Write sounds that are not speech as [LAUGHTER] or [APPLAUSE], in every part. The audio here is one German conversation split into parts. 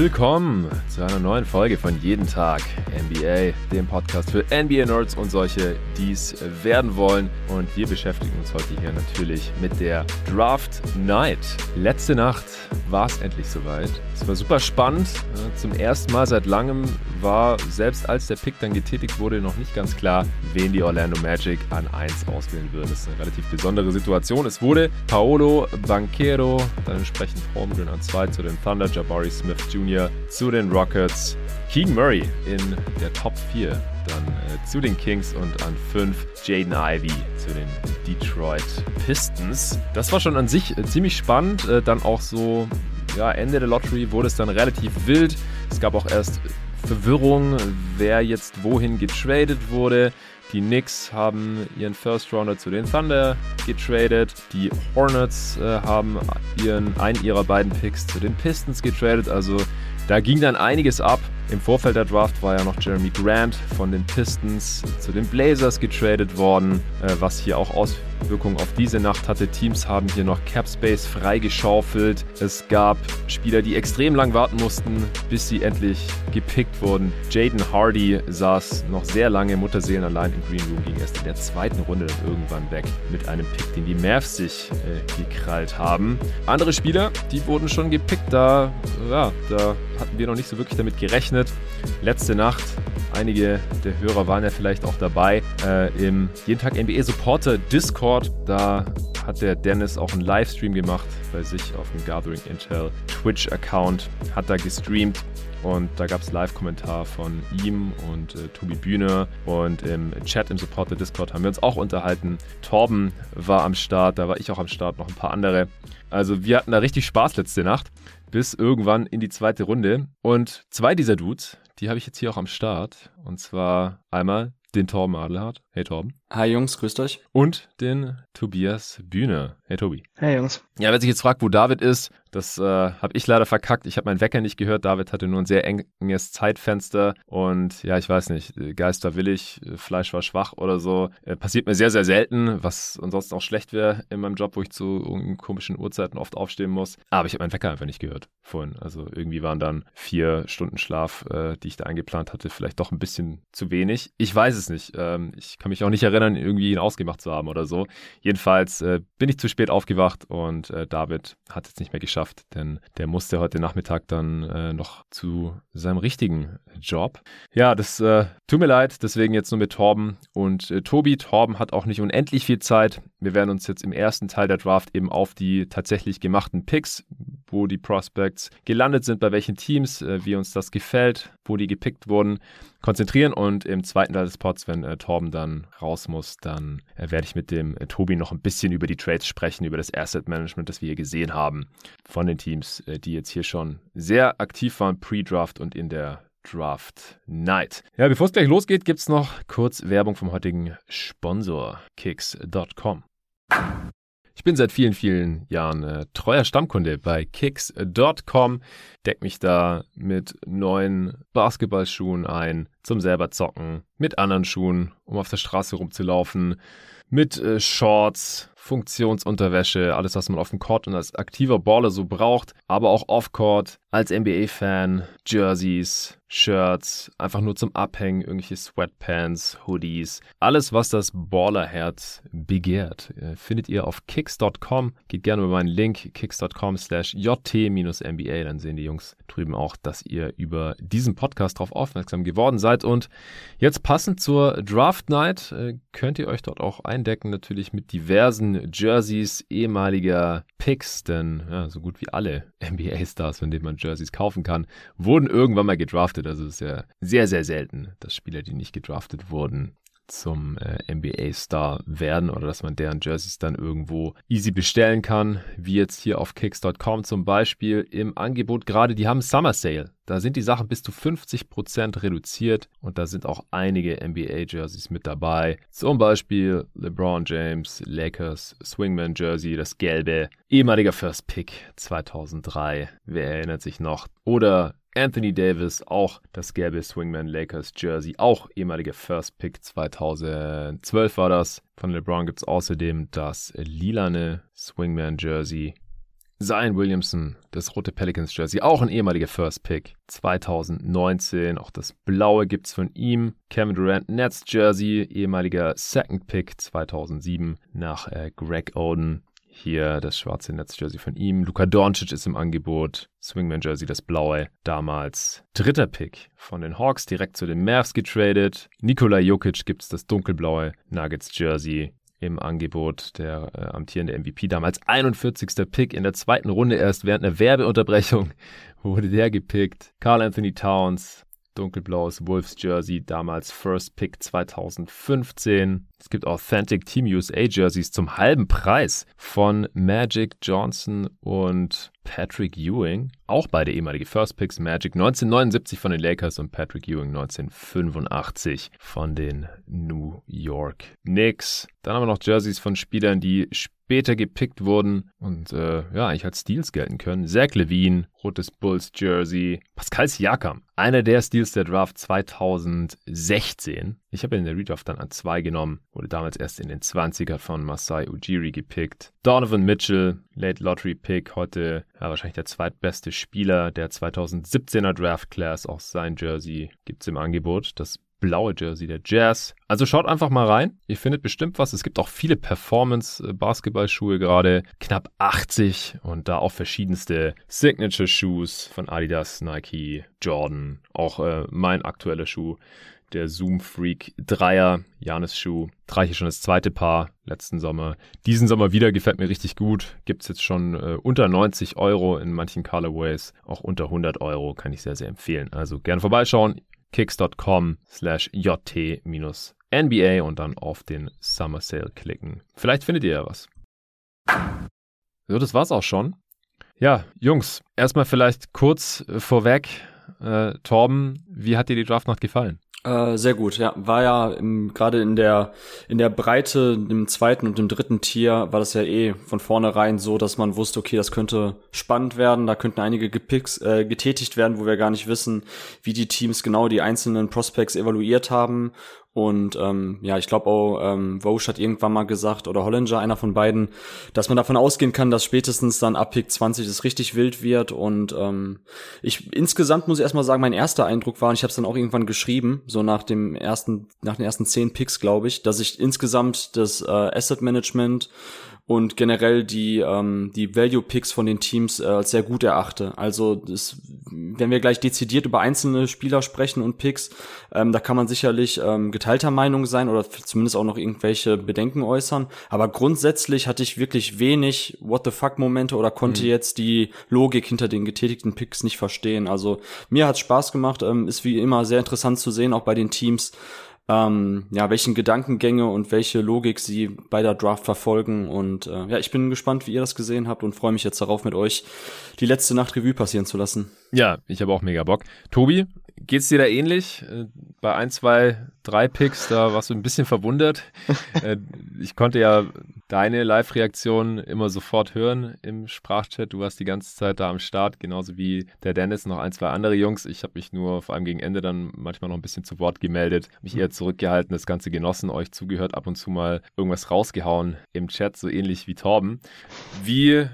Willkommen zu einer neuen Folge von Jeden Tag NBA, dem Podcast für NBA-Nerds und solche, die es werden wollen. Und wir beschäftigen uns heute hier natürlich mit der Draft Night. Letzte Nacht war es endlich soweit. Es war super spannend. Zum ersten Mal seit langem war, selbst als der Pick dann getätigt wurde, noch nicht ganz klar, wen die Orlando Magic an 1 auswählen würden. Das ist eine relativ besondere Situation. Es wurde Paolo Banquero, dann entsprechend Holmgren an 2 zu den Thunder, Jabari Smith Jr. zu den Rockets, Keegan Murray in der Top 4 dann äh, zu den Kings und an 5 Jaden Ivey zu den Detroit Pistons. Das war schon an sich äh, ziemlich spannend. Äh, dann auch so, ja, Ende der Lottery wurde es dann relativ wild. Es gab auch erst Verwirrung, wer jetzt wohin getradet wurde. Die Knicks haben ihren First Rounder zu den Thunder getradet. Die Hornets äh, haben ihren, einen ihrer beiden Picks zu den Pistons getradet. Also da ging dann einiges ab. Im Vorfeld der Draft war ja noch Jeremy Grant von den Pistons zu den Blazers getradet worden, äh, was hier auch Auswirkungen auf diese Nacht hatte. Teams haben hier noch Cap Space freigeschaufelt. Es gab Spieler, die extrem lang warten mussten, bis sie endlich gepickt wurden. Jaden Hardy saß noch sehr lange Mutterseelen allein im Green Room, ging erst in der zweiten Runde dann irgendwann weg mit einem Pick, den die Mavs sich äh, gekrallt haben. Andere Spieler, die wurden schon gepickt, da, ja, da hatten wir noch nicht so wirklich damit gerechnet. Letzte Nacht, einige der Hörer waren ja vielleicht auch dabei, äh, im Jeden Tag NBA Supporter Discord. Da hat der Dennis auch einen Livestream gemacht bei sich auf dem Gathering Intel Twitch-Account, hat da gestreamt und da gab es Live-Kommentar von ihm und äh, Tobi Bühne und im Chat im Supporter Discord haben wir uns auch unterhalten. Torben war am Start, da war ich auch am Start, noch ein paar andere. Also wir hatten da richtig Spaß letzte Nacht bis irgendwann in die zweite Runde. Und zwei dieser Dudes, die habe ich jetzt hier auch am Start. Und zwar einmal den Torben Adelhardt. Hey Torben. Hi Jungs, grüßt euch. Und den Tobias Bühne. Hey Tobi. Hey Jungs. Ja, wer sich jetzt fragt, wo David ist, das äh, habe ich leider verkackt. Ich habe meinen Wecker nicht gehört. David hatte nur ein sehr enges Zeitfenster. Und ja, ich weiß nicht, Geister willig, Fleisch war schwach oder so. Äh, passiert mir sehr, sehr selten, was ansonsten auch schlecht wäre in meinem Job, wo ich zu komischen Uhrzeiten oft aufstehen muss. Aber ich habe meinen Wecker einfach nicht gehört vorhin. Also irgendwie waren dann vier Stunden Schlaf, äh, die ich da eingeplant hatte, vielleicht doch ein bisschen zu wenig. Ich weiß es nicht. Ähm, ich kann mich auch nicht erinnern, irgendwie ihn ausgemacht zu haben oder so. Jedenfalls äh, bin ich zu spät aufgewacht und äh, David hat es nicht mehr geschafft, denn der musste heute Nachmittag dann äh, noch zu seinem richtigen Job. Ja, das äh, tut mir leid, deswegen jetzt nur mit Torben und äh, Tobi. Torben hat auch nicht unendlich viel Zeit. Wir werden uns jetzt im ersten Teil der Draft eben auf die tatsächlich gemachten Picks, wo die Prospects gelandet sind, bei welchen Teams, äh, wie uns das gefällt, wo die gepickt wurden, konzentrieren. Und im zweiten Teil des Pods, wenn äh, Torben dann raus muss, dann äh, werde ich mit dem äh, Tobi noch ein bisschen über die Trades sprechen, über das Asset Management, das wir hier gesehen haben von den Teams, äh, die jetzt hier schon sehr aktiv waren, pre-Draft und in der Draft Night. Ja, bevor es gleich losgeht, gibt es noch kurz Werbung vom heutigen Sponsor, kicks.com. Ich bin seit vielen, vielen Jahren äh, treuer Stammkunde bei kicks.com, deck mich da mit neuen Basketballschuhen ein zum selber zocken, mit anderen Schuhen, um auf der Straße rumzulaufen, mit äh, Shorts, Funktionsunterwäsche, alles, was man auf dem Court und als aktiver Baller so braucht, aber auch off-Court, als NBA-Fan, Jerseys, Shirts, einfach nur zum Abhängen, irgendwelche Sweatpants, Hoodies, alles, was das Ballerherz begehrt, äh, findet ihr auf kicks.com. Geht gerne über meinen Link kicks.com slash jt-mba, dann sehen die Jungs drüben auch, dass ihr über diesen Podcast darauf aufmerksam geworden seid. Und jetzt passend zur Draft Night äh, könnt ihr euch dort auch eindecken, natürlich mit diversen Jerseys ehemaliger Picks, denn ja, so gut wie alle [LAUGHS] NBA-Stars, von denen man Jerseys kaufen kann, wurden irgendwann mal gedraftet. Also es ist ja sehr, sehr selten, dass Spieler, die nicht gedraftet wurden, zum äh, NBA-Star werden oder dass man deren Jerseys dann irgendwo easy bestellen kann, wie jetzt hier auf kicks.com zum Beispiel im Angebot gerade, die haben Summer Sale. Da sind die Sachen bis zu 50% reduziert und da sind auch einige NBA-Jerseys mit dabei. Zum Beispiel LeBron James, Lakers, Swingman Jersey, das gelbe, ehemaliger First Pick 2003, wer erinnert sich noch? Oder Anthony Davis, auch das gelbe Swingman Lakers Jersey, auch ehemaliger First Pick 2012 war das. Von LeBron gibt es außerdem das lilane Swingman Jersey. Zion Williamson, das rote Pelicans Jersey, auch ein ehemaliger First Pick 2019. Auch das blaue gibt's von ihm. Kevin Durant Nets Jersey, ehemaliger Second Pick 2007 nach äh, Greg Oden. Hier das schwarze Netz-Jersey von ihm. Luka Doncic ist im Angebot. Swingman-Jersey, das blaue. Damals dritter Pick von den Hawks, direkt zu den Mavs getradet. Nikola Jokic gibt es das dunkelblaue Nuggets-Jersey im Angebot. Der äh, amtierende MVP damals 41. Pick in der zweiten Runde erst während einer Werbeunterbrechung [LAUGHS] wurde der gepickt. Carl Anthony Towns dunkelblaues Wolves Jersey, damals First Pick 2015. Es gibt Authentic Team USA Jerseys zum halben Preis von Magic Johnson und Patrick Ewing. Auch beide ehemalige First Picks. Magic 1979 von den Lakers und Patrick Ewing 1985 von den New York Knicks. Dann haben wir noch Jerseys von Spielern, die später gepickt wurden und äh, ja, eigentlich als Steals gelten können. Zach Levine, rotes Bulls Jersey. Pascal Siakam, einer der Steals der Draft 2016. Ich habe in der Redraft dann an zwei genommen, wurde damals erst in den 20er von Masai Ujiri gepickt. Donovan Mitchell, Late Lottery Pick, heute ja, wahrscheinlich der zweitbeste Spieler der 2017er Draft Class. Auch sein Jersey gibt es im Angebot. Das blaue Jersey der Jazz. Also schaut einfach mal rein. Ihr findet bestimmt was. Es gibt auch viele Performance-Basketballschuhe gerade. Knapp 80 und da auch verschiedenste Signature-Shoes von Adidas, Nike, Jordan. Auch äh, mein aktueller Schuh. Der Zoom Freak Dreier, Janis Schuh. Trage ich schon das zweite Paar letzten Sommer. Diesen Sommer wieder gefällt mir richtig gut. Gibt es jetzt schon äh, unter 90 Euro in manchen Colorways. Auch unter 100 Euro kann ich sehr, sehr empfehlen. Also gerne vorbeischauen kicks.com slash jt-nba und dann auf den Summer Sale klicken. Vielleicht findet ihr ja was. So, das war's auch schon. Ja, Jungs, erstmal vielleicht kurz vorweg. Äh, Torben, wie hat dir die Draftnacht gefallen? Äh, sehr gut, ja. War ja gerade in der, in der Breite, im zweiten und im dritten Tier, war das ja eh von vornherein so, dass man wusste, okay, das könnte spannend werden, da könnten einige Gepicks, äh, getätigt werden, wo wir gar nicht wissen, wie die Teams genau die einzelnen Prospects evaluiert haben und ähm, ja, ich glaube auch, ähm, Vosch hat irgendwann mal gesagt, oder Hollinger, einer von beiden, dass man davon ausgehen kann, dass spätestens dann ab Pick 20 es richtig wild wird. Und ähm, ich insgesamt muss ich erstmal sagen, mein erster Eindruck war, und ich habe es dann auch irgendwann geschrieben, so nach dem ersten, nach den ersten zehn Picks, glaube ich, dass ich insgesamt das äh, Asset Management und generell die ähm, die Value Picks von den Teams äh, als sehr gut erachte. Also das, wenn wir gleich dezidiert über einzelne Spieler sprechen und Picks, ähm, da kann man sicherlich ähm, geteilter Meinung sein oder zumindest auch noch irgendwelche Bedenken äußern. Aber grundsätzlich hatte ich wirklich wenig What the fuck Momente oder konnte mhm. jetzt die Logik hinter den getätigten Picks nicht verstehen. Also mir hat's Spaß gemacht, ähm, ist wie immer sehr interessant zu sehen, auch bei den Teams ähm, ja, welchen Gedankengänge und welche Logik sie bei der Draft verfolgen. Und äh, ja, ich bin gespannt, wie ihr das gesehen habt und freue mich jetzt darauf, mit euch die letzte Nacht Revue passieren zu lassen. Ja, ich habe auch mega Bock. Tobi, geht's dir da ähnlich? Äh, bei ein, zwei, drei Picks, da warst du ein bisschen verwundert. [LAUGHS] Äh, ich konnte ja deine Live-Reaktion immer sofort hören im Sprachchat. Du warst die ganze Zeit da am Start, genauso wie der Dennis, noch ein, zwei andere Jungs. Ich habe mich nur vor allem gegen Ende dann manchmal noch ein bisschen zu Wort gemeldet, mich eher zurückgehalten, das Ganze genossen, euch zugehört, ab und zu mal irgendwas rausgehauen im Chat, so ähnlich wie Torben. Wie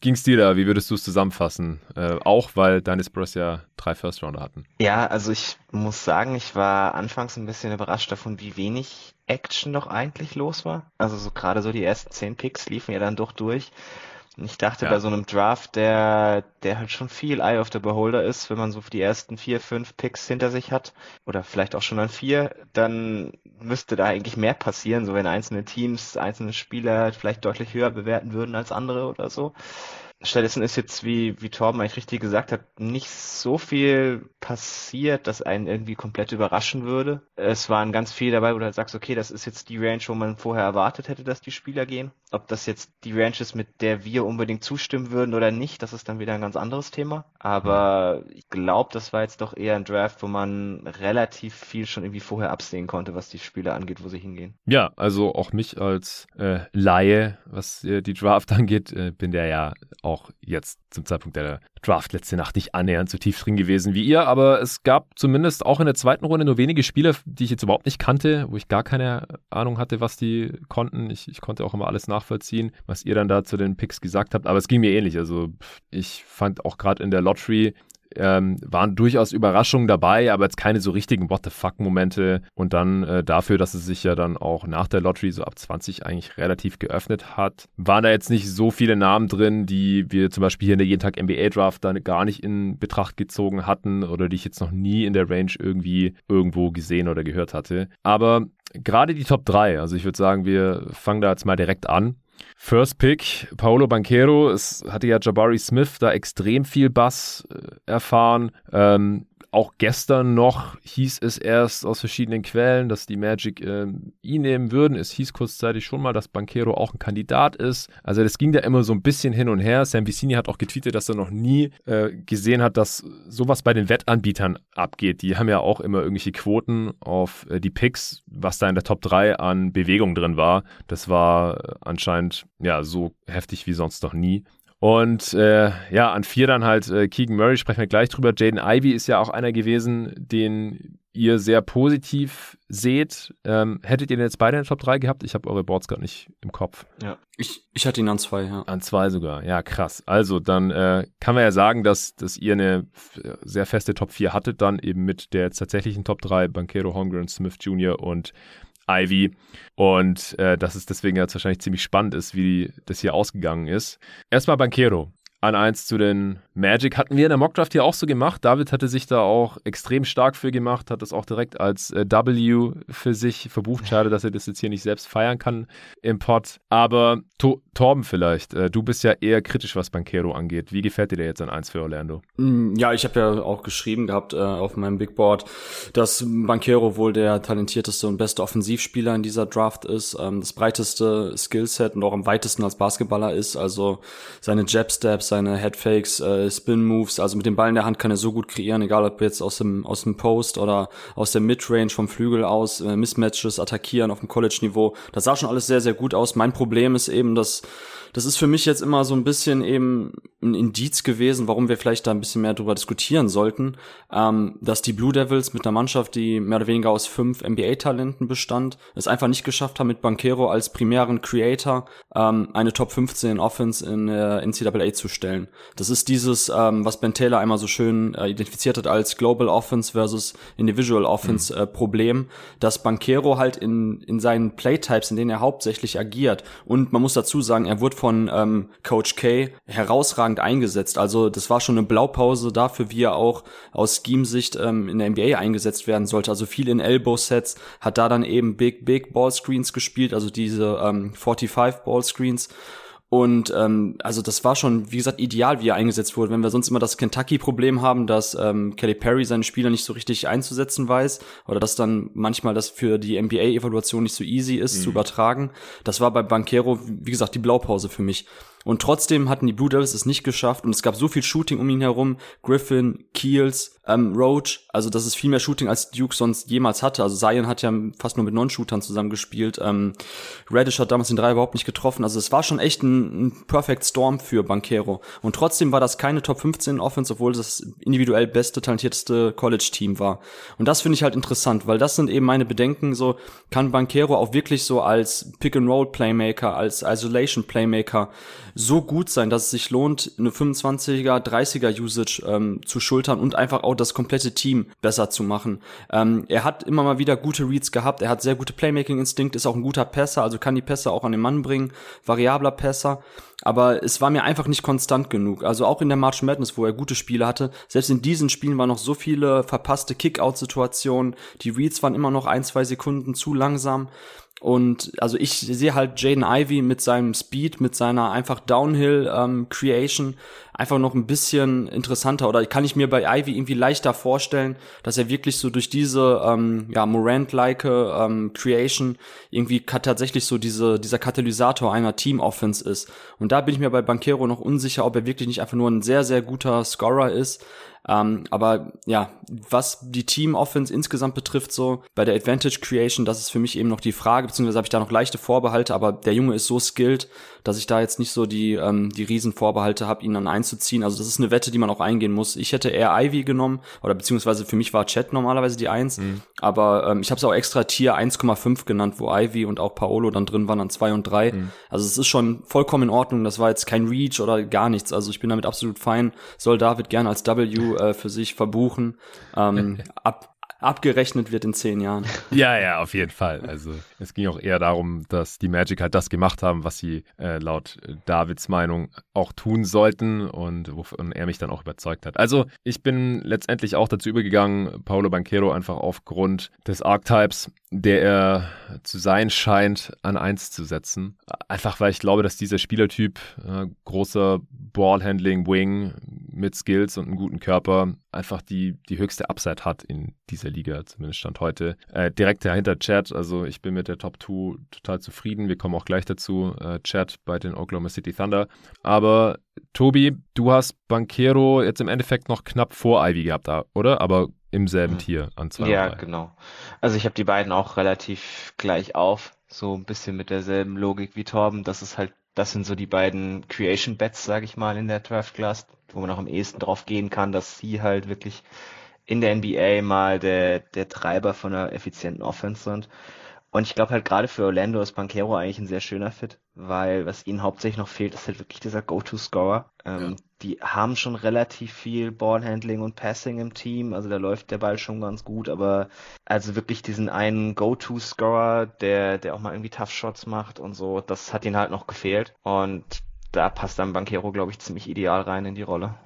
ging's dir da? Wie würdest du es zusammenfassen? Äh, auch weil deine Spurs ja drei First-Rounder hatten. Ja, also ich muss sagen, ich war anfangs ein bisschen überrascht davon, wie wenig Action noch eigentlich los war. Also so gerade so die ersten zehn Picks liefen ja dann doch durch. Ich dachte ja. bei so einem Draft, der, der halt schon viel Eye of the Beholder ist, wenn man so die ersten vier, fünf Picks hinter sich hat, oder vielleicht auch schon an vier, dann müsste da eigentlich mehr passieren, so wenn einzelne Teams, einzelne Spieler vielleicht deutlich höher bewerten würden als andere oder so. Stattdessen ist jetzt, wie, wie Torben eigentlich richtig gesagt hat, nicht so viel passiert, dass einen irgendwie komplett überraschen würde. Es waren ganz viele dabei, wo du halt sagst, okay, das ist jetzt die Range, wo man vorher erwartet hätte, dass die Spieler gehen. Ob das jetzt die Range ist, mit der wir unbedingt zustimmen würden oder nicht, das ist dann wieder ein ganz anderes Thema. Aber ich glaube, das war jetzt doch eher ein Draft, wo man relativ viel schon irgendwie vorher absehen konnte, was die Spieler angeht, wo sie hingehen. Ja, also auch mich als äh, Laie, was äh, die Draft [LAUGHS] angeht, äh, bin der ja auch jetzt zum Zeitpunkt der Draft letzte Nacht nicht annähernd so tief drin gewesen wie ihr, aber es gab zumindest auch in der zweiten Runde nur wenige Spieler, die ich jetzt überhaupt nicht kannte, wo ich gar keine Ahnung hatte, was die konnten. Ich, ich konnte auch immer alles nach nachvollziehen, was ihr dann da zu den Picks gesagt habt. Aber es ging mir ähnlich. Also ich fand auch gerade in der Lottery ähm, waren durchaus Überraschungen dabei, aber jetzt keine so richtigen What the fuck-Momente. Und dann äh, dafür, dass es sich ja dann auch nach der Lottery so ab 20 eigentlich relativ geöffnet hat, waren da jetzt nicht so viele Namen drin, die wir zum Beispiel hier in der jeden Tag NBA-Draft dann gar nicht in Betracht gezogen hatten oder die ich jetzt noch nie in der Range irgendwie irgendwo gesehen oder gehört hatte. Aber gerade die Top 3, also ich würde sagen, wir fangen da jetzt mal direkt an. First Pick, Paolo Banquero. Es hatte ja Jabari Smith da extrem viel Bass äh, erfahren. Ähm, auch gestern noch hieß es erst aus verschiedenen Quellen, dass die Magic äh, ihn nehmen würden. Es hieß kurzzeitig schon mal, dass Banquero auch ein Kandidat ist. Also das ging da immer so ein bisschen hin und her. Sam Vicini hat auch getweetet, dass er noch nie äh, gesehen hat, dass sowas bei den Wettanbietern abgeht. Die haben ja auch immer irgendwelche Quoten auf äh, die Picks, was da in der Top 3 an Bewegung drin war. Das war äh, anscheinend ja so heftig wie sonst noch nie. Und äh, ja, an vier dann halt äh, Keegan Murray, sprechen wir gleich drüber. Jaden Ivey ist ja auch einer gewesen, den ihr sehr positiv seht. Ähm, hättet ihr den jetzt beide in der Top 3 gehabt? Ich habe eure Boards gerade nicht im Kopf. Ja, ich, ich hatte ihn an zwei, ja. An zwei sogar, ja, krass. Also, dann äh, kann man ja sagen, dass, dass ihr eine sehr feste Top 4 hattet, dann eben mit der jetzt tatsächlichen Top 3, Banquero, Holmgren, Smith Jr. und Ivy. Und äh, dass es deswegen jetzt wahrscheinlich ziemlich spannend ist, wie das hier ausgegangen ist. Erstmal Banquero an eins zu den Magic. Hatten wir in der Mockdraft hier auch so gemacht. David hatte sich da auch extrem stark für gemacht, hat das auch direkt als äh, W für sich verbucht. Schade, dass er das jetzt hier nicht selbst feiern kann im Pod. Aber to Torben vielleicht, äh, du bist ja eher kritisch, was Banquero angeht. Wie gefällt dir der jetzt an eins für Orlando? Mm, ja, ich habe ja auch geschrieben gehabt äh, auf meinem Big Board, dass Banquero wohl der talentierteste und beste Offensivspieler in dieser Draft ist, ähm, das breiteste Skillset und auch am weitesten als Basketballer ist. Also seine Jab-Steps, seine Headfakes, äh, Spin-Moves, also mit dem Ball in der Hand kann er so gut kreieren, egal ob jetzt aus dem, aus dem Post oder aus der Midrange vom Flügel aus, äh, Mismatches attackieren auf dem College-Niveau. Das sah schon alles sehr, sehr gut aus. Mein Problem ist eben, dass das ist für mich jetzt immer so ein bisschen eben ein Indiz gewesen, warum wir vielleicht da ein bisschen mehr drüber diskutieren sollten, ähm, dass die Blue Devils mit einer Mannschaft, die mehr oder weniger aus fünf NBA-Talenten bestand, es einfach nicht geschafft haben, mit Banquero als primären Creator ähm, eine Top 15 Offense in der NCAA zu stellen. Das ist dieses, ähm, was Ben Taylor einmal so schön äh, identifiziert hat als Global Offense versus Individual Offense mhm. äh, Problem, dass Banquero halt in, in seinen Playtypes, in denen er hauptsächlich agiert, und man muss dazu sagen, er wurde von ähm, Coach K herausragend eingesetzt. Also das war schon eine Blaupause dafür, wie er auch aus Scheme-Sicht ähm, in der NBA eingesetzt werden sollte. Also viel in Elbow-Sets, hat da dann eben Big, Big Ball-Screens gespielt, also diese ähm, 45 Ball-Screens und ähm, also das war schon, wie gesagt, ideal, wie er eingesetzt wurde. Wenn wir sonst immer das Kentucky-Problem haben, dass ähm, Kelly Perry seine Spieler nicht so richtig einzusetzen weiß oder dass dann manchmal das für die NBA-Evaluation nicht so easy ist mhm. zu übertragen. Das war bei Banquero, wie gesagt, die Blaupause für mich. Und trotzdem hatten die Blue Devils es nicht geschafft und es gab so viel Shooting um ihn herum. Griffin, Keels, ähm, Roach, also das ist viel mehr Shooting als Duke sonst jemals hatte. Also Zion hat ja fast nur mit Non-Shootern zusammengespielt. Ähm, Reddish hat damals den Drei überhaupt nicht getroffen. Also es war schon echt ein, ein Perfect Storm für Banquero. Und trotzdem war das keine Top 15 Offense, obwohl das individuell beste, talentierteste College-Team war. Und das finde ich halt interessant, weil das sind eben meine Bedenken. So kann Banquero auch wirklich so als Pick-and-Roll-Playmaker, als Isolation-Playmaker so gut sein, dass es sich lohnt, eine 25er, 30er Usage ähm, zu schultern und einfach auch das komplette Team besser zu machen. Ähm, er hat immer mal wieder gute Reads gehabt, er hat sehr gute Playmaking-Instinkt, ist auch ein guter Passer, also kann die Pässe auch an den Mann bringen, variabler Passer aber es war mir einfach nicht konstant genug. Also auch in der March Madness, wo er gute Spiele hatte, selbst in diesen Spielen waren noch so viele verpasste Kick-Out-Situationen, die Reads waren immer noch ein, zwei Sekunden zu langsam. Und also ich sehe halt Jaden Ivy mit seinem Speed, mit seiner einfach Downhill ähm, Creation einfach noch ein bisschen interessanter oder kann ich mir bei Ivy irgendwie leichter vorstellen, dass er wirklich so durch diese ähm, ja Morant-like ähm, Creation irgendwie tatsächlich so diese dieser Katalysator einer Team Offense ist. Und da bin ich mir bei Banquero noch unsicher, ob er wirklich nicht einfach nur ein sehr sehr guter Scorer ist, Ähm, aber ja, was die Team-Offense insgesamt betrifft, so bei der Advantage Creation, das ist für mich eben noch die Frage, beziehungsweise habe ich da noch leichte Vorbehalte, aber der Junge ist so skilled, dass ich da jetzt nicht so die, ähm, die Riesenvorbehalte habe, ihn dann einzuziehen. Also das ist eine Wette, die man auch eingehen muss. Ich hätte eher Ivy genommen, oder beziehungsweise für mich war Chat normalerweise die Eins, mhm. aber ähm, ich habe es auch extra Tier 1,5 genannt, wo Ivy und auch Paolo dann drin waren an zwei und drei. Mhm. Also es ist schon vollkommen in Ordnung. Das war jetzt kein Reach oder gar nichts. Also ich bin damit absolut fein. Soll David gerne als W äh, für sich verbuchen. Ähm, [LAUGHS] ab, abgerechnet wird in zehn Jahren. [LAUGHS] Ja, ja, auf jeden Fall. Also es ging auch eher darum, dass die Magic halt das gemacht haben, was sie äh, laut Davids Meinung auch tun sollten und wovon er mich dann auch überzeugt hat. Also ich bin letztendlich auch dazu übergegangen, Paulo Banquero einfach aufgrund des Archetypes, der er zu sein scheint, an eins zu setzen. Einfach weil ich glaube, dass dieser Spielertyp, äh, großer Ballhandling, Wing mit Skills und einem guten Körper, einfach die, die höchste Upside hat in dieser Liga, zumindest Stand heute. Äh, direkt dahinter Chad, also ich bin mit der Top 2 total zufrieden. Wir kommen auch gleich dazu, äh, Chad bei den Oklahoma City Thunder. Aber Tobi, du hast Banquero jetzt im Endeffekt noch knapp vor Ivy gehabt, oder? Aber im selben mhm. Tier an zwei. Ja, genau. Also ich habe die beiden auch relativ gleich auf, so ein bisschen mit derselben Logik wie Torben. Das ist halt, das sind so die beiden Creation Bets, sage ich mal, in der Draft Class, wo man auch am ehesten drauf gehen kann, dass sie halt wirklich in der NBA mal der, der Treiber von einer effizienten Offense sind. Und ich glaube halt gerade für Orlando ist Banquero eigentlich ein sehr schöner Fit, weil was ihnen hauptsächlich noch fehlt, ist halt wirklich dieser Go-To-Scorer. Ähm, ja. Die haben schon relativ viel Ballhandling und Passing im Team, also da läuft der Ball schon ganz gut, aber also wirklich diesen einen Go-To-Scorer, der, der auch mal irgendwie Tough Shots macht und so, das hat ihnen halt noch gefehlt. Und da passt dann Banquero, glaube ich, ziemlich ideal rein in die Rolle.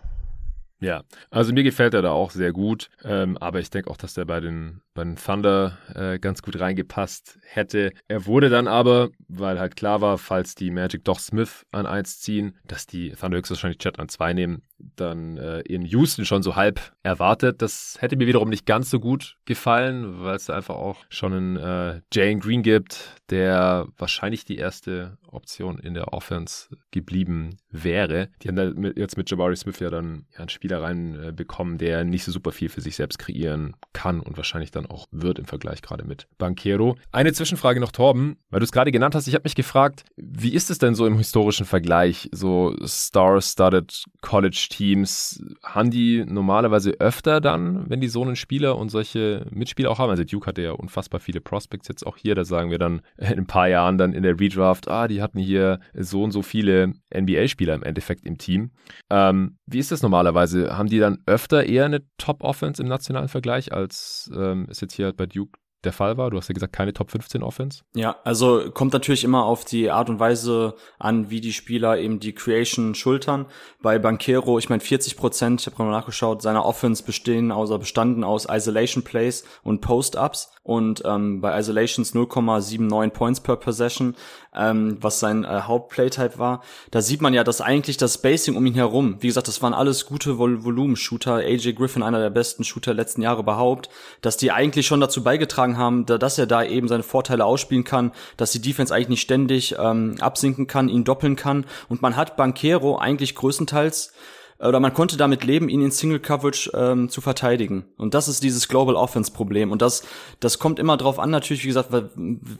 Ja, also mir gefällt er da auch sehr gut, ähm, aber ich denke auch, dass der bei den, bei den Thunder äh, ganz gut reingepasst hätte. Er wurde dann aber, weil halt klar war, falls die Magic doch Smith an 1 ziehen, dass die Thunder höchstwahrscheinlich Chat an 2 nehmen, dann äh, in Houston schon so halb erwartet. Das hätte mir wiederum nicht ganz so gut gefallen, weil es einfach auch schon einen äh, Jane Green gibt, der wahrscheinlich die erste Option in der Offense geblieben wäre. Die haben dann mit, jetzt mit Jabari Smith ja dann ja, einen Spieler reinbekommen, der nicht so super viel für sich selbst kreieren kann und wahrscheinlich dann auch wird im Vergleich gerade mit Banquero. Eine Zwischenfrage noch, Torben, weil du es gerade genannt hast. Ich habe mich gefragt, wie ist es denn so im historischen Vergleich, so Star-Studded College-Teams, haben die normalerweise öfter dann, wenn die so einen Spieler und solche Mitspieler auch haben? Also Duke hatte ja unfassbar viele Prospects jetzt auch hier, da sagen wir dann [LAUGHS] in ein paar Jahren dann in der Redraft, ah, die hatten hier so und so viele NBA-Spieler im Endeffekt im Team. Ähm, wie ist das normalerweise? Haben die dann öfter eher eine Top-Offense im nationalen Vergleich, als ähm, es jetzt hier bei Duke der Fall war? Du hast ja gesagt, keine Top 15 Offense. Ja, also kommt natürlich immer auf die Art und Weise an, wie die Spieler eben die Creation schultern. Bei Banquero, ich meine 40 Prozent, ich habe gerade nachgeschaut, seiner Offense bestehen außer bestanden aus Isolation Plays und Post-Ups und ähm, bei Isolations 0,79 Points per Possession, ähm, was sein äh, Hauptplaytype war. Da sieht man ja, dass eigentlich das Spacing um ihn herum, wie gesagt, das waren alles gute Vol Volumen-Shooter, AJ Griffin, einer der besten Shooter letzten Jahre überhaupt, dass die eigentlich schon dazu beigetragen haben, da, dass er da eben seine Vorteile ausspielen kann, dass die Defense eigentlich nicht ständig ähm, absinken kann, ihn doppeln kann und man hat Banquero eigentlich größtenteils oder man konnte damit leben, ihn in Single Coverage ähm, zu verteidigen. Und das ist dieses Global Offense Problem. Und das, das kommt immer drauf an, natürlich, wie gesagt,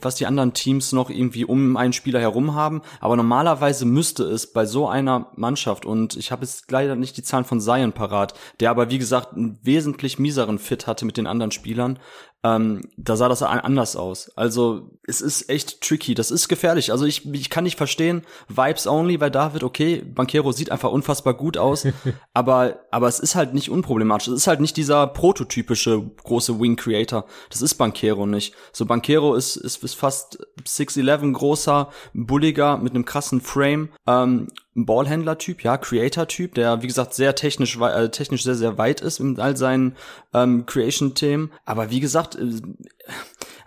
was die anderen Teams noch irgendwie um einen Spieler herum haben. Aber normalerweise müsste es bei so einer Mannschaft, und ich habe jetzt leider nicht die Zahlen von Zion parat, der aber, wie gesagt, einen wesentlich mieseren Fit hatte mit den anderen Spielern, ähm, da sah das anders aus. Also es ist echt tricky, das ist gefährlich. Also ich, ich kann nicht verstehen, Vibes only bei David, okay, Banquero sieht einfach unfassbar gut aus, [LAUGHS] aber, aber es ist halt nicht unproblematisch. Es ist halt nicht dieser prototypische große Wing Creator. Das ist Banquero nicht. So Banquero ist, ist, ist fast 6'11 großer, bulliger, mit einem krassen Frame. Ähm, ein Ballhändler-Typ, ja, Creator-Typ, der wie gesagt sehr technisch, äh, technisch sehr sehr weit ist mit all seinen ähm, Creation-Themen. Aber wie gesagt, äh,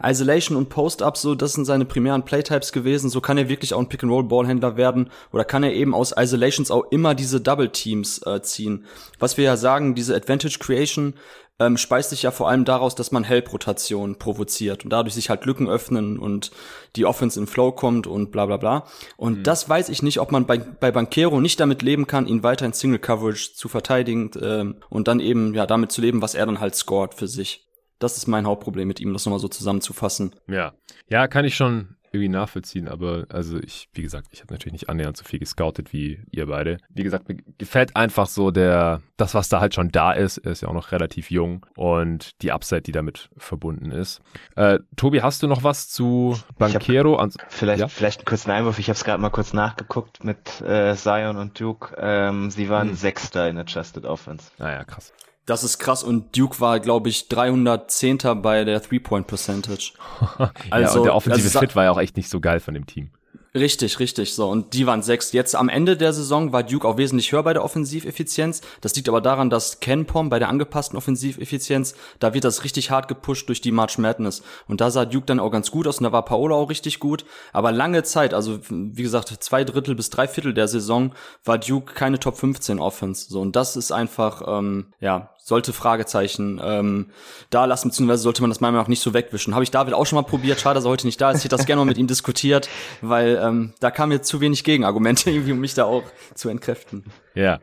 Isolation und Post-Up, so das sind seine primären Playtypes gewesen. So kann er wirklich auch ein Pick-and-Roll-Ballhändler werden oder kann er eben aus Isolations auch immer diese Double-Teams äh, ziehen. Was wir ja sagen, diese Advantage Creation ähm, speist sich ja vor allem daraus, dass man Help-Rotation provoziert und dadurch sich halt Lücken öffnen und die Offense in Flow kommt und bla bla bla. Und mhm. das weiß ich nicht, ob man bei, bei Banquero nicht damit leben kann, ihn weiter in Single Coverage zu verteidigen ähm, und dann eben ja damit zu leben, was er dann halt scored für sich. Das ist mein Hauptproblem mit ihm, das nochmal so zusammenzufassen. Ja. Ja, kann ich schon irgendwie nachvollziehen, aber also ich, wie gesagt, ich habe natürlich nicht annähernd so viel gescoutet wie ihr beide. Wie gesagt, mir gefällt einfach so der, das, was da halt schon da ist. Er ist ja auch noch relativ jung und die Upside, die damit verbunden ist. Äh, Tobi, hast du noch was zu Banquero? Hab, vielleicht, ja? vielleicht einen kurzen Einwurf. Ich habe es gerade mal kurz nachgeguckt mit äh, Zion und Duke. Ähm, sie waren hm. Sechster in Adjusted Offense. Naja, ah krass. Das ist krass und Duke war, glaube ich, 310. bei der Three-Point-Percentage. also, [LAUGHS] [LAUGHS] ja, und der offensive also, Fit war ja auch echt nicht so geil von dem Team. Richtig, richtig. So, und die waren sechs. Jetzt am Ende der Saison war Duke auch wesentlich höher bei der Offensiveffizienz. Das liegt aber daran, dass Ken Pom bei der angepassten Offensiveffizienz, da wird das richtig hart gepusht durch die March Madness. Und da sah Duke dann auch ganz gut aus und da war Paolo auch richtig gut. Aber lange Zeit, also wie gesagt, zwei Drittel bis drei Viertel der Saison war Duke keine Top 15 Offense. So, und das ist einfach, ähm, ja, sollte Fragezeichen ähm, da lassen, beziehungsweise sollte man das meiner Meinung nach nicht so wegwischen. Habe ich David auch schon mal probiert, schade, dass er heute nicht da ist. Ich hätte das gerne mal mit ihm diskutiert, weil ähm, da kamen jetzt zu wenig Gegenargumente, [LAUGHS] irgendwie, um mich da auch zu entkräften. Ja.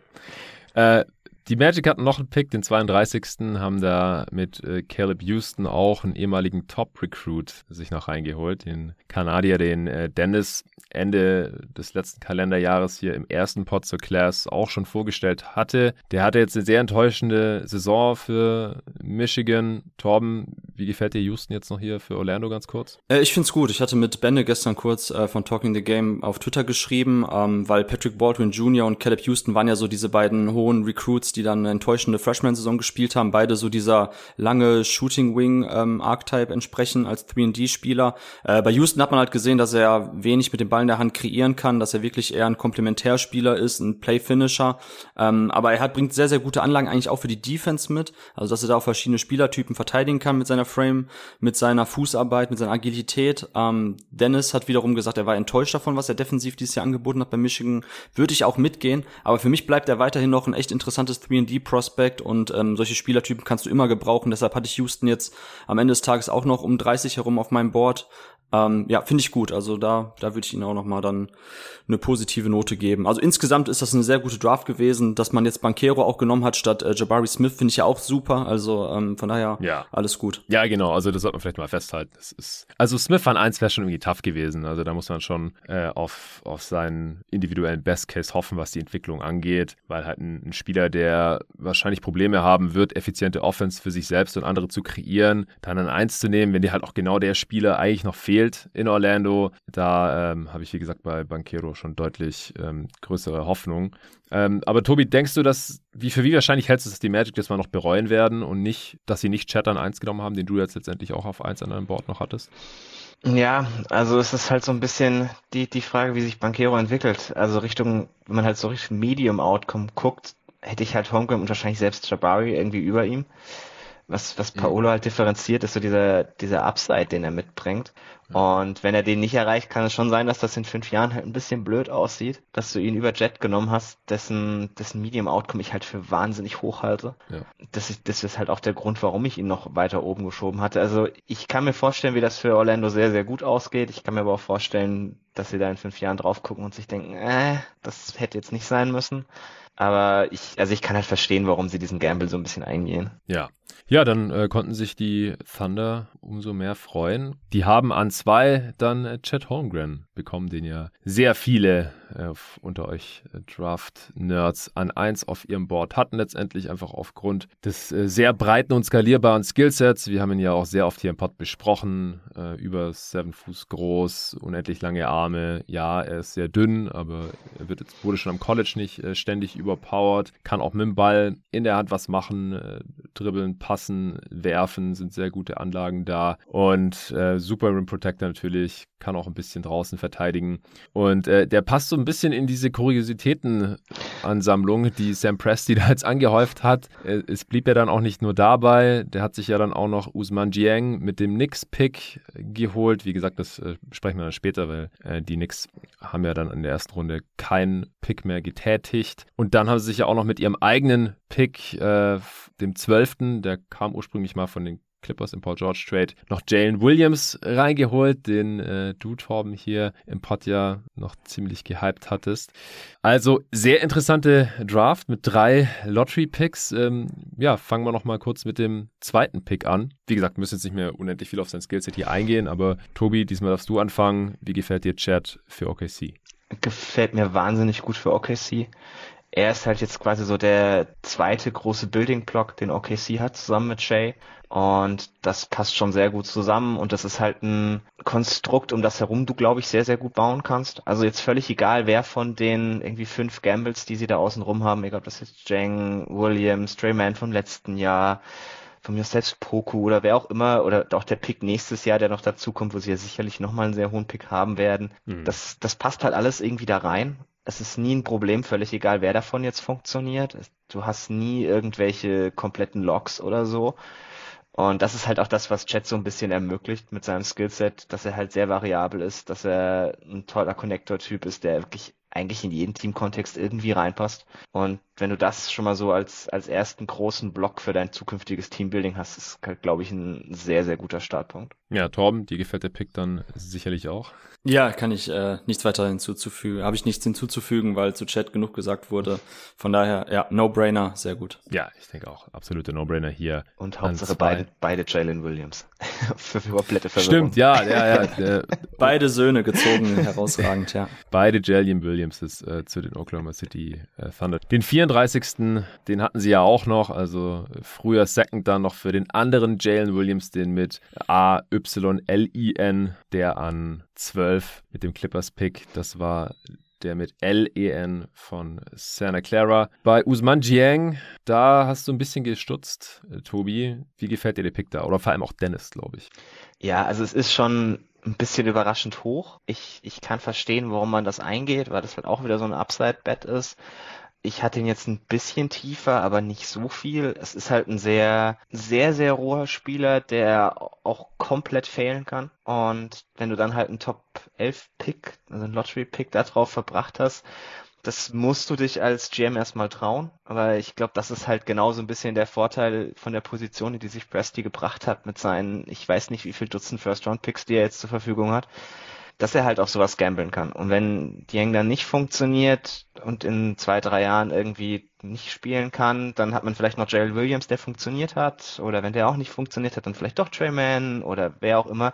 Äh, die Magic hatten noch einen Pick, den 32. haben da mit äh, Caleb Houston auch einen ehemaligen Top-Recruit sich noch reingeholt, den Kanadier, den äh, Dennis Ende des letzten Kalenderjahres hier im ersten Pod zur Class auch schon vorgestellt hatte. Der hatte jetzt eine sehr enttäuschende Saison für Michigan. Torben, wie gefällt dir Houston jetzt noch hier für Orlando ganz kurz? Äh, ich find's gut. Ich hatte mit Benne gestern kurz äh, von Talking the Game auf Twitter geschrieben, ähm, weil Patrick Baldwin Jr. und Caleb Houston waren ja so diese beiden hohen Recruits, die dann eine enttäuschende Freshman-Saison gespielt haben. Beide so dieser lange Shooting Wing ähm, entsprechen als 3D-Spieler. Äh, bei Houston hat man halt gesehen, dass er wenig mit dem Ball in der Hand kreieren kann, dass er wirklich eher ein Komplementärspieler ist, ein Play-Finisher. Ähm, aber er hat, bringt sehr, sehr gute Anlagen eigentlich auch für die Defense mit. Also, dass er da auch verschiedene Spielertypen verteidigen kann mit seiner Frame, mit seiner Fußarbeit, mit seiner Agilität. Ähm, Dennis hat wiederum gesagt, er war enttäuscht davon, was er defensiv dieses Jahr angeboten hat bei Michigan. Würde ich auch mitgehen. Aber für mich bleibt er weiterhin noch ein echt interessantes 3D-Prospect und ähm, solche Spielertypen kannst du immer gebrauchen. Deshalb hatte ich Houston jetzt am Ende des Tages auch noch um 30 herum auf meinem Board. Ähm, ja, finde ich gut. Also da, da würde ich Ihnen auch noch mal dann eine positive Note geben. Also insgesamt ist das eine sehr gute Draft gewesen, dass man jetzt Banquero auch genommen hat statt äh, Jabari Smith, finde ich ja auch super. Also ähm, von daher ja. alles gut. Ja, genau. Also das sollte man vielleicht mal festhalten. Das ist, also Smith an eins wäre schon irgendwie tough gewesen. Also da muss man schon äh, auf, auf seinen individuellen Best Case hoffen, was die Entwicklung angeht, weil halt ein, ein Spieler, der wahrscheinlich Probleme haben wird, effiziente Offense für sich selbst und andere zu kreieren, dann an eins zu nehmen, wenn dir halt auch genau der Spieler eigentlich noch fehlt fehlt in Orlando. Da ähm, habe ich, wie gesagt, bei Banquero schon deutlich ähm, größere Hoffnung. Ähm, aber Tobi, denkst du, dass, wie für wie wahrscheinlich hältst du, dass die Magic jetzt mal noch bereuen werden und nicht, dass sie nicht Chat an 1 genommen haben, den du jetzt letztendlich auch auf 1 an deinem Board noch hattest? Ja, also es ist halt so ein bisschen die, die Frage, wie sich Banquero entwickelt. Also Richtung, wenn man halt so Richtung Medium Outcome guckt, hätte ich halt Holmgren und wahrscheinlich selbst Jabari irgendwie über ihm was, was mhm. Paolo halt differenziert, ist so dieser, dieser Upside, den er mitbringt. Und wenn er den nicht erreicht, kann es schon sein, dass das in fünf Jahren halt ein bisschen blöd aussieht, dass du ihn über Jet genommen hast, dessen, dessen Medium Outcome ich halt für wahnsinnig hoch halte. Ja. Das, ist, das ist halt auch der Grund, warum ich ihn noch weiter oben geschoben hatte. Also ich kann mir vorstellen, wie das für Orlando sehr, sehr gut ausgeht. Ich kann mir aber auch vorstellen, dass sie da in fünf Jahren drauf gucken und sich denken, äh, das hätte jetzt nicht sein müssen. Aber ich, also ich kann halt verstehen, warum sie diesen Gamble so ein bisschen eingehen. Ja. Ja, dann äh, konnten sich die Thunder umso mehr freuen. Die haben an zwei dann äh, Chad Holmgren bekommen, den ja sehr viele äh, unter euch äh, Draft-Nerds an eins auf ihrem Board hatten, letztendlich einfach aufgrund des äh, sehr breiten und skalierbaren Skillsets. Wir haben ihn ja auch sehr oft hier im Pod besprochen. Äh, über seven Fuß groß, unendlich lange Arme. Ja, er ist sehr dünn, aber er wird jetzt, wurde schon am College nicht ständig überpowered. Kann auch mit dem Ball in der Hand was machen, dribbeln, passen, werfen, sind sehr gute Anlagen da. Und äh, Super Rim Protector natürlich, kann auch ein bisschen draußen verteidigen. Und äh, der passt so ein bisschen in diese Kuriositätenansammlung, die Sam Presti [LAUGHS] da jetzt angehäuft hat. Äh, es blieb ja dann auch nicht nur dabei, der hat sich ja dann auch noch Usman Jiang mit dem Knicks-Pick geholt. Wie gesagt, das äh, sprechen wir dann später, weil äh, die Knicks haben ja dann in der ersten Runde keinen Pick mehr getätigt. Und dann haben sie sich ja auch noch mit ihrem eigenen Pick, äh, dem 12., der kam ursprünglich mal von den Clippers im Paul George Trade noch Jalen Williams reingeholt, den äh, du Torben hier im Pod ja noch ziemlich gehypt hattest. Also sehr interessante Draft mit drei Lottery Picks. Ähm, ja, fangen wir noch mal kurz mit dem zweiten Pick an. Wie gesagt, müssen jetzt nicht mehr unendlich viel auf sein Skillset hier eingehen, aber Tobi, diesmal darfst du anfangen. Wie gefällt dir Chad für OKC? Gefällt mir wahnsinnig gut für OKC er ist halt jetzt quasi so der zweite große Building Block, den OKC hat, zusammen mit Shay. Und das passt schon sehr gut zusammen und das ist halt ein Konstrukt, um das herum du, glaube ich, sehr, sehr gut bauen kannst. Also jetzt völlig egal, wer von den irgendwie fünf Gambles, die sie da außen rum haben, egal ob das jetzt Jang, Williams, Drayman vom letzten Jahr, von mir selbst Poku oder wer auch immer, oder auch der Pick nächstes Jahr, der noch dazu kommt, wo sie ja sicherlich nochmal einen sehr hohen Pick haben werden. Mhm. Das, das passt halt alles irgendwie da rein es ist nie ein Problem, völlig egal, wer davon jetzt funktioniert. Du hast nie irgendwelche kompletten Logs oder so. Und das ist halt auch das, was Chat so ein bisschen ermöglicht mit seinem Skillset, dass er halt sehr variabel ist, dass er ein toller Connector-Typ ist, der wirklich eigentlich in jeden Teamkontext irgendwie reinpasst. Und wenn du das schon mal so als, als ersten großen Block für dein zukünftiges Teambuilding hast, ist, glaube ich, ein sehr, sehr guter Startpunkt. Ja, Torben, die gefällt der Pick dann sicherlich auch. Ja, kann ich äh, nichts weiter hinzuzufügen. Habe ich nichts hinzuzufügen, weil zu Chat genug gesagt wurde. Von daher, ja, No-Brainer, sehr gut. Ja, ich denke auch, absolute No-Brainer hier. Und Hauptsache beide, beide Jalen Williams. [LAUGHS] für komplette Verwirrung. Stimmt, ja, ja, ja. [LAUGHS] beide Söhne gezogen, herausragend, ja. Beide Jalen Williamses äh, zu den Oklahoma City äh, Thunder. Den 34. Den hatten sie ja auch noch, also früher Second dann noch für den anderen Jalen Williams, den mit A, Y, L, I, N, der an 12 mit dem Clippers-Pick. Das war der mit L-E-N von Santa Clara. Bei Usman Jiang, da hast du ein bisschen gestutzt, äh, Tobi. Wie gefällt dir der Pick da? Oder vor allem auch Dennis, glaube ich. Ja, also es ist schon ein bisschen überraschend hoch. Ich, ich kann verstehen, warum man das eingeht, weil das halt auch wieder so ein Upside-Bet ist. Ich hatte ihn jetzt ein bisschen tiefer, aber nicht so viel. Es ist halt ein sehr, sehr, sehr roher Spieler, der auch komplett fehlen kann. Und wenn du dann halt einen Top 11 Pick, also einen Lottery Pick da drauf verbracht hast, das musst du dich als GM erstmal trauen. Aber ich glaube, das ist halt genauso ein bisschen der Vorteil von der Position, die sich Presti gebracht hat mit seinen, ich weiß nicht, wie viel Dutzend First-Round-Picks, die er jetzt zur Verfügung hat dass er halt auf sowas gambeln kann. Und wenn Dieng dann nicht funktioniert und in zwei, drei Jahren irgendwie nicht spielen kann, dann hat man vielleicht noch Gerald Williams, der funktioniert hat. Oder wenn der auch nicht funktioniert hat, dann vielleicht doch Trey Mann oder wer auch immer.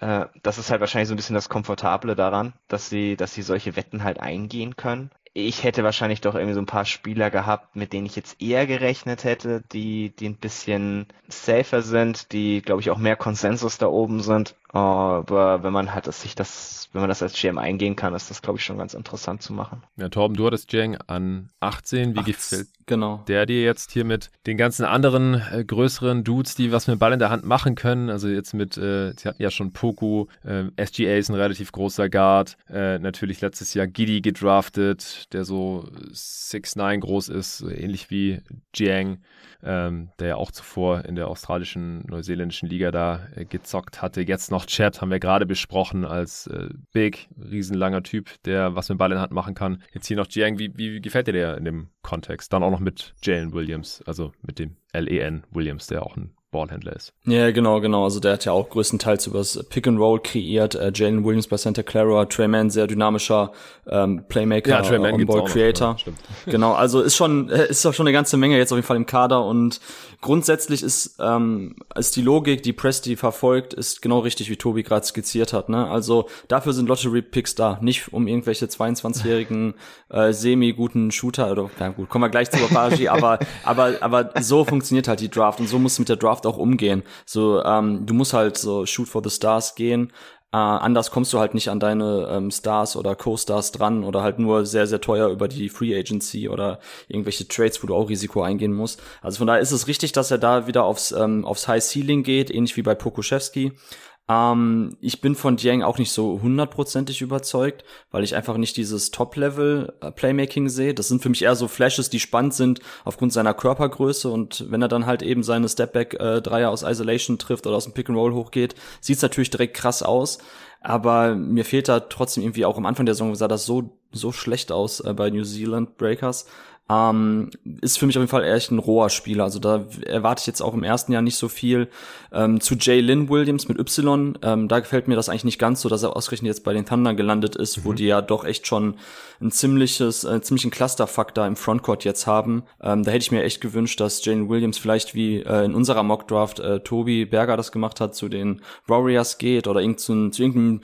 Äh, das ist halt wahrscheinlich so ein bisschen das Komfortable daran, dass sie, dass sie solche Wetten halt eingehen können ich hätte wahrscheinlich doch irgendwie so ein paar Spieler gehabt, mit denen ich jetzt eher gerechnet hätte, die, die ein bisschen safer sind, die, glaube ich, auch mehr Konsensus da oben sind. Aber wenn man halt sich das, wenn man das als GM eingehen kann, ist das, glaube ich, schon ganz interessant zu machen. Ja, Torben, du hattest Jang an 18. Wie 18, gefällt genau. der dir jetzt hier mit den ganzen anderen äh, größeren Dudes, die was mit Ball in der Hand machen können? Also jetzt mit, äh, sie hatten ja schon Poku, äh, SGA ist ein relativ großer Guard, äh, natürlich letztes Jahr Giddy gedraftet, der so 6'9 groß ist, ähnlich wie Jiang ähm, der ja auch zuvor in der australischen, neuseeländischen Liga da äh, gezockt hatte. Jetzt noch Chat haben wir gerade besprochen als äh, Big, riesenlanger Typ, der was mit Ball in Hand machen kann. Jetzt hier noch Jiang, wie, wie, wie gefällt dir der in dem Kontext? Dann auch noch mit Jalen Williams, also mit dem L-E-N Williams, der auch ein Ballhändler ist. Ja, genau, genau. Also der hat ja auch größtenteils übers Pick and Roll kreiert. Äh, Jalen Williams bei Santa Clara, Trey Mann, sehr dynamischer ähm, Playmaker, ja, Trey Mann On-Ball Creator. Noch, ja, genau, also ist schon äh, [LAUGHS] ist doch schon eine ganze Menge jetzt auf jeden Fall im Kader und grundsätzlich ist ähm, ist die Logik, die Presti verfolgt, ist genau richtig, wie Tobi gerade skizziert hat. Ne? Also dafür sind Lottery Picks da, nicht um irgendwelche 22-jährigen [LAUGHS] äh, semi-guten Shooter oder ja gut, kommen wir gleich zu Babaji, aber aber aber so funktioniert halt die Draft und so muss mit der Draft auch umgehen. So ähm, du musst halt so shoot for the stars gehen äh, anders kommst du halt nicht an deine ähm, Stars oder Co-Stars dran oder halt nur sehr, sehr teuer über die Free Agency oder irgendwelche Trades, wo du auch Risiko eingehen musst. Also von daher ist es richtig, dass er da wieder aufs, ähm, aufs High Ceiling geht, ähnlich wie bei Pokuschewski. Ähm, ich bin von Dieng auch nicht so hundertprozentig überzeugt, weil ich einfach nicht dieses Top-Level äh, sehe. Das sind für mich eher so Flashes, die spannend sind aufgrund seiner Körpergröße und wenn er dann halt eben seine Stepback-Dreier äh, aus Isolation trifft oder aus dem Pick-and-Roll hochgeht, sieht's natürlich direkt krass aus. Aber mir fehlt da trotzdem irgendwie auch am Anfang der Saison sah das so so schlecht aus äh, bei New Zealand Breakers. Ähm, ist für mich auf jeden Fall echt ein roher Spieler. Also da erwarte ich jetzt auch im ersten Jahr nicht so viel. Ähm, zu Jay Lynn Williams mit Y, ähm, da gefällt mir das eigentlich nicht ganz so, dass er ausgerechnet jetzt bei den Thunder gelandet ist, mhm. wo die ja doch echt schon ein ziemliches, äh, ziemlichen Clusterfaktor im Frontcourt jetzt haben. Ähm, da hätte ich mir echt gewünscht, dass Jalen Williams vielleicht wie äh, in unserer Mockdraft äh, Tobi Berger das gemacht hat, zu den Warriors geht oder irgend zu, zu irgendeinem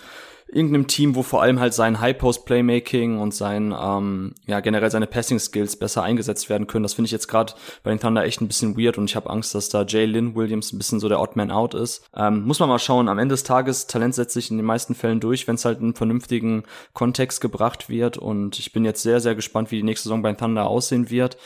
irgendeinem Team, wo vor allem halt sein High-Post-Playmaking und sein, ähm, ja, generell seine Passing-Skills besser eingesetzt werden können. Das finde ich jetzt gerade bei den Thunder echt ein bisschen weird und ich habe Angst, dass da Jay Lynn Williams ein bisschen so der Odd Man Out ist. Ähm, muss man mal schauen. Am Ende des Tages, Talent setzt sich in den meisten Fällen durch, wenn es halt in einen vernünftigen Kontext gebracht wird und ich bin jetzt sehr, sehr gespannt, wie die nächste Saison bei den Thunder aussehen wird.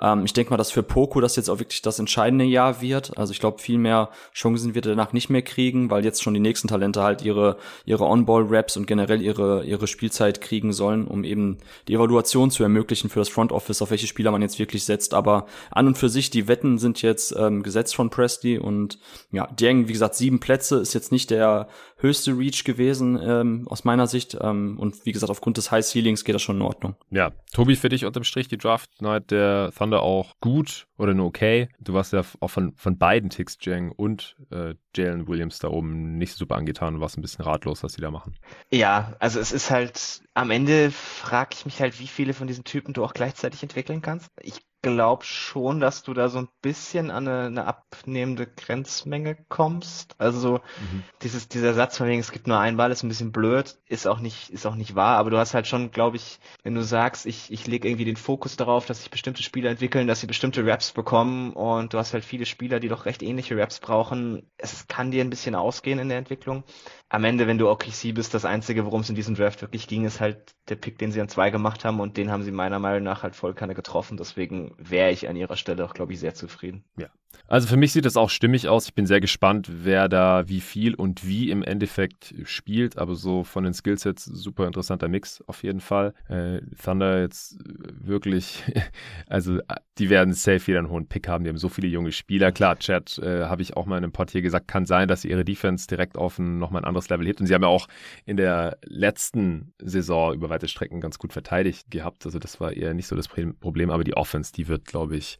Ähm, ich denke mal, dass für Poco das jetzt auch wirklich das entscheidende Jahr wird. Also ich glaube, viel mehr Chancen wird er danach nicht mehr kriegen, weil jetzt schon die nächsten Talente halt ihre, ihre On-Ball-Raps und generell ihre, ihre Spielzeit kriegen sollen, um eben die Evaluation zu ermöglichen für das Front Office, auf welche Spieler man jetzt wirklich setzt. Aber an und für sich, die Wetten sind jetzt ähm, gesetzt von Presti und ja, Dieng, wie gesagt, sieben Plätze ist jetzt nicht der höchste Reach gewesen ähm, aus meiner Sicht. Ähm, und wie gesagt, aufgrund des High Ceilings geht das schon in Ordnung. Ja, Tobi, für dich unterm Strich die Draft Night der Thunder auch gut oder nur okay? Du warst ja auch von, von beiden Ticks, Jang und äh, Jalen Williams da oben nicht super angetan und warst ein bisschen ratlos, was die da machen. Ja, also es ist halt, am Ende frage ich mich halt, wie viele von diesen Typen du auch gleichzeitig entwickeln kannst. Ich glaube schon, dass du da so ein bisschen an eine, eine abnehmende Grenzmenge kommst. Also mhm. dieses, dieser Satz von wegen, es gibt nur einen Ball, ist ein bisschen blöd, ist auch nicht, ist auch nicht wahr, aber du hast halt schon, glaube ich, wenn du sagst, ich, ich lege irgendwie den Fokus darauf, dass sich bestimmte Spieler entwickeln, dass sie bestimmte Raps bekommen und du hast halt viele Spieler, die doch recht ähnliche Raps brauchen. Es kann dir ein bisschen ausgehen in der Entwicklung am Ende, wenn du OKC bist, das Einzige, worum es in diesem Draft wirklich ging, ist halt der Pick, den sie an zwei gemacht haben und den haben sie meiner Meinung nach halt voll keine getroffen. Deswegen wäre ich an ihrer Stelle auch, glaube ich, sehr zufrieden. Ja, also für mich sieht das auch stimmig aus. Ich bin sehr gespannt, wer da wie viel und wie im Endeffekt spielt. Aber so von den Skillsets super interessanter Mix auf jeden Fall. Äh, Thunder jetzt wirklich, [LAUGHS] also die werden safe wieder einen hohen Pick haben. Die haben so viele junge Spieler. Klar, Chat äh, habe ich auch mal in einem Pod hier gesagt, kann sein, dass sie ihre Defense direkt auf ein nochmal ein anderes Level hebt. Und sie haben ja auch in der letzten Saison über weite Strecken ganz gut verteidigt gehabt. Also das war eher nicht so das Problem. Aber die Offense, die wird, glaube ich,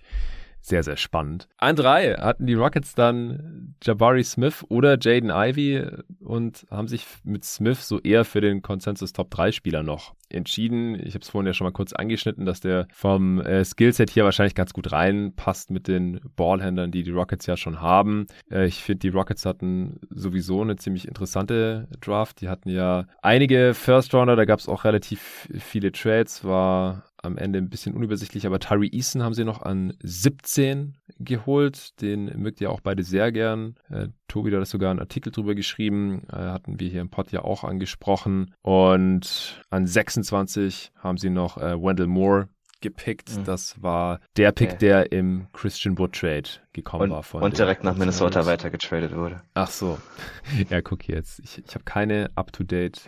sehr, sehr spannend. An drei hatten die Rockets dann Jabari Smith oder Jaden Ivey und haben sich mit Smith so eher für den Consensus Top 3 Spieler noch entschieden. Ich habe es vorhin ja schon mal kurz angeschnitten, dass der vom äh, Skillset hier wahrscheinlich ganz gut reinpasst mit den Ballhändlern, die die Rockets ja schon haben. Äh, ich finde, die Rockets hatten sowieso eine ziemlich interessante Draft. Die hatten ja einige First Rounder, da gab es auch relativ viele Trades, war am Ende ein bisschen unübersichtlich, aber Tyree Eason haben sie noch an 17 geholt. Den mögt ihr auch beide sehr gern. Äh, Tobi hat sogar einen Artikel drüber geschrieben, äh, hatten wir hier im Pod ja auch angesprochen. Und an 26 haben sie noch äh, Wendell Moore gepickt. Mhm. Das war der Pick, okay. der im Christian Wood Trade gekommen und, war. Von und direkt nach Minnesota weitergetradet wurde. Ach so. [LAUGHS] ja, guck jetzt. Ich, ich habe keine up-to-date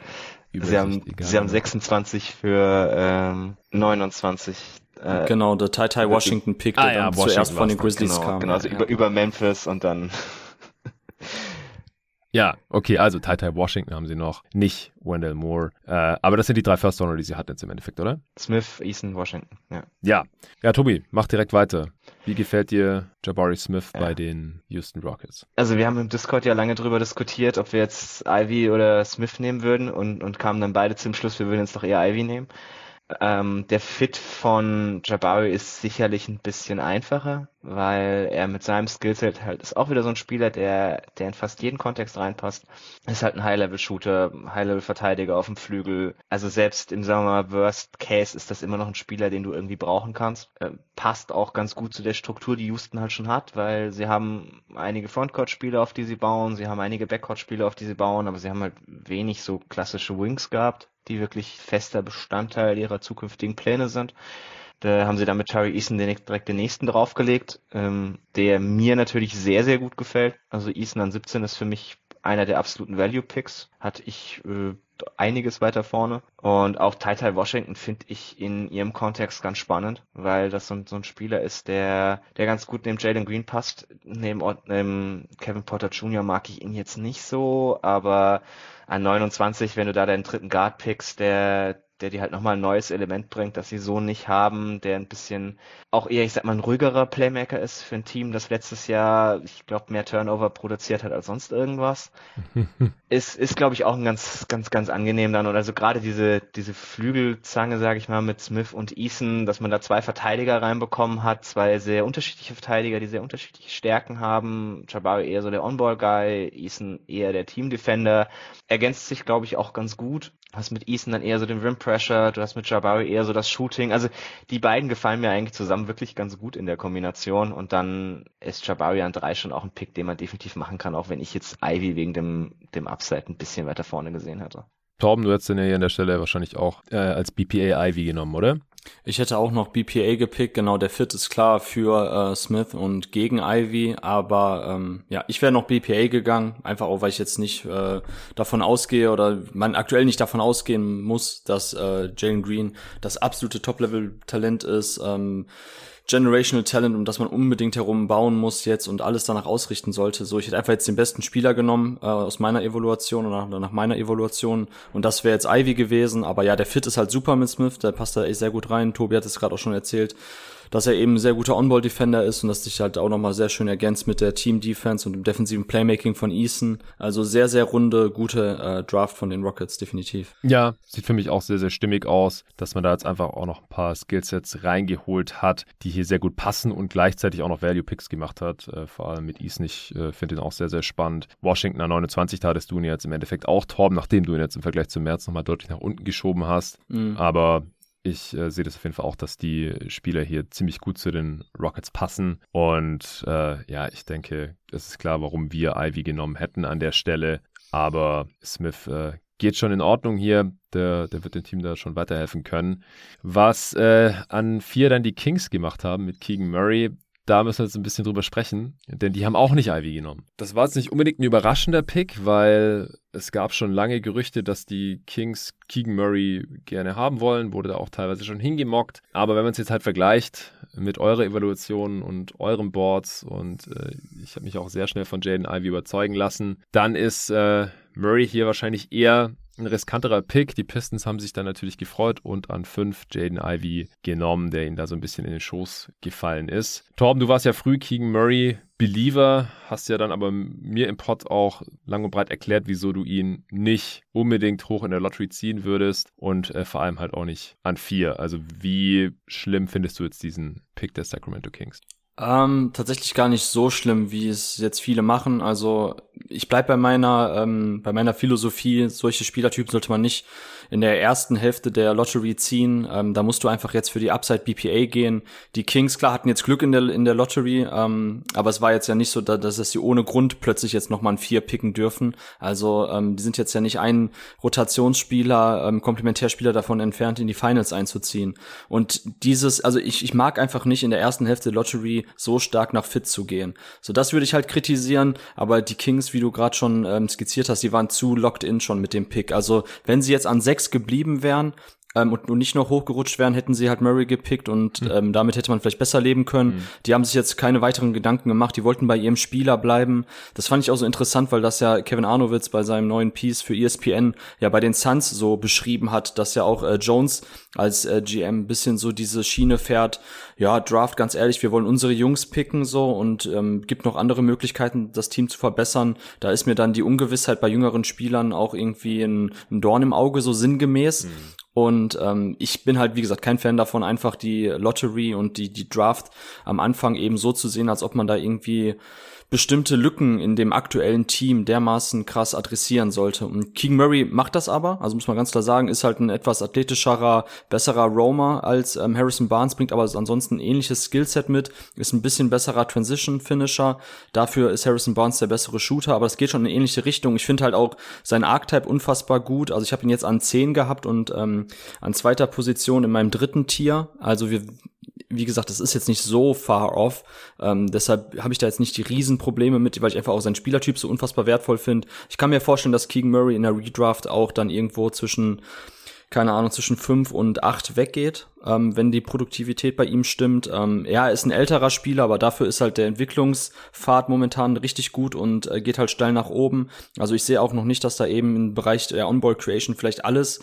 Sie haben, sie haben 26 für ähm, 29 äh, genau, der Tai Tai Washington Pick, der ah, ja, zuerst von den Grizzlies genau, kam. Genau, also ja. über, über Memphis und dann Ja, okay, also Tai Tai Washington haben sie noch, nicht Wendell Moore. Äh, aber das sind die drei First Runner, die sie hatten jetzt im Endeffekt, oder? Smith, Eason, Washington, ja. Ja, ja Tobi, mach direkt weiter. Wie gefällt dir Jabari Smith ja. bei den Houston Rockets? Also wir haben im Discord ja lange drüber diskutiert, ob wir jetzt Ivy oder Smith nehmen würden und, und kamen dann beide zum Schluss, wir würden jetzt doch eher Ivy nehmen. Ähm, der Fit von Jabari ist sicherlich ein bisschen einfacher, weil er mit seinem Skillset halt ist auch wieder so ein Spieler, der, der in fast jeden Kontext reinpasst. Ist halt ein High-Level-Shooter, High-Level-Verteidiger auf dem Flügel. Also selbst im, sagen wir mal, Worst Case ist das immer noch ein Spieler, den du irgendwie brauchen kannst. Äh, passt auch ganz gut zu der Struktur, die Houston halt schon hat, weil sie haben einige Frontcourt-Spiele, auf die sie bauen, sie haben einige Backcourt-Spiele, auf die sie bauen, aber sie haben halt wenig so klassische Wings gehabt die wirklich fester Bestandteil ihrer zukünftigen Pläne sind. Da haben sie dann mit Tari Eason direkt den nächsten draufgelegt, ähm, der mir natürlich sehr, sehr gut gefällt. Also Eason an 17 ist für mich einer der absoluten Value Picks. Hatte ich äh, einiges weiter vorne. Und auch Tai Washington finde ich in ihrem Kontext ganz spannend, weil das so, so ein Spieler ist, der, der ganz gut neben Jalen Green passt. Neben, neben Kevin Potter Jr. mag ich ihn jetzt nicht so, aber an 29, wenn du da deinen dritten Guard pickst, der der die halt nochmal ein neues Element bringt, das sie so nicht haben, der ein bisschen auch eher, ich sag mal, ein ruhigerer Playmaker ist für ein Team, das letztes Jahr, ich glaube, mehr Turnover produziert hat als sonst irgendwas. [LAUGHS] ist, ist glaube ich, auch ein ganz, ganz, ganz angenehm dann. Und also gerade diese, diese Flügelzange, sage ich mal, mit Smith und Eason, dass man da zwei Verteidiger reinbekommen hat, zwei sehr unterschiedliche Verteidiger, die sehr unterschiedliche Stärken haben. Jabari eher so der On-Ball-Guy, Eason eher der Team-Defender. Ergänzt sich, glaube ich, auch ganz gut. Du hast mit Eason dann eher so den Rim Pressure, du hast mit Jabari eher so das Shooting. Also die beiden gefallen mir eigentlich zusammen wirklich ganz gut in der Kombination. Und dann ist Jabari an drei schon auch ein Pick, den man definitiv machen kann, auch wenn ich jetzt Ivy wegen dem, dem Upside ein bisschen weiter vorne gesehen hätte. Torben, du hättest den ja hier an der Stelle wahrscheinlich auch äh, als BPA Ivy genommen, oder? Ich hätte auch noch BPA gepickt, genau, der Fit ist klar für äh, Smith und gegen Ivy, aber ähm, ja, ich wäre noch BPA gegangen, einfach auch, weil ich jetzt nicht äh, davon ausgehe oder man aktuell nicht davon ausgehen muss, dass äh, Jalen Green das absolute Top-Level-Talent ist. Ähm, Generational Talent, um das man unbedingt herum bauen muss jetzt und alles danach ausrichten sollte. So, ich hätte einfach jetzt den besten Spieler genommen äh, aus meiner Evaluation oder nach, nach meiner Evaluation und das wäre jetzt Ivy gewesen. Aber ja, der Fit ist halt super mit Smith, der passt da echt sehr gut rein. Tobi hat es gerade auch schon erzählt dass er eben ein sehr guter On-Ball-Defender ist und dass sich halt auch nochmal sehr schön ergänzt mit der Team-Defense und dem defensiven Playmaking von Eason. Also sehr, sehr runde, gute äh, Draft von den Rockets, definitiv. Ja, sieht für mich auch sehr, sehr stimmig aus, dass man da jetzt einfach auch noch ein paar Skillsets reingeholt hat, die hier sehr gut passen und gleichzeitig auch noch Value-Picks gemacht hat. Äh, vor allem mit Eason, ich äh, finde ihn auch sehr, sehr spannend. Washington 29, da hattest du ihn jetzt im Endeffekt auch, Torben, nachdem du ihn jetzt im Vergleich zum März nochmal deutlich nach unten geschoben hast. Mhm. Aber ich äh, sehe das auf jeden Fall auch, dass die Spieler hier ziemlich gut zu den Rockets passen. Und äh, ja, ich denke, es ist klar, warum wir Ivy genommen hätten an der Stelle. Aber Smith äh, geht schon in Ordnung hier. Der, der wird dem Team da schon weiterhelfen können. Was äh, an vier dann die Kings gemacht haben mit Keegan Murray, da müssen wir jetzt ein bisschen drüber sprechen, denn die haben auch nicht Ivy genommen. Das war jetzt nicht unbedingt ein überraschender Pick, weil es gab schon lange Gerüchte, dass die Kings Keegan Murray gerne haben wollen, wurde da auch teilweise schon hingemockt. Aber wenn man es jetzt halt vergleicht mit eurer Evaluation und euren Boards und äh, ich habe mich auch sehr schnell von Jaden Ivy überzeugen lassen, dann ist äh, Murray hier wahrscheinlich eher ein riskanterer Pick. Die Pistons haben sich dann natürlich gefreut und an fünf Jaden Ivy genommen, der ihnen da so ein bisschen in den Schoß gefallen ist. Torben, du warst ja früh Keegan Murray Believer, hast ja dann aber mir im Pod auch lang und breit erklärt, wieso du ihn nicht unbedingt hoch in der Lottery ziehen würdest und äh, vor allem halt auch nicht an vier. Also wie schlimm findest du jetzt diesen Pick der Sacramento Kings? Ähm, tatsächlich gar nicht so schlimm, wie es jetzt viele machen. Also ich bleib bei meiner ähm, bei meiner Philosophie. Solche Spielertypen sollte man nicht in der ersten Hälfte der Lottery ziehen. Ähm, da musst du einfach jetzt für die Upside BPA gehen. Die Kings, klar, hatten jetzt Glück in der, in der Lottery, ähm, aber es war jetzt ja nicht so, dass, dass sie ohne Grund plötzlich jetzt nochmal ein Vier picken dürfen. Also ähm, die sind jetzt ja nicht ein Rotationsspieler, ähm, Komplementärspieler davon entfernt, in die Finals einzuziehen. Und dieses, also ich, ich mag einfach nicht in der ersten Hälfte der Lottery so stark nach Fit zu gehen. So, das würde ich halt kritisieren, aber die Kings, wie du gerade schon ähm, skizziert hast, die waren zu locked in schon mit dem Pick. Also wenn sie jetzt an sechs geblieben wären, ähm, und, und nicht noch hochgerutscht wären, hätten sie halt Murray gepickt und mhm. ähm, damit hätte man vielleicht besser leben können. Mhm. Die haben sich jetzt keine weiteren Gedanken gemacht, die wollten bei ihrem Spieler bleiben. Das fand ich auch so interessant, weil das ja Kevin Arnowitz bei seinem neuen Piece für ESPN ja bei den Suns so beschrieben hat, dass ja auch äh, Jones als äh, GM ein bisschen so diese Schiene fährt, ja, Draft, ganz ehrlich, wir wollen unsere Jungs picken so und ähm, gibt noch andere Möglichkeiten, das Team zu verbessern. Da ist mir dann die Ungewissheit bei jüngeren Spielern auch irgendwie ein, ein Dorn im Auge, so sinngemäß. Mhm. Und ähm, ich bin halt, wie gesagt, kein Fan davon, einfach die Lottery und die, die Draft am Anfang eben so zu sehen, als ob man da irgendwie bestimmte Lücken in dem aktuellen Team dermaßen krass adressieren sollte. Und King Murray macht das aber, also muss man ganz klar sagen, ist halt ein etwas athletischerer, besserer Roamer als ähm, Harrison Barnes, bringt aber ansonsten ein ähnliches Skillset mit, ist ein bisschen besserer Transition-Finisher. Dafür ist Harrison Barnes der bessere Shooter, aber es geht schon in eine ähnliche Richtung. Ich finde halt auch sein Archetype unfassbar gut. Also ich habe ihn jetzt an 10 gehabt und ähm, an zweiter Position in meinem dritten Tier. Also wir wie gesagt, das ist jetzt nicht so far off. Ähm, deshalb habe ich da jetzt nicht die Riesenprobleme mit, weil ich einfach auch seinen Spielertyp so unfassbar wertvoll finde. Ich kann mir vorstellen, dass Keegan Murray in der Redraft auch dann irgendwo zwischen, keine Ahnung, zwischen fünf und acht weggeht, ähm, wenn die Produktivität bei ihm stimmt. Ähm, er ist ein älterer Spieler, aber dafür ist halt der Entwicklungspfad momentan richtig gut und äh, geht halt steil nach oben. Also ich sehe auch noch nicht, dass da eben im Bereich der On-Ball Creation vielleicht alles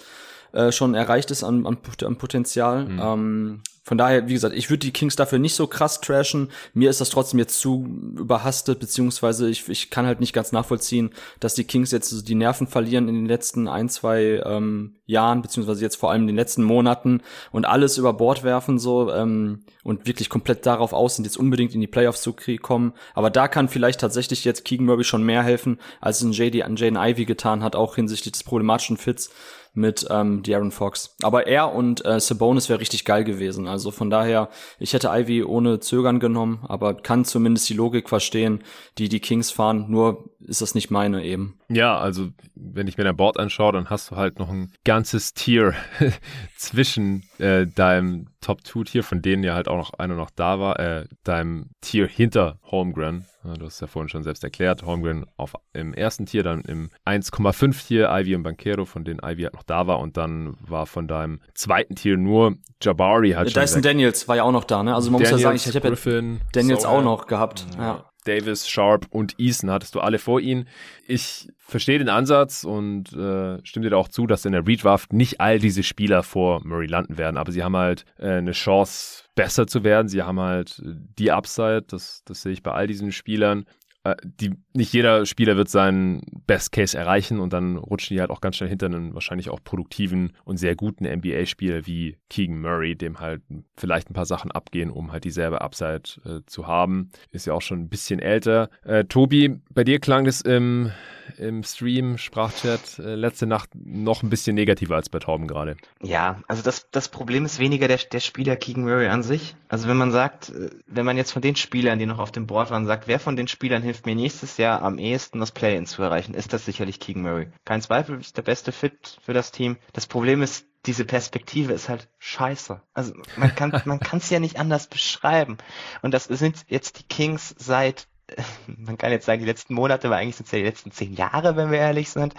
äh, schon erreicht ist an, an, an Potenzial. Mhm. Ähm, von daher, wie gesagt, ich würde die Kings dafür nicht so krass trashen. Mir ist das trotzdem jetzt zu überhastet, beziehungsweise ich, ich kann halt nicht ganz nachvollziehen, dass die Kings jetzt die Nerven verlieren in den letzten ein, zwei ähm, Jahren, beziehungsweise jetzt vor allem in den letzten Monaten und alles über Bord werfen so ähm, und wirklich komplett darauf aus sind, jetzt unbedingt in die Playoffs zu kommen. Aber da kann vielleicht tatsächlich jetzt Keegan Murray schon mehr helfen, als es ein JD an Jaden Ivy getan hat, auch hinsichtlich des problematischen Fits mit ähm, De'Aaron Fox. Aber er und äh, Sabonis wäre richtig geil gewesen. Also von daher, ich hätte Ivy ohne Zögern genommen, aber kann zumindest die Logik verstehen, die die Kings fahren. Nur ist das nicht meine eben. Ja, also wenn ich mir dein Board anschaue, dann hast du halt noch ein ganzes Tier [LAUGHS] zwischen äh, deinem Top 2 Tier, von denen ja halt auch noch einer noch da war, äh, deinem Tier hinter Holmgren. Du hast ja vorhin schon selbst erklärt, Holmgren auf, im ersten Tier, dann im 1,5 Tier Ivy und Banquero, von denen Ivy halt noch da war und dann war von deinem zweiten Tier nur Jabari halt schon Dyson weg. Daniels war ja auch noch da, ne? Also man Daniels, muss ja sagen, ich, ich habe ja Daniels Sohan, auch noch gehabt. Ja. ja. Davis, Sharp und Eason hattest du alle vor ihnen. Ich verstehe den Ansatz und äh, stimme dir da auch zu, dass in der Redraft nicht all diese Spieler vor Murray landen werden, aber sie haben halt äh, eine Chance, besser zu werden. Sie haben halt die Upside, das, das sehe ich bei all diesen Spielern. Äh, die, nicht jeder Spieler wird seinen Best Case erreichen und dann rutschen die halt auch ganz schnell hinter einen wahrscheinlich auch produktiven und sehr guten NBA-Spieler wie Keegan Murray, dem halt vielleicht ein paar Sachen abgehen, um halt dieselbe Upside äh, zu haben. Ist ja auch schon ein bisschen älter. Äh, Tobi, bei dir klang das im, im Stream, Sprachchat, äh, letzte Nacht noch ein bisschen negativer als bei Torben gerade. Ja, also das, das Problem ist weniger der, der Spieler Keegan Murray an sich. Also wenn man sagt, äh, wenn man jetzt von den Spielern, die noch auf dem Board waren, sagt, wer von den Spielern hilft hilft mir nächstes Jahr am ehesten das Play-In zu erreichen, ist das sicherlich Keegan Murray. Kein Zweifel, ist der beste Fit für das Team. Das Problem ist, diese Perspektive ist halt scheiße. Also man kann [LAUGHS] man kann es ja nicht anders beschreiben. Und das sind jetzt die Kings seit [LAUGHS] man kann jetzt sagen, die letzten Monate, aber eigentlich sind es ja die letzten zehn Jahre, wenn wir ehrlich sind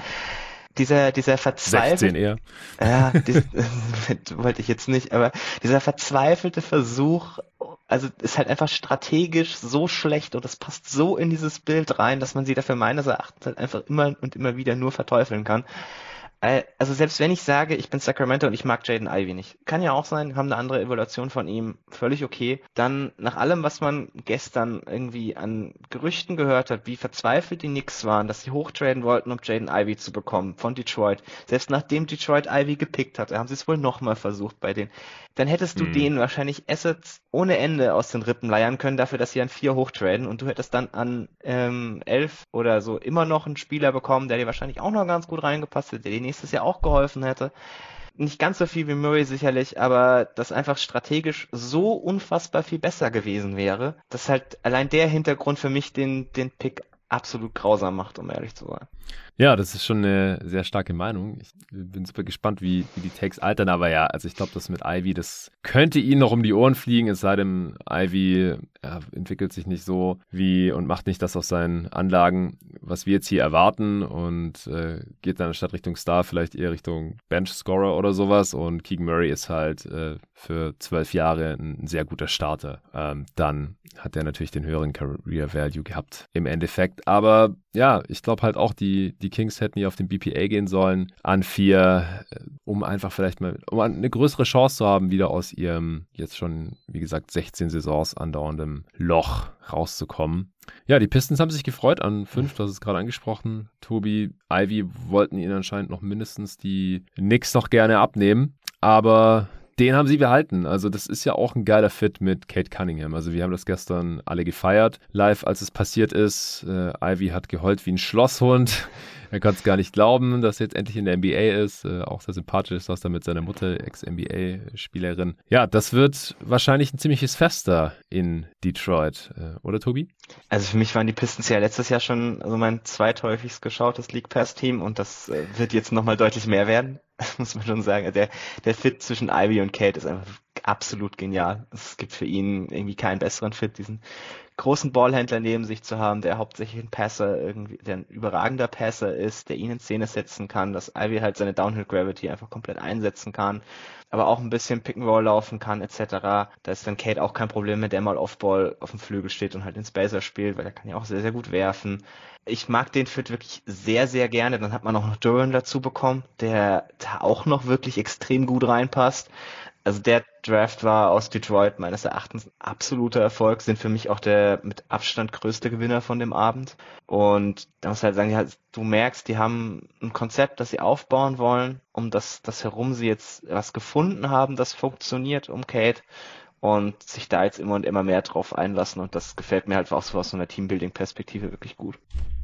dieser, dieser verzweifelte, eher. [LAUGHS] Ja, dies, [LAUGHS] wollte ich jetzt nicht, aber dieser verzweifelte Versuch, also ist halt einfach strategisch so schlecht und es passt so in dieses Bild rein, dass man sie dafür meines Erachtens halt einfach immer und immer wieder nur verteufeln kann. Äh, also selbst wenn ich sage, ich bin Sacramento und ich mag Jaden Ivy nicht, kann ja auch sein, haben eine andere Evaluation von ihm, völlig okay. Dann nach allem, was man gestern irgendwie an Gerüchten gehört hat, wie verzweifelt die Knicks waren, dass sie hochtraden wollten, um Jaden Ivy zu bekommen von Detroit. Selbst nachdem Detroit Ivy gepickt hatte, haben sie es wohl nochmal versucht bei denen. Dann hättest du hm. denen wahrscheinlich Assets ohne Ende aus den Rippen leiern können dafür, dass sie an vier hochtraden und du hättest dann an ähm, elf oder so immer noch einen Spieler bekommen, der dir wahrscheinlich auch noch ganz gut reingepasst hätte, der den nächstes Jahr auch geholfen hätte. Nicht ganz so viel wie Murray sicherlich, aber das einfach strategisch so unfassbar viel besser gewesen wäre, dass halt allein der Hintergrund für mich den, den Pick absolut grausam macht, um ehrlich zu sein. Ja, das ist schon eine sehr starke Meinung. Ich bin super gespannt, wie, wie die Takes altern. Aber ja, also ich glaube, das mit Ivy, das könnte ihn noch um die Ohren fliegen, es sei denn, Ivy ja, entwickelt sich nicht so wie und macht nicht das aus seinen Anlagen, was wir jetzt hier erwarten und äh, geht dann statt Richtung Star vielleicht eher Richtung Bench-Scorer oder sowas. Und Keegan Murray ist halt äh, für zwölf Jahre ein sehr guter Starter. Ähm, dann hat er natürlich den höheren Career Value gehabt im Endeffekt. Aber ja, ich glaube halt auch, die, die Kings hätten hier auf den BPA gehen sollen an vier, äh, um einfach vielleicht mal, um eine größere Chance zu haben, wieder aus ihrem jetzt schon, wie gesagt, 16 Saisons andauerndem Loch rauszukommen. Ja, die Pistons haben sich gefreut an fünf, hast es gerade angesprochen. Tobi, Ivy wollten ihnen anscheinend noch mindestens die Knicks noch gerne abnehmen, aber den haben sie behalten. Also das ist ja auch ein geiler Fit mit Kate Cunningham. Also wir haben das gestern alle gefeiert, live, als es passiert ist. Äh, Ivy hat geheult wie ein Schlosshund. Er kann es gar nicht glauben, dass er jetzt endlich in der NBA ist. Äh, auch sehr sympathisch ist das da mit seiner Mutter, Ex-NBA-Spielerin. Ja, das wird wahrscheinlich ein ziemliches Fest da in Detroit. Äh, oder Tobi? Also für mich waren die Pistons ja letztes Jahr schon also mein zweithäufigst geschautes League Pass Team und das äh, wird jetzt nochmal deutlich mehr werden. [LAUGHS] muss man schon sagen. Der, der Fit zwischen Ivy und Kate ist einfach absolut genial. Es gibt für ihn irgendwie keinen besseren Fit. Die sind großen Ballhändler neben sich zu haben, der hauptsächlich ein Passer irgendwie, der ein überragender Passer ist, der ihn in Szene setzen kann, dass Ivy halt seine Downhill Gravity einfach komplett einsetzen kann, aber auch ein bisschen Pick and Roll laufen kann, etc. Da ist dann Kate auch kein Problem mit der mal Offball auf dem Flügel steht und halt den Spacer spielt, weil er kann ja auch sehr, sehr gut werfen. Ich mag den Fit wirklich sehr, sehr gerne. Dann hat man auch noch Duran dazu bekommen, der da auch noch wirklich extrem gut reinpasst. Also der Draft war aus Detroit meines Erachtens ein absoluter Erfolg, sind für mich auch der mit Abstand größte Gewinner von dem Abend. Und da muss halt sagen, du merkst, die haben ein Konzept, das sie aufbauen wollen, um das, das herum sie jetzt was gefunden haben, das funktioniert um Kate und sich da jetzt immer und immer mehr drauf einlassen und das gefällt mir halt auch so aus so einer Teambuilding-Perspektive wirklich gut.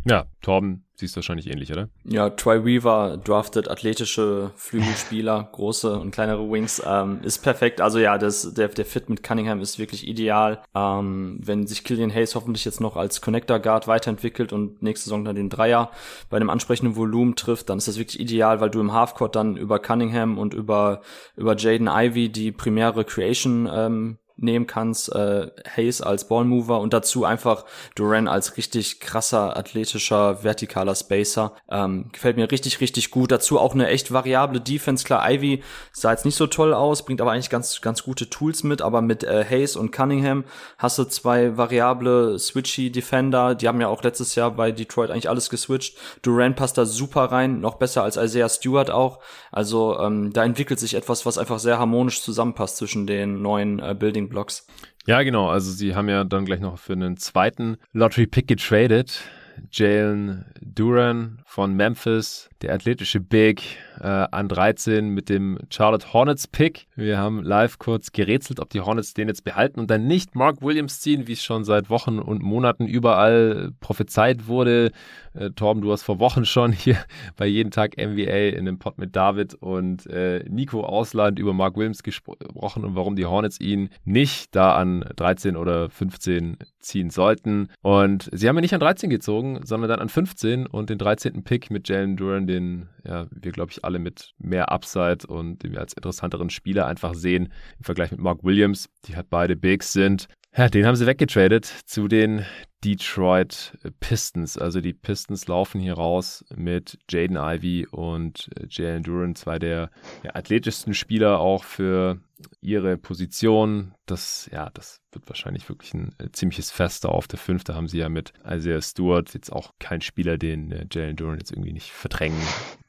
Ja, Torben, siehst du wahrscheinlich ähnlich, oder? Ja, Troy Weaver draftet athletische Flügelspieler, [LAUGHS] große und kleinere Wings, ähm, ist perfekt. Also ja, das, der, der Fit mit Cunningham ist wirklich ideal. Ähm, wenn sich Killian Hayes hoffentlich jetzt noch als Connector Guard weiterentwickelt und nächste Saison dann den Dreier bei einem ansprechenden Volumen trifft, dann ist das wirklich ideal, weil du im Halfcourt dann über Cunningham und über, über Jaden Ivy die primäre Creation ähm, nehmen kannst, äh, Hayes als Ballmover und dazu einfach Duran als richtig krasser, athletischer, vertikaler Spacer. Ähm, gefällt mir richtig, richtig gut. Dazu auch eine echt variable Defense. Klar, Ivy sah jetzt nicht so toll aus, bringt aber eigentlich ganz, ganz gute Tools mit, aber mit äh, Hayes und Cunningham hast du zwei variable switchy Defender. Die haben ja auch letztes Jahr bei Detroit eigentlich alles geswitcht. Duran passt da super rein, noch besser als Isaiah Stewart auch. Also ähm, da entwickelt sich etwas, was einfach sehr harmonisch zusammenpasst zwischen den neuen äh, Building Building Blocks. Ja, genau. Also sie haben ja dann gleich noch für einen zweiten Lottery Pick getradet. Jalen Duran von Memphis, der athletische Big äh, an 13 mit dem Charlotte Hornets Pick. Wir haben live kurz gerätselt, ob die Hornets den jetzt behalten und dann nicht Mark Williams ziehen, wie es schon seit Wochen und Monaten überall prophezeit wurde. Äh, Torben, du hast vor Wochen schon hier [LAUGHS] bei jeden Tag NBA in dem Pod mit David und äh, Nico Ausland über Mark Williams gesprochen und warum die Hornets ihn nicht da an 13 oder 15 ziehen sollten. Und sie haben ihn nicht an 13 gezogen, sondern dann an 15 und den 13. Pick mit Jalen Duran, den ja, wir, glaube ich, alle mit mehr Upside und den wir als interessanteren Spieler einfach sehen im Vergleich mit Mark Williams, die halt beide Bigs sind. Ja, den haben sie weggetradet zu den Detroit Pistons. Also die Pistons laufen hier raus mit Jaden Ivey und äh, Jalen Duran, zwei der ja, athletischsten Spieler auch für ihre Position. Das, ja, das wird wahrscheinlich wirklich ein äh, ziemliches Fest da auf der Fünfte haben sie ja mit Isaiah Stewart jetzt auch kein Spieler, den äh, Jalen Duran jetzt irgendwie nicht verdrängen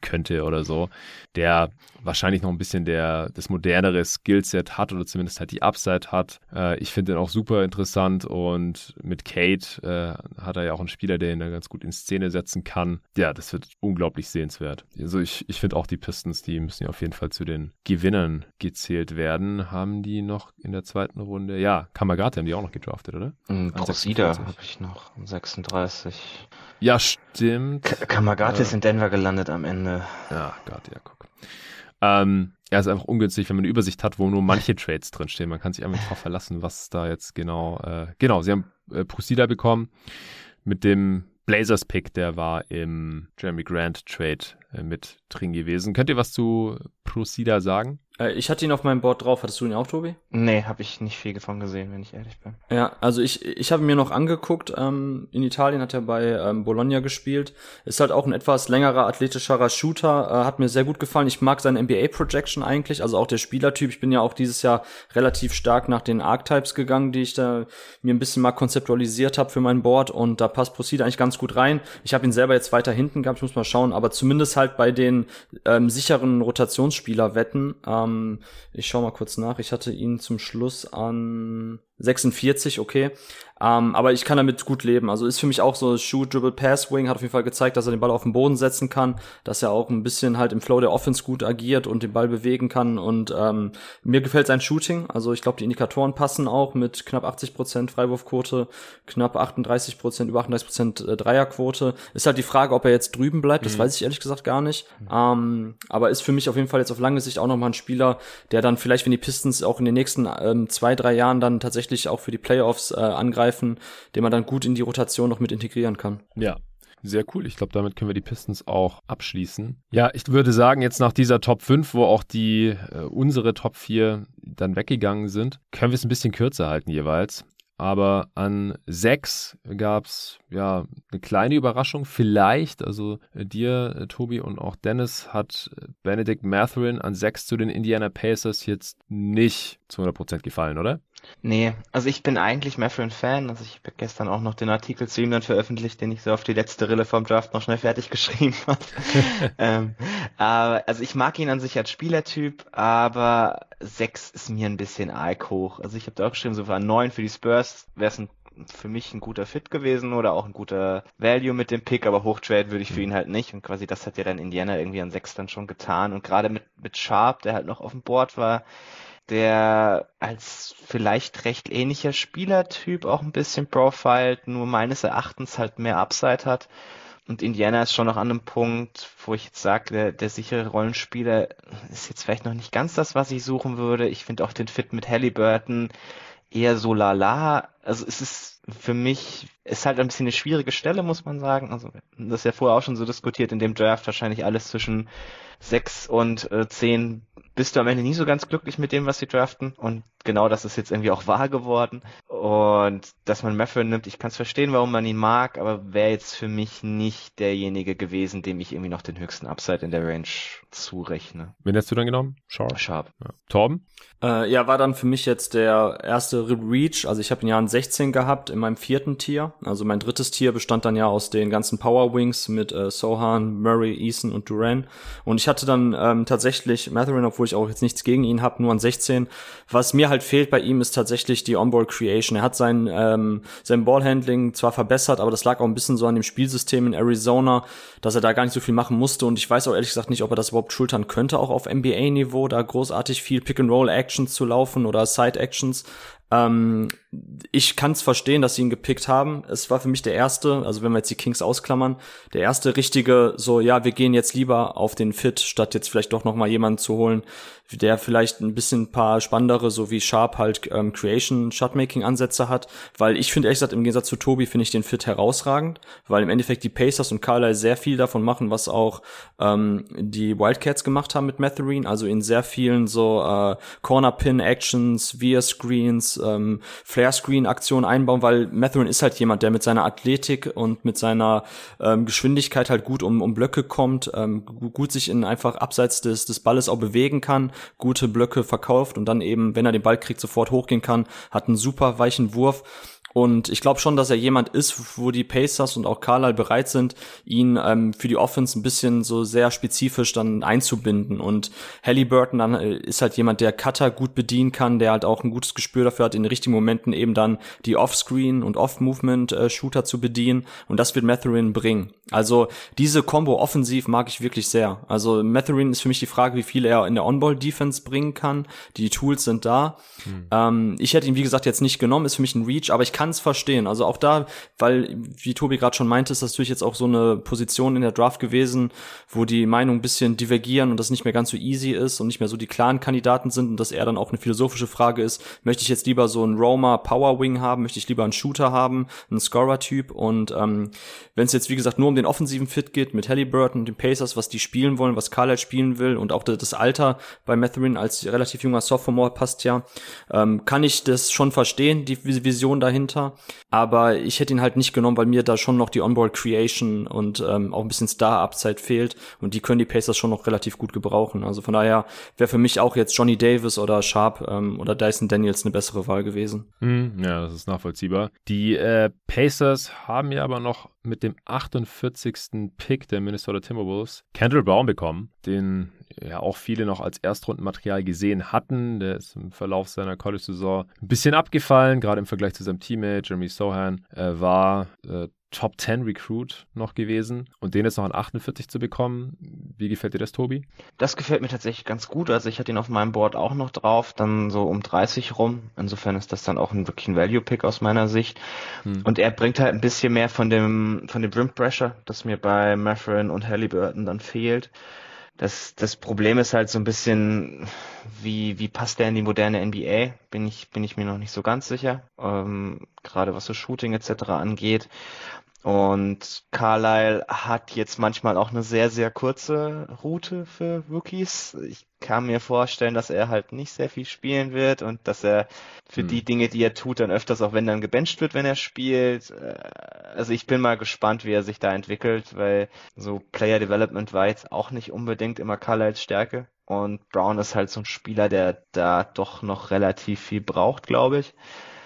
könnte oder so, der wahrscheinlich noch ein bisschen der, das modernere Skillset hat oder zumindest halt die Upside hat. Äh, ich finde den auch super interessant und mit Kate äh, hat er ja auch einen Spieler, der ihn da ganz gut in Szene setzen kann. Ja, das wird unglaublich sehenswert. Also ich, ich finde auch die Pistons, die müssen ja auf jeden Fall zu den Gewinnern gezählt werden. Haben die noch in der zweiten Runde? Ja, Kamagate haben die auch noch gedraftet, oder? Mhm, Procida habe ich noch, 36. Ja, stimmt. K Kamagate äh, ist in Denver gelandet am Ende. Ja, Gott, ja, guck. Ähm, ja, ist einfach ungünstig, wenn man eine Übersicht hat, wo nur manche [LAUGHS] Trades drinstehen. Man kann sich einfach darauf verlassen, was da jetzt genau. Äh, genau, sie haben äh, Procida bekommen mit dem Blazers-Pick, der war im Jeremy Grant Trade äh, mit drin gewesen. Könnt ihr was zu Procida sagen? Äh, ich hatte ihn auf meinem Board drauf. Hattest du ihn auch, Tobi? Nee, habe ich nicht viel davon gesehen, wenn ich ehrlich bin. Ja, also ich, ich habe mir noch angeguckt. Ähm, in Italien hat er bei ähm, Bologna gespielt. Ist halt auch ein etwas längerer, athletischerer Shooter. Äh, hat mir sehr gut gefallen. Ich mag seine NBA-Projection eigentlich, also auch der Spielertyp. Ich bin ja auch dieses Jahr relativ stark nach den Archetypes gegangen, die ich da mir ein bisschen mal konzeptualisiert habe für mein Board. Und da passt Procida eigentlich ganz gut rein. Ich habe ihn selber jetzt weiter hinten gehabt, ich muss mal schauen. Aber zumindest halt bei den ähm, sicheren Rotationsspieler-Wetten. Ähm, ich schau mal kurz nach. Ich hatte ihn zum Schluss an 46, okay. Ähm, aber ich kann damit gut leben. Also ist für mich auch so Shoot, Dribble, Pass, Wing, hat auf jeden Fall gezeigt, dass er den Ball auf den Boden setzen kann, dass er auch ein bisschen halt im Flow der Offense gut agiert und den Ball bewegen kann. Und ähm, mir gefällt sein Shooting. Also ich glaube, die Indikatoren passen auch mit knapp 80% Freiwurfquote, knapp 38%, über 38% äh, Dreierquote. Ist halt die Frage, ob er jetzt drüben bleibt, das mhm. weiß ich ehrlich gesagt gar nicht. Mhm. Ähm, aber ist für mich auf jeden Fall jetzt auf lange Sicht auch nochmal ein Spieler, der dann vielleicht, wenn die Pistons auch in den nächsten ähm, zwei, drei Jahren dann tatsächlich auch für die Playoffs äh, angreifen, den man dann gut in die Rotation noch mit integrieren kann. Ja, sehr cool. Ich glaube, damit können wir die Pistons auch abschließen. Ja, ich würde sagen, jetzt nach dieser Top 5, wo auch die äh, unsere Top 4 dann weggegangen sind, können wir es ein bisschen kürzer halten jeweils. Aber an sechs gab es ja eine kleine Überraschung. Vielleicht, also äh, dir, äh, Tobi und auch Dennis, hat Benedict Matherin an sechs zu den Indiana Pacers jetzt nicht zu 100% gefallen, oder? Nee, also ich bin eigentlich Matherin-Fan. Also ich habe gestern auch noch den Artikel zu ihm dann veröffentlicht, den ich so auf die letzte Rille vom Draft noch schnell fertig geschrieben habe. [LAUGHS] ähm, aber, also ich mag ihn an sich als Spielertyp, aber sechs ist mir ein bisschen arg hoch. Also ich habe da auch geschrieben, so war neun für die Spurs wäre es für mich ein guter Fit gewesen oder auch ein guter Value mit dem Pick, aber hochtrade würde ich für ihn halt nicht. Und quasi das hat ja dann Indiana irgendwie an sechs dann schon getan. Und gerade mit, mit Sharp, der halt noch auf dem Board war, der als vielleicht recht ähnlicher Spielertyp auch ein bisschen profiled, nur meines Erachtens halt mehr Upside hat. Und Indiana ist schon noch an einem Punkt, wo ich jetzt sage, der, der sichere Rollenspieler ist jetzt vielleicht noch nicht ganz das, was ich suchen würde. Ich finde auch den Fit mit Halliburton eher so lala. Also es ist für mich, ist halt ein bisschen eine schwierige Stelle, muss man sagen. Also das ist ja vorher auch schon so diskutiert, in dem Draft wahrscheinlich alles zwischen sechs und äh, zehn bist du am Ende nie so ganz glücklich mit dem, was sie draften. Und genau das ist jetzt irgendwie auch wahr geworden. Und dass man Meffrin nimmt, ich kann es verstehen, warum man ihn mag, aber wäre jetzt für mich nicht derjenige gewesen, dem ich irgendwie noch den höchsten Upside in der Range zurechne. Wen hast du dann genommen? Sharp. Sharp. Ja. Torben? Äh, ja, war dann für mich jetzt der erste Reach. Also ich habe ihn ja an 16 gehabt in meinem vierten Tier. Also mein drittes Tier bestand dann ja aus den ganzen Power Wings mit äh, Sohan, Murray, Eason und Duran. Und ich hatte dann ähm, tatsächlich Matherin, obwohl ich auch jetzt nichts gegen ihn habe, nur an 16. Was mir halt fehlt bei ihm ist tatsächlich die Onboard Creation. Er hat sein, ähm, sein Ballhandling zwar verbessert, aber das lag auch ein bisschen so an dem Spielsystem in Arizona, dass er da gar nicht so viel machen musste. Und ich weiß auch ehrlich gesagt nicht, ob er das überhaupt schultern könnte, auch auf NBA-Niveau, da großartig viel Pick-and-Roll-Actions zu laufen oder Side-Actions. Ähm, ich kann es verstehen, dass sie ihn gepickt haben. Es war für mich der erste, also wenn wir jetzt die Kings ausklammern, der erste richtige, so ja, wir gehen jetzt lieber auf den Fit, statt jetzt vielleicht doch noch mal jemanden zu holen, der vielleicht ein bisschen paar spannendere, so wie Sharp halt ähm, Creation, Shotmaking Ansätze hat, weil ich finde ehrlich gesagt im Gegensatz zu Tobi finde ich den Fit herausragend, weil im Endeffekt die Pacers und Carlisle sehr viel davon machen, was auch ähm, die Wildcats gemacht haben mit Matherine, also in sehr vielen so äh, Corner Pin Actions, Via Screens, ähm, Flare Screen Aktionen einbauen, weil Matherine ist halt jemand, der mit seiner Athletik und mit seiner ähm, Geschwindigkeit halt gut um, um Blöcke kommt, ähm, gut sich in einfach abseits des, des Balles auch bewegen kann, gute Blöcke verkauft und dann eben, wenn er den Ball kriegt, sofort hochgehen kann, hat einen super weichen Wurf und ich glaube schon, dass er jemand ist, wo die Pacers und auch Carlisle bereit sind, ihn ähm, für die Offense ein bisschen so sehr spezifisch dann einzubinden. Und Halliburton dann äh, ist halt jemand, der Cutter gut bedienen kann, der halt auch ein gutes Gespür dafür hat, in den richtigen Momenten eben dann die Offscreen und Off-Movement-Shooter äh, zu bedienen. Und das wird Matherin bringen. Also diese Combo offensiv mag ich wirklich sehr. Also Matherin ist für mich die Frage, wie viel er in der On-Ball-Defense bringen kann. Die Tools sind da. Hm. Ähm, ich hätte ihn, wie gesagt, jetzt nicht genommen, ist für mich ein Reach, aber ich kann kann es verstehen. Also auch da, weil, wie Tobi gerade schon meinte, ist das natürlich jetzt auch so eine Position in der Draft gewesen, wo die Meinungen ein bisschen divergieren und das nicht mehr ganz so easy ist und nicht mehr so die klaren Kandidaten sind und dass er dann auch eine philosophische Frage ist, möchte ich jetzt lieber so einen Roma Power Wing haben, möchte ich lieber einen Shooter haben, einen Scorer-Typ und ähm, wenn es jetzt, wie gesagt, nur um den offensiven Fit geht mit Halliburton und den Pacers, was die spielen wollen, was Carlisle spielen will und auch das Alter bei Matherin als relativ junger Sophomore passt ja, ähm, kann ich das schon verstehen, die Vision dahinter runter. Aber ich hätte ihn halt nicht genommen, weil mir da schon noch die Onboard Creation und ähm, auch ein bisschen Star-Upside fehlt. Und die können die Pacers schon noch relativ gut gebrauchen. Also von daher wäre für mich auch jetzt Johnny Davis oder Sharp ähm, oder Dyson Daniels eine bessere Wahl gewesen. Mm, ja, das ist nachvollziehbar. Die äh, Pacers haben ja aber noch mit dem 48. Pick der Minnesota Timberwolves Kendall Brown bekommen, den ja auch viele noch als Erstrundenmaterial gesehen hatten. Der ist im Verlauf seiner College-Saison ein bisschen abgefallen, gerade im Vergleich zu seinem Teammate Jeremy Sohan. Er war äh, Top 10 Recruit noch gewesen und den jetzt noch an 48 zu bekommen. Wie gefällt dir das, Tobi? Das gefällt mir tatsächlich ganz gut. Also ich hatte ihn auf meinem Board auch noch drauf, dann so um 30 rum. Insofern ist das dann auch ein wirklich ein Value-Pick aus meiner Sicht. Hm. Und er bringt halt ein bisschen mehr von dem, von dem Rim Pressure, das mir bei Matherin und Halliburton dann fehlt. Das, das Problem ist halt so ein bisschen, wie, wie passt der in die moderne NBA? Bin ich, bin ich mir noch nicht so ganz sicher. Ähm, gerade was so Shooting etc. angeht. Und Carlisle hat jetzt manchmal auch eine sehr, sehr kurze Route für Rookies. Ich kann mir vorstellen, dass er halt nicht sehr viel spielen wird und dass er für hm. die Dinge, die er tut, dann öfters auch wenn dann gebencht wird, wenn er spielt. Äh, also ich bin mal gespannt, wie er sich da entwickelt, weil so Player Development war jetzt auch nicht unbedingt immer Carlisles Stärke. Und Brown ist halt so ein Spieler, der da doch noch relativ viel braucht, glaube ich.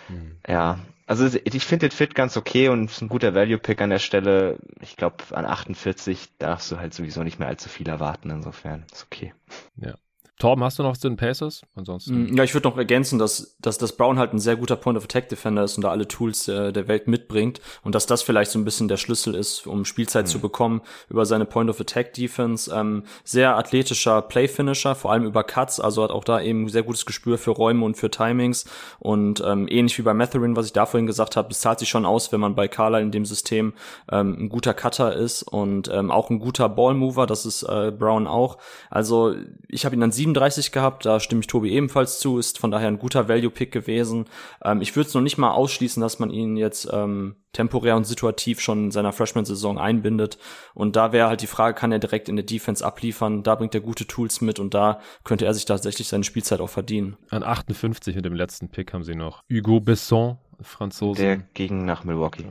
Hm. Ja, also ich finde den Fit ganz okay und ist ein guter Value-Pick an der Stelle. Ich glaube, an 48 darfst du halt sowieso nicht mehr allzu viel erwarten, insofern ist okay. Ja. Torben, hast du noch zu den Pacers? Ansonsten. Mm, ja, ich würde noch ergänzen, dass, dass, dass Brown halt ein sehr guter Point of Attack Defender ist und da alle Tools äh, der Welt mitbringt und dass das vielleicht so ein bisschen der Schlüssel ist, um Spielzeit mhm. zu bekommen über seine Point of Attack Defense. Ähm, sehr athletischer Play Finisher, vor allem über Cuts, also hat auch da eben sehr gutes Gespür für Räume und für Timings und ähm, ähnlich wie bei Matherin, was ich da vorhin gesagt habe, es zahlt sich schon aus, wenn man bei Carla in dem System ähm, ein guter Cutter ist und ähm, auch ein guter Ballmover, das ist äh, Brown auch. Also ich habe ihn dann sieben 37 gehabt, da stimme ich Tobi ebenfalls zu, ist von daher ein guter Value-Pick gewesen. Ähm, ich würde es noch nicht mal ausschließen, dass man ihn jetzt ähm, temporär und situativ schon in seiner Freshman-Saison einbindet. Und da wäre halt die Frage, kann er direkt in der Defense abliefern? Da bringt er gute Tools mit und da könnte er sich tatsächlich seine Spielzeit auch verdienen. An 58 mit dem letzten Pick haben sie noch Hugo Besson, Franzose. Der ging nach Milwaukee.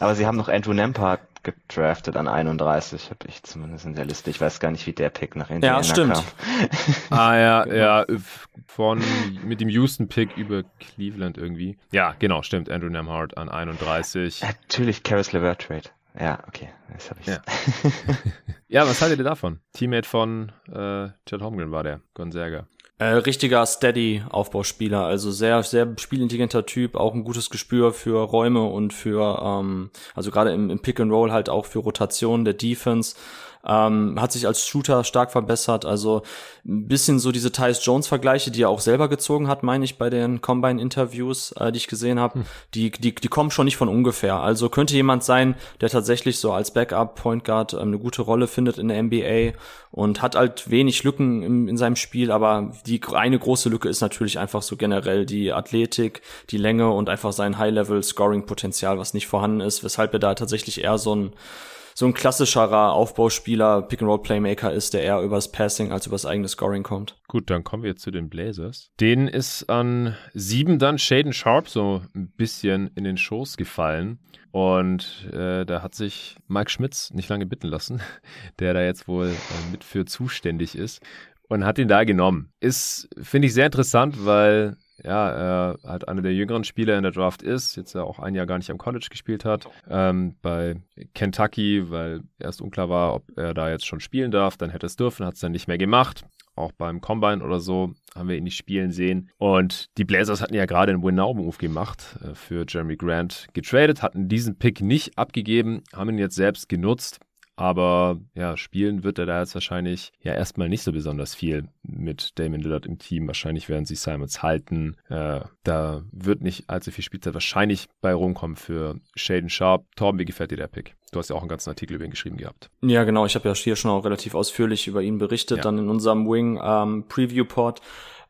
Aber sie haben noch Andrew Nempart gedraftet an 31, habe ich zumindest in der Liste. Ich weiß gar nicht, wie der Pick nach Indiana ja, stimmt. kam. [LAUGHS] ah ja, genau. ja, von mit dem Houston-Pick über Cleveland irgendwie. Ja, genau, stimmt. Andrew Nemhart an 31. Natürlich Caris LeVert Trade. Ja, okay, das habe ich. Ja. [LAUGHS] [LAUGHS] ja, was haltet ihr davon? Teammate von äh, Chad Holmgren war der, Gonzaga. Äh, richtiger Steady-Aufbauspieler, also sehr, sehr spielintelligenter Typ, auch ein gutes Gespür für Räume und für, ähm, also gerade im, im Pick and Roll halt auch für Rotation der Defense. Ähm, hat sich als Shooter stark verbessert. Also ein bisschen so diese Tyus Jones-Vergleiche, die er auch selber gezogen hat, meine ich, bei den Combine-Interviews, äh, die ich gesehen habe, hm. die, die, die kommen schon nicht von ungefähr. Also könnte jemand sein, der tatsächlich so als Backup-Point Guard ähm, eine gute Rolle findet in der NBA und hat halt wenig Lücken im, in seinem Spiel, aber die eine große Lücke ist natürlich einfach so generell die Athletik, die Länge und einfach sein High-Level-Scoring-Potenzial, was nicht vorhanden ist, weshalb er da tatsächlich eher so ein so ein klassischerer Aufbauspieler, Pick-and-Roll-Playmaker ist, der eher übers Passing als übers eigene Scoring kommt. Gut, dann kommen wir jetzt zu den Blazers. Denen ist an sieben dann Shaden Sharp so ein bisschen in den Schoß gefallen. Und äh, da hat sich Mike Schmitz nicht lange bitten lassen, [LAUGHS] der da jetzt wohl äh, mit für zuständig ist und hat ihn da genommen. Ist, finde ich, sehr interessant, weil ja, er halt einer der jüngeren Spieler in der Draft ist, jetzt ja auch ein Jahr gar nicht am College gespielt hat, ähm, bei Kentucky, weil erst unklar war, ob er da jetzt schon spielen darf, dann hätte es dürfen, hat es dann nicht mehr gemacht. Auch beim Combine oder so haben wir ihn nicht spielen sehen. Und die Blazers hatten ja gerade einen Win-Now-Move gemacht, äh, für Jeremy Grant getradet, hatten diesen Pick nicht abgegeben, haben ihn jetzt selbst genutzt aber ja, spielen wird er da jetzt wahrscheinlich ja erstmal nicht so besonders viel mit Damon Lillard im Team. Wahrscheinlich werden sie Simons halten. Äh, da wird nicht allzu viel Spielzeit wahrscheinlich bei rumkommen für Shaden Sharp. Torben, wie gefällt dir der Pick? Du hast ja auch einen ganzen Artikel über ihn geschrieben gehabt. Ja, genau. Ich habe ja hier schon auch relativ ausführlich über ihn berichtet, ja. dann in unserem Wing ähm, Preview Pod.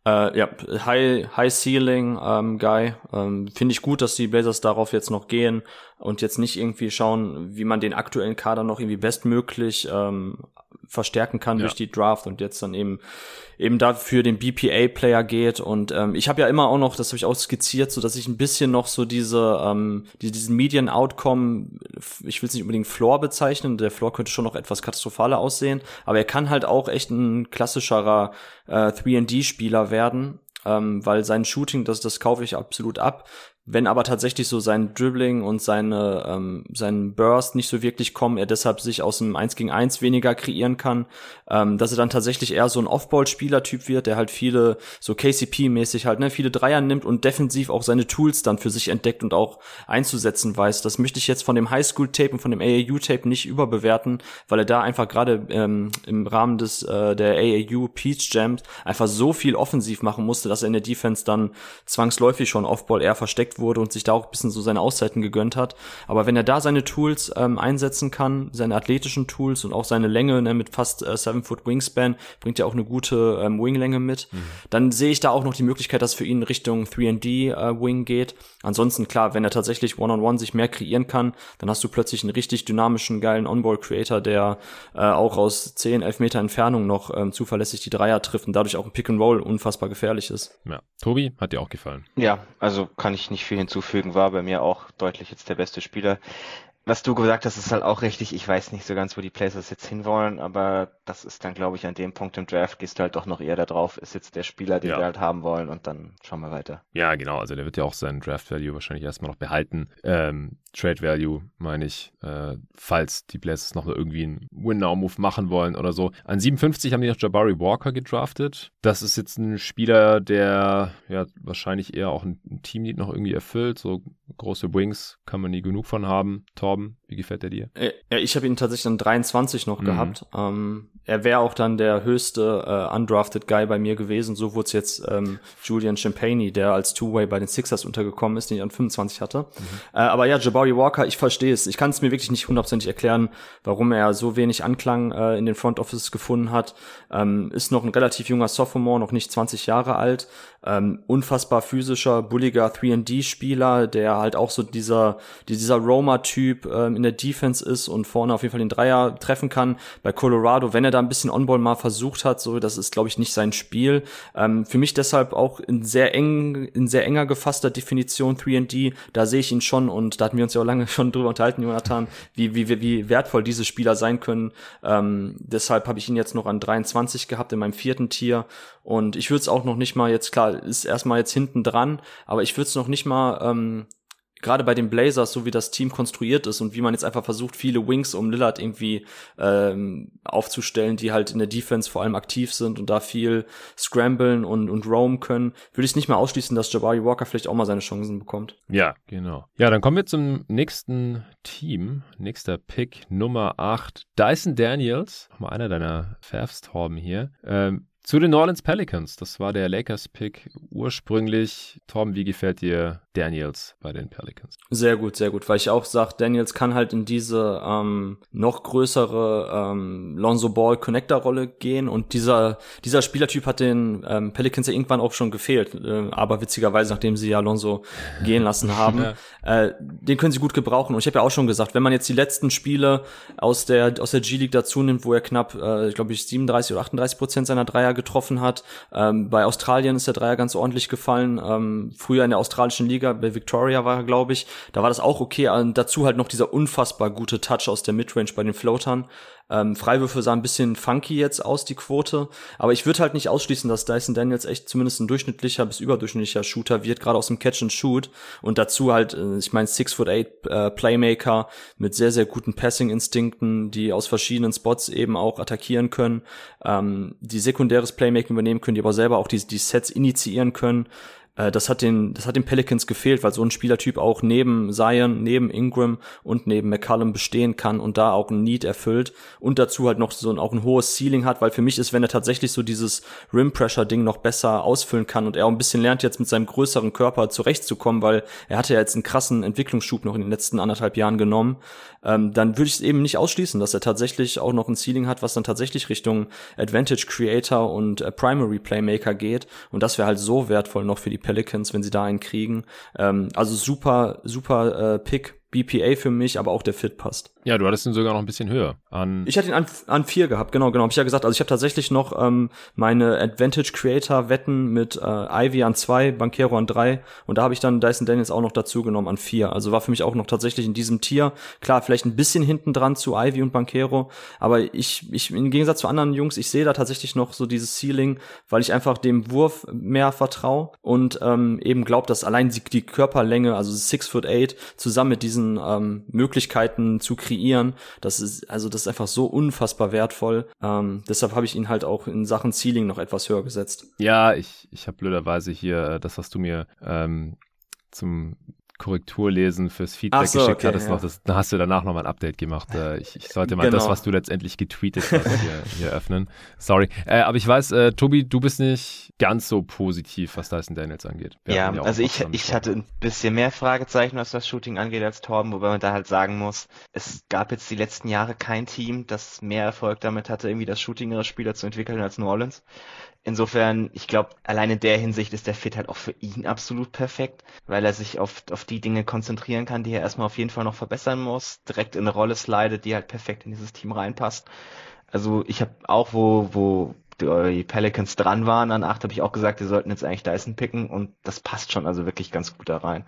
Äh, ja, High, High Ceiling ähm, Guy. Ähm, Finde ich gut, dass die Blazers darauf jetzt noch gehen und jetzt nicht irgendwie schauen, wie man den aktuellen Kader noch irgendwie bestmöglich ähm, verstärken kann ja. durch die Draft und jetzt dann eben eben dafür den BPA-Player geht. Und ähm, ich habe ja immer auch noch, das habe ich auch skizziert, so dass ich ein bisschen noch so diese, ähm, die, diesen Median-Outcome, ich will es nicht unbedingt Floor bezeichnen, der Floor könnte schon noch etwas katastrophaler aussehen, aber er kann halt auch echt ein klassischerer äh, 3D-Spieler werden. Ähm, weil sein Shooting, das, das kaufe ich absolut ab. Wenn aber tatsächlich so sein Dribbling und seine, ähm, sein Burst nicht so wirklich kommen, er deshalb sich aus einem 1 gegen 1 weniger kreieren kann, ähm, dass er dann tatsächlich eher so ein Off-Ball-Spieler-Typ wird, der halt viele, so KCP-mäßig halt, ne, viele Dreier nimmt und defensiv auch seine Tools dann für sich entdeckt und auch einzusetzen weiß. Das möchte ich jetzt von dem Highschool-Tape und von dem AAU-Tape nicht überbewerten, weil er da einfach gerade ähm, im Rahmen des äh, der AAU Peach Jams einfach so viel offensiv machen musste, dass er in der Defense dann zwangsläufig schon Off-Ball eher versteckt wurde und sich da auch ein bisschen so seine Auszeiten gegönnt hat. Aber wenn er da seine Tools ähm, einsetzen kann, seine athletischen Tools und auch seine Länge ne, mit fast äh, 7 Foot Wingspan, bringt ja auch eine gute ähm, Winglänge mit, mhm. dann sehe ich da auch noch die Möglichkeit, dass für ihn Richtung 3D äh, Wing geht. Ansonsten klar, wenn er tatsächlich One-on-One -on -one sich mehr kreieren kann, dann hast du plötzlich einen richtig dynamischen, geilen On-Ball-Creator, der äh, auch aus 10, 11 Meter Entfernung noch ähm, zuverlässig die Dreier trifft und dadurch auch ein Pick-and-Roll unfassbar gefährlich ist. Ja. Tobi, hat dir auch gefallen? Ja, also kann ich nicht viel hinzufügen, war bei mir auch deutlich jetzt der beste Spieler was du gesagt hast, ist halt auch richtig. Ich weiß nicht so ganz, wo die Blazers jetzt hinwollen, aber das ist dann, glaube ich, an dem Punkt im Draft gehst du halt doch noch eher da drauf. Ist jetzt der Spieler, den ja. wir halt haben wollen und dann schauen wir weiter. Ja, genau. Also der wird ja auch seinen Draft Value wahrscheinlich erstmal noch behalten. Ähm, Trade Value, meine ich, äh, falls die Blazers noch irgendwie einen Win-Now-Move machen wollen oder so. An 57 haben die noch Jabari Walker gedraftet. Das ist jetzt ein Spieler, der ja wahrscheinlich eher auch ein, ein Teamlead noch irgendwie erfüllt. So große Wings kann man nie genug von haben. Torben, wie gefällt er dir? Äh, ja, ich habe ihn tatsächlich an 23 noch mhm. gehabt. Ähm, er wäre auch dann der höchste äh, undrafted Guy bei mir gewesen. So wurde es jetzt ähm, Julian Champagne, der als Two-Way bei den Sixers untergekommen ist, den ich an 25 hatte. Mhm. Äh, aber ja, Jabari Walker, ich verstehe es. Ich kann es mir wirklich nicht hundertprozentig erklären, warum er so wenig Anklang äh, in den Front Office gefunden hat. Ähm, ist noch ein relativ junger Sophomore, noch nicht 20 Jahre alt. Ähm, unfassbar physischer, bulliger 3D-Spieler, der halt auch so dieser, dieser Roma-Typ ähm, in der Defense ist und vorne auf jeden Fall den Dreier treffen kann. Bei Colorado, wenn er da ein bisschen On-Ball mal versucht hat, so, das ist, glaube ich, nicht sein Spiel. Ähm, für mich deshalb auch in sehr eng, in sehr enger gefasster Definition 3D, da sehe ich ihn schon und da hatten wir uns ja auch lange [LAUGHS] schon drüber unterhalten, Jonathan, wie, wie, wie wertvoll diese Spieler sein können. Ähm, deshalb habe ich ihn jetzt noch an 23 gehabt in meinem vierten Tier und ich würde es auch noch nicht mal jetzt, klar, ist erstmal jetzt hinten dran, aber ich würde es noch nicht mal ähm, gerade bei den Blazers, so wie das Team konstruiert ist und wie man jetzt einfach versucht, viele Wings um Lillard irgendwie ähm, aufzustellen, die halt in der Defense vor allem aktiv sind und da viel scramblen und, und roam können, würde ich nicht mal ausschließen, dass Jabari Walker vielleicht auch mal seine Chancen bekommt. Ja, genau. Ja, dann kommen wir zum nächsten Team. Nächster Pick, Nummer 8. Dyson Daniels, mal einer deiner Favs, Torben hier. Ähm, zu den New Orleans Pelicans. Das war der Lakers-Pick ursprünglich. Tom, wie gefällt dir Daniels bei den Pelicans? Sehr gut, sehr gut, weil ich auch sage, Daniels kann halt in diese ähm, noch größere ähm, Lonzo Ball Connector-Rolle gehen und dieser, dieser Spielertyp hat den ähm, Pelicans ja irgendwann auch schon gefehlt. Äh, aber witzigerweise, nachdem sie ja Lonzo gehen lassen [LAUGHS] haben, ja. äh, den können sie gut gebrauchen. Und ich habe ja auch schon gesagt, wenn man jetzt die letzten Spiele aus der, aus der G-League dazu nimmt, wo er knapp, äh, glaube ich, 37 oder 38 Prozent seiner Dreier getroffen hat. Ähm, bei Australien ist der Dreier ganz ordentlich gefallen. Ähm, früher in der australischen Liga, bei Victoria war er, glaube ich, da war das auch okay. Und dazu halt noch dieser unfassbar gute Touch aus der Midrange bei den Floatern. Ähm, Freiwürfe sah ein bisschen funky jetzt aus, die Quote. Aber ich würde halt nicht ausschließen, dass Dyson Daniels echt zumindest ein durchschnittlicher bis überdurchschnittlicher Shooter wird, gerade aus dem Catch and Shoot. Und dazu halt, äh, ich meine, Six Foot Eight äh, Playmaker mit sehr, sehr guten Passing-Instinkten, die aus verschiedenen Spots eben auch attackieren können, ähm, die sekundäres Playmaking übernehmen können, die aber selber auch die, die Sets initiieren können. Äh, das hat den, das hat den Pelicans gefehlt, weil so ein Spielertyp auch neben Zion, neben Ingram und neben McCallum bestehen kann und da auch ein Need erfüllt und dazu halt noch so ein, auch ein hohes Ceiling hat, weil für mich ist, wenn er tatsächlich so dieses Rim Pressure Ding noch besser ausfüllen kann und er auch ein bisschen lernt jetzt mit seinem größeren Körper zurechtzukommen, weil er hatte ja jetzt einen krassen Entwicklungsschub noch in den letzten anderthalb Jahren genommen, ähm, dann würde ich es eben nicht ausschließen, dass er tatsächlich auch noch ein Ceiling hat, was dann tatsächlich Richtung Advantage Creator und äh, Primary Playmaker geht und das wäre halt so wertvoll noch für die Pelicans, wenn sie da einen kriegen. Ähm, also super, super äh, Pick. BPA für mich, aber auch der Fit passt. Ja, du hattest ihn sogar noch ein bisschen höher. An ich hatte ihn an, an vier gehabt, genau, genau. Hab ich ja gesagt. Also ich habe tatsächlich noch ähm, meine Advantage Creator Wetten mit äh, Ivy an zwei, Bankero an drei und da habe ich dann Dyson Daniels auch noch dazu genommen an vier. Also war für mich auch noch tatsächlich in diesem Tier. Klar, vielleicht ein bisschen hinten dran zu Ivy und Bankero, aber ich, ich im Gegensatz zu anderen Jungs, ich sehe da tatsächlich noch so dieses Ceiling, weil ich einfach dem Wurf mehr vertraue und ähm, eben glaube, dass allein die, die Körperlänge, also six foot eight, zusammen mit diesen ähm, Möglichkeiten zu kreieren kreieren. Das ist, also das ist einfach so unfassbar wertvoll. Ähm, deshalb habe ich ihn halt auch in Sachen Ceiling noch etwas höher gesetzt. Ja, ich, ich habe blöderweise hier äh, das, was du mir ähm, zum Korrektur lesen fürs Feedback so, geschickt okay, hattest ja. noch. Das, da hast du danach nochmal ein Update gemacht. Äh, ich, ich sollte mal genau. das, was du letztendlich getweetet hast, hier, [LAUGHS] hier öffnen. Sorry. Äh, aber ich weiß, äh, Tobi, du bist nicht ganz so positiv, was Dyson Daniels angeht. Wir ja, ja also ich, ich hatte ein bisschen mehr Fragezeichen, was das Shooting angeht, als Torben, wobei man da halt sagen muss, es gab jetzt die letzten Jahre kein Team, das mehr Erfolg damit hatte, irgendwie das Shooting ihrer Spieler zu entwickeln als New Orleans. Insofern, ich glaube, allein in der Hinsicht ist der Fit halt auch für ihn absolut perfekt, weil er sich auf, auf die Dinge konzentrieren kann, die er erstmal auf jeden Fall noch verbessern muss, direkt in eine Rolle slidet, die halt perfekt in dieses Team reinpasst. Also ich habe auch, wo, wo die Pelicans dran waren an acht, habe ich auch gesagt, die sollten jetzt eigentlich Dyson picken und das passt schon also wirklich ganz gut da rein.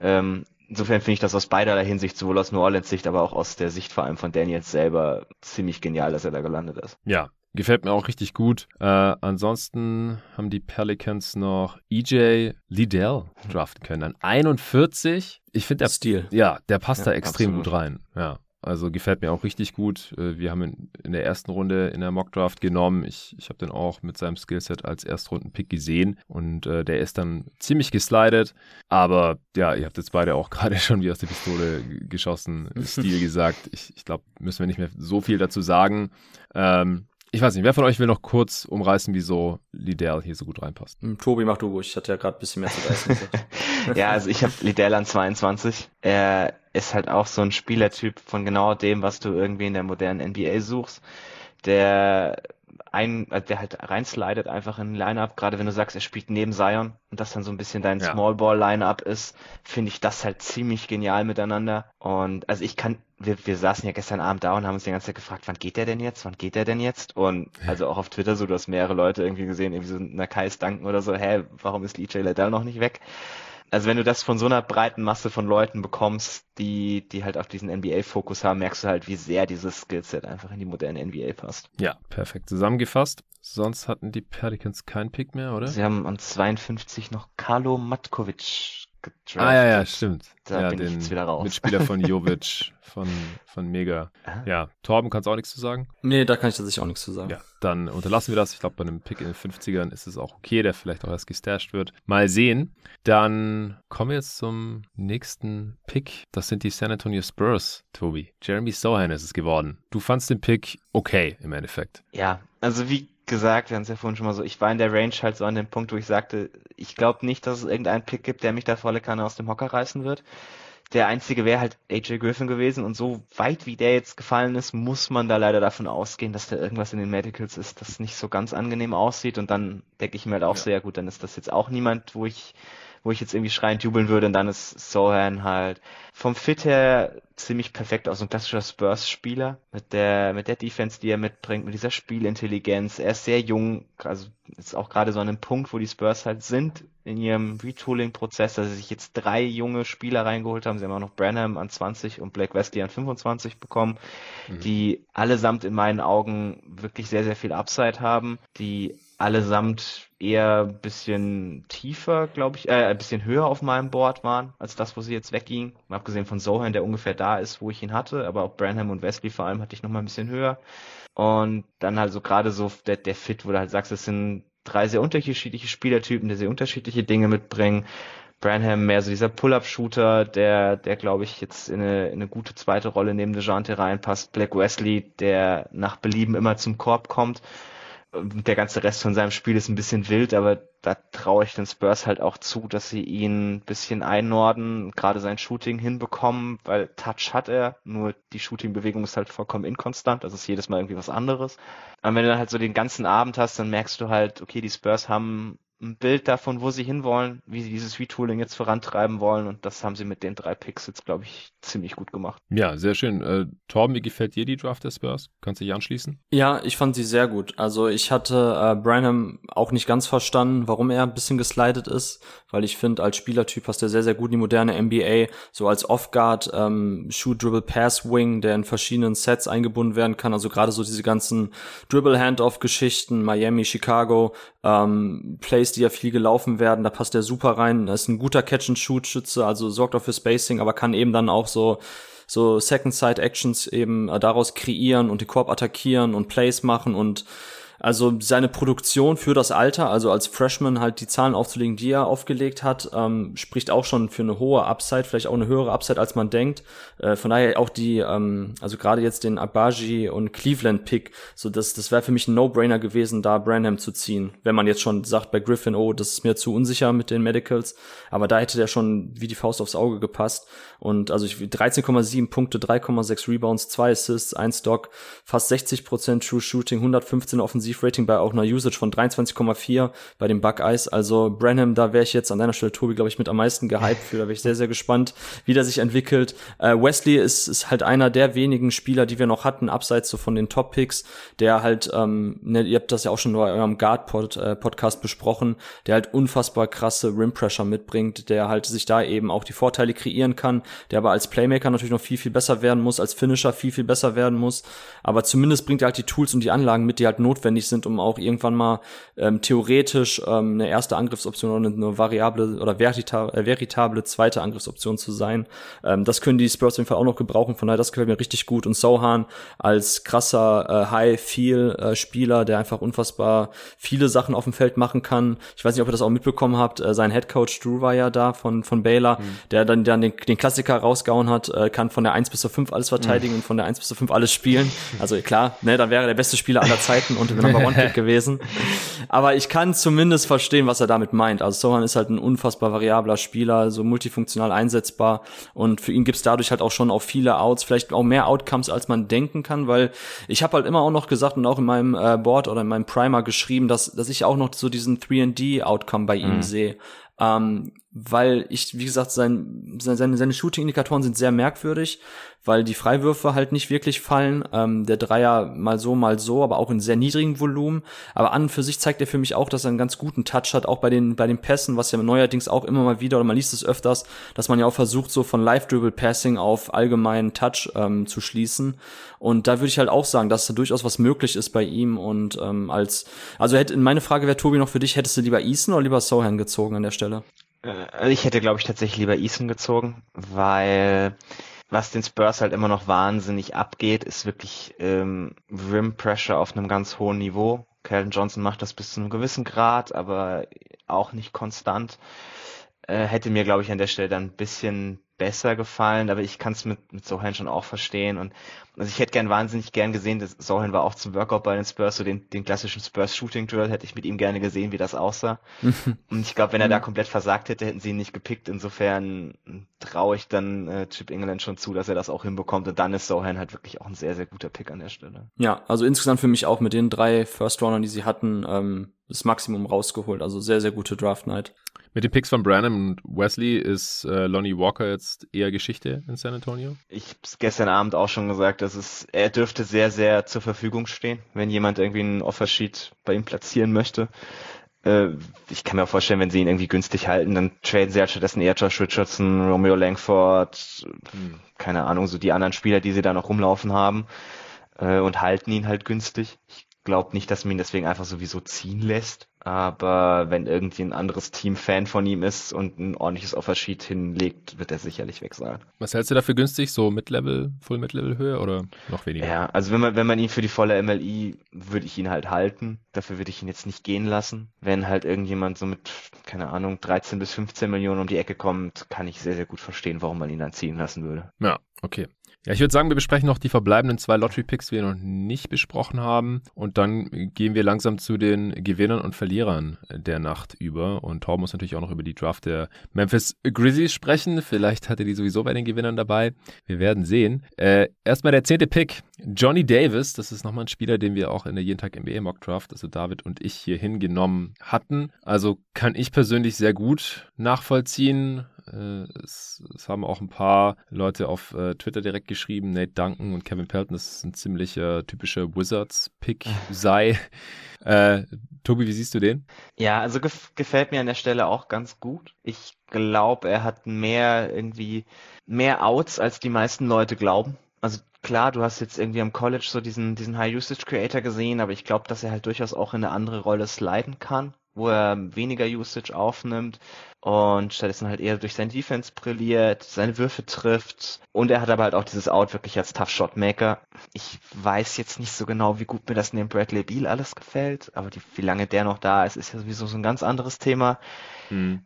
Ähm, insofern finde ich das aus beider Hinsicht, sowohl aus New Orleans Sicht, aber auch aus der Sicht vor allem von Daniels selber ziemlich genial, dass er da gelandet ist. Ja, Gefällt mir auch richtig gut. Äh, ansonsten haben die Pelicans noch EJ Liddell draften können. An 41. Ich finde der Stil. Ja, der passt ja, da extrem absolut. gut rein. Ja. Also gefällt mir auch richtig gut. Äh, wir haben ihn in der ersten Runde in der Mockdraft genommen. Ich, ich habe den auch mit seinem Skillset als Erstrunden-Pick gesehen und äh, der ist dann ziemlich geslidet. Aber ja, ihr habt jetzt beide auch [LAUGHS] gerade schon wie aus der Pistole geschossen, Stil [LAUGHS] gesagt. Ich, ich glaube, müssen wir nicht mehr so viel dazu sagen. Ähm, ich weiß nicht, wer von euch will noch kurz umreißen, wieso Liddell hier so gut reinpasst? Hm, Tobi, mach du ruhig. Ich hatte ja gerade ein bisschen mehr zu leisten [LAUGHS] ja, also ich habe Liddell an 22. Er ist halt auch so ein Spielertyp von genau dem, was du irgendwie in der modernen NBA suchst. Der ein, äh, der halt reinslidet einfach in ein Lineup, gerade wenn du sagst, er spielt neben Zion und das dann so ein bisschen dein ja. Small Ball Lineup ist, finde ich das halt ziemlich genial miteinander. Und also ich kann, wir, wir saßen ja gestern Abend da und haben uns die ganze Zeit gefragt, wann geht der denn jetzt? Wann geht der denn jetzt? Und also auch auf Twitter so, du hast mehrere Leute irgendwie gesehen, irgendwie so Nakais danken oder so, hä, warum ist EJ Liddell noch nicht weg? Also wenn du das von so einer breiten Masse von Leuten bekommst, die, die halt auf diesen NBA-Fokus haben, merkst du halt, wie sehr dieses Skillset einfach in die moderne NBA passt. Ja, perfekt zusammengefasst. Sonst hatten die Pelicans keinen Pick mehr, oder? Sie haben an 52 noch Carlo Matkovic gedraftet. Ah ja, ja, stimmt. Da ja, bin den ich jetzt wieder raus. Mitspieler von [LAUGHS] Jovic von, von Mega. Ah. Ja, Torben, kannst du auch nichts zu sagen? Nee, da kann ich tatsächlich auch nichts zu sagen. Ja, dann unterlassen wir das. Ich glaube, bei einem Pick in den 50ern ist es auch okay, der vielleicht auch erst gestasht wird. Mal sehen. Dann kommen wir jetzt zum nächsten Pick. Das sind die San Antonio Spurs, Tobi. Jeremy Sohan ist es geworden. Du fandst den Pick okay im Endeffekt. Ja, also wie gesagt, wir haben es ja vorhin schon mal so, ich war in der Range halt so an dem Punkt, wo ich sagte, ich glaube nicht, dass es irgendeinen Pick gibt, der mich da volle Kanne aus dem Hocker reißen wird. Der einzige wäre halt AJ Griffin gewesen und so weit wie der jetzt gefallen ist, muss man da leider davon ausgehen, dass da irgendwas in den Medicals ist, das nicht so ganz angenehm aussieht und dann denke ich mir halt auch ja. so, ja gut, dann ist das jetzt auch niemand, wo ich wo ich jetzt irgendwie schreiend jubeln würde und dann ist Sohan halt vom Fit her ziemlich perfekt aus, ein klassischer Spurs-Spieler mit der, mit der Defense, die er mitbringt, mit dieser Spielintelligenz. Er ist sehr jung, also ist auch gerade so an einem Punkt, wo die Spurs halt sind in ihrem Retooling-Prozess, dass sie sich jetzt drei junge Spieler reingeholt haben. Sie haben auch noch Branham an 20 und Blake Wesley an 25 bekommen, mhm. die allesamt in meinen Augen wirklich sehr, sehr viel Upside haben, die allesamt eher ein bisschen tiefer, glaube ich, äh, ein bisschen höher auf meinem Board waren, als das, wo sie jetzt weggingen. Abgesehen von Sohan, der ungefähr da ist, wo ich ihn hatte, aber auch Branham und Wesley vor allem hatte ich noch mal ein bisschen höher. Und dann halt so gerade so der, der Fit, wo du halt sagst, es sind drei sehr unterschiedliche Spielertypen, die sehr unterschiedliche Dinge mitbringen. Branham mehr so dieser Pull-Up-Shooter, der, der glaube ich jetzt in eine, in eine gute zweite Rolle neben DeJounte reinpasst. Black Wesley, der nach Belieben immer zum Korb kommt der ganze Rest von seinem Spiel ist ein bisschen wild, aber da traue ich den Spurs halt auch zu, dass sie ihn ein bisschen einnorden, gerade sein Shooting hinbekommen, weil Touch hat er, nur die Shooting-Bewegung ist halt vollkommen inkonstant, das ist jedes Mal irgendwie was anderes. Aber wenn du dann halt so den ganzen Abend hast, dann merkst du halt, okay, die Spurs haben ein Bild davon, wo sie hinwollen, wie sie dieses Retooling jetzt vorantreiben wollen. Und das haben sie mit den drei Picks jetzt, glaube ich, ziemlich gut gemacht. Ja, sehr schön. Äh, Torben, wie gefällt dir die Draft der Spurs? Kannst du dich anschließen? Ja, ich fand sie sehr gut. Also ich hatte äh, Branham auch nicht ganz verstanden, warum er ein bisschen geslidet ist, weil ich finde, als Spielertyp passt er sehr, sehr gut in die moderne NBA. So als Off-Guard, ähm, Shoot, Dribble, Pass, Wing, der in verschiedenen Sets eingebunden werden kann. Also gerade so diese ganzen Dribble-Handoff-Geschichten, Miami, Chicago, ähm, Plays, die ja viel gelaufen werden, da passt er super rein. Er ist ein guter Catch-and-Shoot-Schütze, also sorgt auch für Spacing, aber kann eben dann auch so so Second Side Actions eben äh, daraus kreieren und die Korb attackieren und Plays machen und Also seine Produktion für das Alter, also als Freshman halt die Zahlen aufzulegen, die er aufgelegt hat, ähm, spricht auch schon für eine hohe Upside, vielleicht auch eine höhere Upside, als man denkt. Äh, von daher auch die, ähm, also gerade jetzt den Abaji und Cleveland Pick, so das, das wäre für mich ein No-Brainer gewesen, da Branham zu ziehen. Wenn man jetzt schon sagt bei Griffin, oh, das ist mir zu unsicher mit den Medicals, aber da hätte der schon wie die Faust aufs Auge gepasst. Und also ich 13,7 Punkte, 3,6 Rebounds, 2 Assists, 1 Stock, fast 60% True Shooting, 115 Offensivrating bei auch einer Usage von 23,4 bei den Buckeyes. Also Branham, da wäre ich jetzt an deiner Stelle, Tobi, glaube ich, mit am meisten gehypt für. Da wäre ich sehr, sehr gespannt, wie der sich entwickelt. Äh, Wesley ist, ist halt einer der wenigen Spieler, die wir noch hatten, abseits so von den Top-Picks, der halt, ähm, ne, ihr habt das ja auch schon bei eurem Guard-Podcast äh, besprochen, der halt unfassbar krasse Rim-Pressure mitbringt, der halt sich da eben auch die Vorteile kreieren kann, der aber als Playmaker natürlich noch viel, viel besser werden muss, als Finisher viel, viel besser werden muss. Aber zumindest bringt er halt die Tools und die Anlagen mit, die halt notwendig sind, um auch irgendwann mal ähm, theoretisch ähm, eine erste Angriffsoption oder eine variable oder verita äh, veritable zweite Angriffsoption zu sein. Ähm, das können die Spurs auf jeden Fall auch noch gebrauchen, von daher das gefällt mir richtig gut. Und Sohan als krasser äh, High-Feel-Spieler, der einfach unfassbar viele Sachen auf dem Feld machen kann. Ich weiß nicht, ob ihr das auch mitbekommen habt, äh, sein Headcoach Drew war ja da von, von Baylor, mhm. der dann, dann den, den Klassiker rausgehauen hat, äh, kann von der 1 bis zur 5 alles verteidigen mhm. und von der 1 bis zur 5 alles spielen. Also klar, ne, dann wäre der beste Spieler aller Zeiten und Number One [LAUGHS] Pick gewesen. Aber ich kann zumindest verstehen, was er damit meint. Also Sohan ist halt ein unfassbar variabler Spieler, so multifunktional einsetzbar und für ihn gibt's dadurch halt auch schon auch viele Outs, vielleicht auch mehr Outcomes, als man denken kann, weil ich habe halt immer auch noch gesagt und auch in meinem äh, Board oder in meinem Primer geschrieben, dass, dass ich auch noch so diesen 3D-Outcome bei ihm mhm. sehe. Ähm, weil ich, wie gesagt, sein, seine, seine Shooting-Indikatoren sind sehr merkwürdig, weil die Freiwürfe halt nicht wirklich fallen. Ähm, der Dreier mal so, mal so, aber auch in sehr niedrigem Volumen. Aber an und für sich zeigt er für mich auch, dass er einen ganz guten Touch hat, auch bei den, bei den Pässen, was ja neuerdings auch immer mal wieder, oder man liest es öfters, dass man ja auch versucht, so von Live-Dribble-Passing auf allgemeinen Touch ähm, zu schließen. Und da würde ich halt auch sagen, dass da durchaus was möglich ist bei ihm und ähm, als, also hätte, meine Frage wäre, Tobi, noch für dich, hättest du lieber Eason oder lieber Sohan gezogen an der Stelle? Äh, ich hätte, glaube ich, tatsächlich lieber Eason gezogen, weil was den Spurs halt immer noch wahnsinnig abgeht, ist wirklich ähm, Rim Pressure auf einem ganz hohen Niveau. Calvin Johnson macht das bis zu einem gewissen Grad, aber auch nicht konstant. Äh, hätte mir, glaube ich, an der Stelle dann ein bisschen besser gefallen, aber ich kann es mit, mit Sohan schon auch verstehen. Und also ich hätte gern wahnsinnig gern gesehen, dass Sohan war auch zum Workout bei den Spurs, so den, den klassischen Spurs Shooting Drill hätte ich mit ihm gerne gesehen, wie das aussah. [LAUGHS] und ich glaube, wenn er da komplett versagt hätte, hätten sie ihn nicht gepickt. Insofern traue ich dann äh, Chip England schon zu, dass er das auch hinbekommt. Und dann ist Sohan halt wirklich auch ein sehr, sehr guter Pick an der Stelle. Ja, also insgesamt für mich auch mit den drei First Roundern, die sie hatten, ähm, das Maximum rausgeholt. Also sehr, sehr gute Draft Night. Mit den Picks von Branham und Wesley ist äh, Lonnie Walker jetzt eher Geschichte in San Antonio? Ich habe es gestern Abend auch schon gesagt, dass es, er dürfte sehr, sehr zur Verfügung stehen, wenn jemand irgendwie einen Offersheet bei ihm platzieren möchte. Äh, ich kann mir auch vorstellen, wenn sie ihn irgendwie günstig halten, dann traden sie halt stattdessen eher Josh Richardson, Romeo Langford, keine Ahnung, so die anderen Spieler, die sie da noch rumlaufen haben äh, und halten ihn halt günstig. Ich glaube nicht, dass man ihn deswegen einfach sowieso ziehen lässt. Aber wenn irgendwie ein anderes Team Fan von ihm ist und ein ordentliches Offersheet hinlegt, wird er sicherlich weg sein. Was hältst du dafür günstig? So Mid-Level, Full-Mid-Level-Höhe oder noch weniger? Ja, also wenn man, wenn man ihn für die volle MLI, würde ich ihn halt halten. Dafür würde ich ihn jetzt nicht gehen lassen. Wenn halt irgendjemand so mit, keine Ahnung, 13 bis 15 Millionen um die Ecke kommt, kann ich sehr, sehr gut verstehen, warum man ihn dann ziehen lassen würde. Ja, okay. Ja, ich würde sagen, wir besprechen noch die verbleibenden zwei Lottery-Picks, die wir noch nicht besprochen haben. Und dann gehen wir langsam zu den Gewinnern und Verlierern der Nacht über. Und Torben muss natürlich auch noch über die Draft der Memphis Grizzlies sprechen. Vielleicht hat er die sowieso bei den Gewinnern dabei. Wir werden sehen. Äh, erstmal der zehnte Pick. Johnny Davis. Das ist nochmal ein Spieler, den wir auch in der Jeden Tag NBA Mock Draft, also David und ich hier hingenommen hatten. Also kann ich persönlich sehr gut nachvollziehen es, es, haben auch ein paar Leute auf äh, Twitter direkt geschrieben, Nate Duncan und Kevin Pelton, das ist ein ziemlicher typischer Wizards-Pick [LAUGHS] sei. Äh, Tobi, wie siehst du den? Ja, also gef gefällt mir an der Stelle auch ganz gut. Ich glaube, er hat mehr irgendwie mehr Outs, als die meisten Leute glauben. Also klar, du hast jetzt irgendwie am College so diesen, diesen High-Usage-Creator gesehen, aber ich glaube, dass er halt durchaus auch in eine andere Rolle sliden kann wo er weniger Usage aufnimmt und stattdessen halt eher durch sein Defense brilliert, seine Würfe trifft und er hat aber halt auch dieses Out wirklich als Tough Shot Maker. Ich weiß jetzt nicht so genau, wie gut mir das neben Bradley Beal alles gefällt, aber die, wie lange der noch da ist, ist ja sowieso so ein ganz anderes Thema. Hm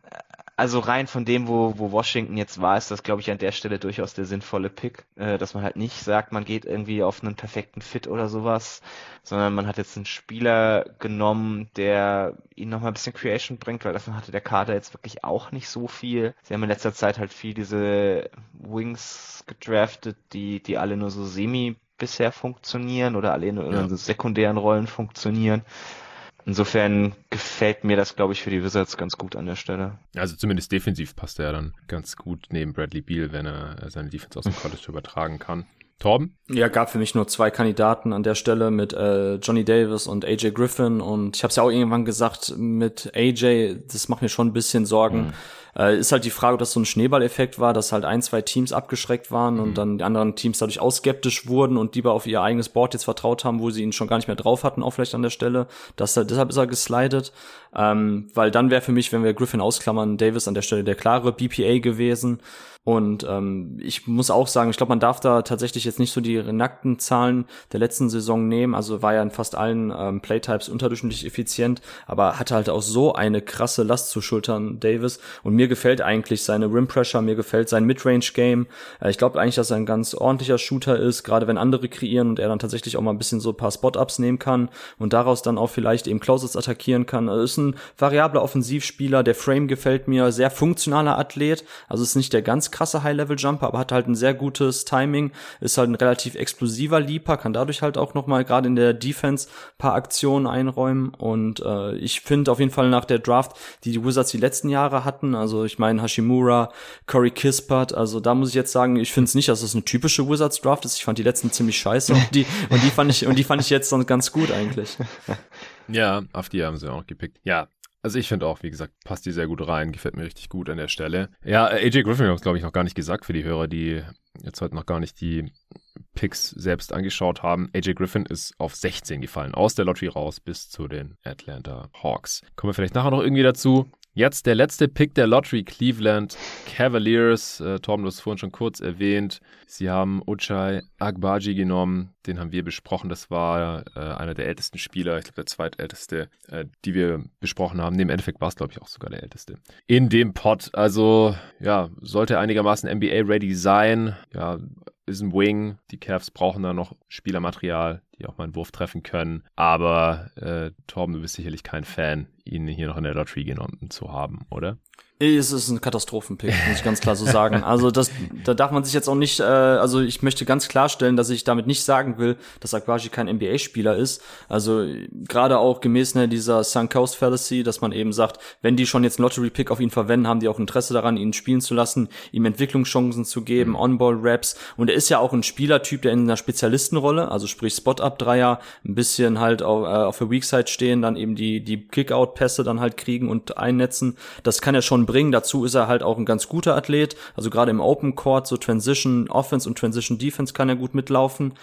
also rein von dem, wo, wo Washington jetzt war, ist das, glaube ich, an der Stelle durchaus der sinnvolle Pick, äh, dass man halt nicht sagt, man geht irgendwie auf einen perfekten Fit oder sowas, sondern man hat jetzt einen Spieler genommen, der ihn nochmal ein bisschen Creation bringt, weil davon hatte der Kader jetzt wirklich auch nicht so viel. Sie haben in letzter Zeit halt viel diese Wings gedraftet, die, die alle nur so semi bisher funktionieren oder alle nur in ja. so sekundären Rollen funktionieren. Insofern gefällt mir das, glaube ich, für die Wizards ganz gut an der Stelle. Also zumindest defensiv passt er dann ganz gut neben Bradley Beal, wenn er seine Defense aus dem [LAUGHS] College übertragen kann. Torben? Ja, gab für mich nur zwei Kandidaten an der Stelle mit äh, Johnny Davis und AJ Griffin und ich habe es ja auch irgendwann gesagt, mit AJ, das macht mir schon ein bisschen Sorgen. Mhm. Äh, ist halt die Frage, ob das so ein Schneeballeffekt war, dass halt ein, zwei Teams abgeschreckt waren mhm. und dann die anderen Teams dadurch ausskeptisch wurden und lieber auf ihr eigenes Board jetzt vertraut haben, wo sie ihn schon gar nicht mehr drauf hatten, auch vielleicht an der Stelle. Das, deshalb ist er geslidet. Ähm, weil dann wäre für mich, wenn wir Griffin ausklammern, Davis an der Stelle der klare BPA gewesen. Und ähm, ich muss auch sagen, ich glaube, man darf da tatsächlich jetzt nicht so die nackten Zahlen der letzten Saison nehmen. Also war ja in fast allen ähm, Playtypes unterdurchschnittlich effizient, aber hatte halt auch so eine krasse Last zu schultern, Davis. Und mir gefällt eigentlich seine Rim Pressure, mir gefällt sein Midrange Game. Äh, ich glaube eigentlich, dass er ein ganz ordentlicher Shooter ist, gerade wenn andere kreieren und er dann tatsächlich auch mal ein bisschen so ein paar Spot-Ups nehmen kann und daraus dann auch vielleicht eben Closets attackieren kann. Also ist ein variabler Offensivspieler, der Frame gefällt mir, sehr funktionaler Athlet. Also ist nicht der ganz krasse High-Level-Jumper, aber hat halt ein sehr gutes Timing, ist halt ein relativ explosiver Leaper, kann dadurch halt auch nochmal gerade in der Defense paar Aktionen einräumen und äh, ich finde auf jeden Fall nach der Draft, die die Wizards die letzten Jahre hatten, also ich meine Hashimura, Corey Kispert, also da muss ich jetzt sagen, ich finde es nicht, dass es das eine typische Wizards Draft ist. Ich fand die letzten ziemlich scheiße und die [LAUGHS] und die fand ich und die fand ich jetzt dann ganz gut eigentlich. Ja, auf die haben sie auch gepickt. Ja, also ich finde auch, wie gesagt, passt die sehr gut rein, gefällt mir richtig gut an der Stelle. Ja, AJ Griffin haben es, glaube ich, noch gar nicht gesagt für die Hörer, die jetzt heute noch gar nicht die Picks selbst angeschaut haben. AJ Griffin ist auf 16 gefallen, aus der Lottery raus bis zu den Atlanta Hawks. Kommen wir vielleicht nachher noch irgendwie dazu. Jetzt der letzte Pick der Lottery, Cleveland Cavaliers. Äh, Torben, du hast vorhin schon kurz erwähnt. Sie haben Uchai Agbaji genommen. Den haben wir besprochen. Das war äh, einer der ältesten Spieler. Ich glaube, der zweitälteste, äh, die wir besprochen haben. Im Endeffekt war es, glaube ich, auch sogar der älteste. In dem Pot. Also, ja, sollte einigermaßen NBA-ready sein. Ja, ist ein Wing. Die Cavs brauchen da noch Spielermaterial, die auch mal einen Wurf treffen können. Aber äh, Torben, du bist sicherlich kein Fan, ihn hier noch in der Lottery genommen zu haben, oder? Es ist ein Katastrophenpick, muss ich ganz klar so sagen. Also das, da darf man sich jetzt auch nicht, äh, also ich möchte ganz klarstellen, dass ich damit nicht sagen will, dass Akbaji kein NBA-Spieler ist. Also gerade auch gemäß ne, dieser Sun Coast Fallacy, dass man eben sagt, wenn die schon jetzt einen Lottery-Pick auf ihn verwenden, haben die auch Interesse daran, ihn spielen zu lassen, ihm Entwicklungschancen zu geben, mhm. On-Ball-Raps. Und er ist ja auch ein Spielertyp, der in einer Spezialistenrolle, also sprich Spot-Up-Dreier, ein bisschen halt auf, äh, auf der Weak-Side stehen, dann eben die, die Kick-Out-Pässe dann halt kriegen und einnetzen. Das kann er schon bringen. Dazu ist er halt auch ein ganz guter Athlet. Also gerade im Open Court, so Transition Offense und Transition Defense kann er gut mitlaufen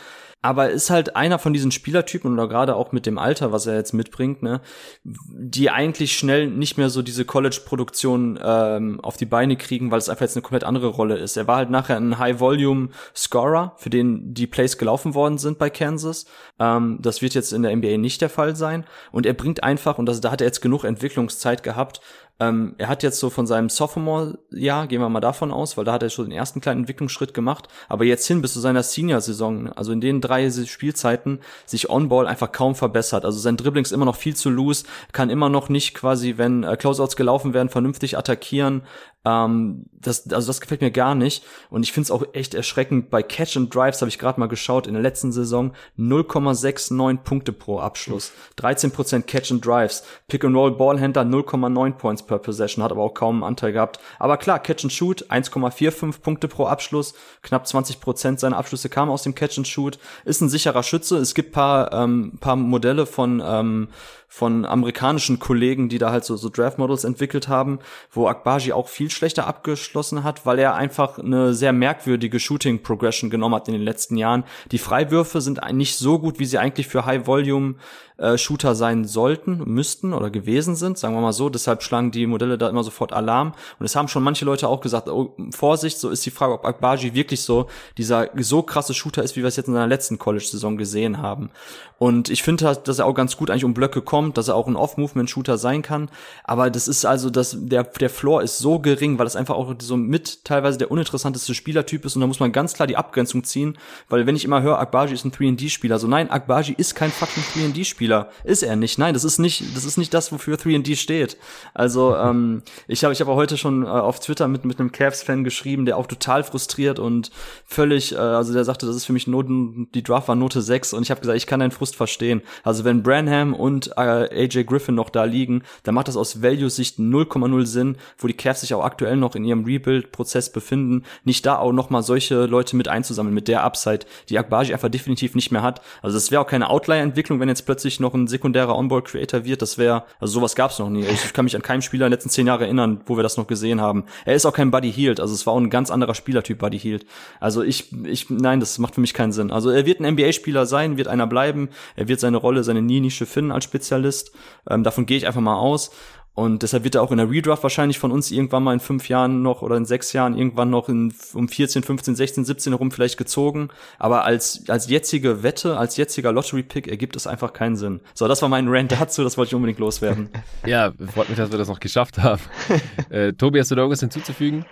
aber ist halt einer von diesen Spielertypen oder gerade auch mit dem Alter, was er jetzt mitbringt, ne, die eigentlich schnell nicht mehr so diese College-Produktion ähm, auf die Beine kriegen, weil es einfach jetzt eine komplett andere Rolle ist. Er war halt nachher ein High-Volume-Scorer, für den die Plays gelaufen worden sind bei Kansas. Ähm, das wird jetzt in der NBA nicht der Fall sein. Und er bringt einfach, und das, da hat er jetzt genug Entwicklungszeit gehabt, ähm, er hat jetzt so von seinem Sophomore-Jahr, gehen wir mal davon aus, weil da hat er schon den ersten kleinen Entwicklungsschritt gemacht, aber jetzt hin bis zu seiner Senior-Saison, also in den drei Spielzeiten, sich On-Ball einfach kaum verbessert. Also sein Dribbling ist immer noch viel zu loose, kann immer noch nicht quasi, wenn äh, Closeouts gelaufen werden, vernünftig attackieren. Ähm, das, also das gefällt mir gar nicht. Und ich finde es auch echt erschreckend. Bei Catch and Drives habe ich gerade mal geschaut in der letzten Saison 0,69 Punkte pro Abschluss, 13% Catch and Drives, Pick and Roll Ballhändler 0,9 Points per Possession, hat aber auch kaum einen Anteil gehabt. Aber klar, Catch and Shoot 1,45 Punkte pro Abschluss, knapp 20% seiner Abschlüsse kamen aus dem Catch and Shoot, ist ein sicherer Schütze. Es gibt paar ähm, paar Modelle von ähm, von amerikanischen Kollegen, die da halt so, so Draft Models entwickelt haben, wo Akbaji auch viel schlechter abgeschlossen hat, weil er einfach eine sehr merkwürdige Shooting Progression genommen hat in den letzten Jahren. Die Freiwürfe sind nicht so gut, wie sie eigentlich für High Volume äh, Shooter sein sollten, müssten oder gewesen sind, sagen wir mal so. Deshalb schlagen die Modelle da immer sofort Alarm. Und es haben schon manche Leute auch gesagt, oh, Vorsicht, so ist die Frage, ob Akbaji wirklich so dieser so krasse Shooter ist, wie wir es jetzt in seiner letzten College-Saison gesehen haben. Und ich finde, halt, dass er auch ganz gut eigentlich um Blöcke kommt, dass er auch ein Off-Movement-Shooter sein kann. Aber das ist also, dass der, der Floor ist so gering, weil das einfach auch so mit teilweise der uninteressanteste Spielertyp ist. Und da muss man ganz klar die Abgrenzung ziehen, weil wenn ich immer höre, Akbaji ist ein 3D-Spieler, so nein, Akbaji ist kein fucking 3D-Spieler. Ist er nicht. Nein, das ist nicht, das ist nicht das, wofür 3D steht. Also, ähm, ich habe ich hab auch heute schon äh, auf Twitter mit, mit einem Cavs-Fan geschrieben, der auch total frustriert und völlig, äh, also der sagte, das ist für mich Noten, die Draft war Note 6 und ich habe gesagt, ich kann deinen Frust verstehen. Also wenn Branham und AJ Griffin noch da liegen, dann macht das aus Value-Sicht 0,0 Sinn, wo die Cavs sich auch aktuell noch in ihrem Rebuild-Prozess befinden, nicht da auch noch mal solche Leute mit einzusammeln, mit der Upside, die Akbaji einfach definitiv nicht mehr hat. Also das wäre auch keine Outlier-Entwicklung, wenn jetzt plötzlich noch ein sekundärer Onboard-Creator wird. Das wäre, also sowas gab's noch nie. Ich kann mich an keinem Spieler in den letzten zehn Jahren erinnern, wo wir das noch gesehen haben. Er ist auch kein Buddy Healed, also es war auch ein ganz anderer Spielertyp Buddy Healed. Also ich, ich, nein, das macht für mich keinen Sinn. Also er wird ein NBA-Spieler sein, wird einer bleiben, er wird seine Rolle, seine Nische finden als Spezialist. Ähm, davon gehe ich einfach mal aus. Und deshalb wird er auch in der Redraft wahrscheinlich von uns irgendwann mal in fünf Jahren noch oder in sechs Jahren irgendwann noch in, um 14, 15, 16, 17 herum vielleicht gezogen. Aber als, als jetzige Wette, als jetziger Lottery-Pick ergibt es einfach keinen Sinn. So, das war mein Rant dazu, das wollte ich unbedingt loswerden. [LAUGHS] ja, freut mich, dass wir das noch geschafft haben. [LAUGHS] äh, Tobi, hast du da irgendwas hinzuzufügen?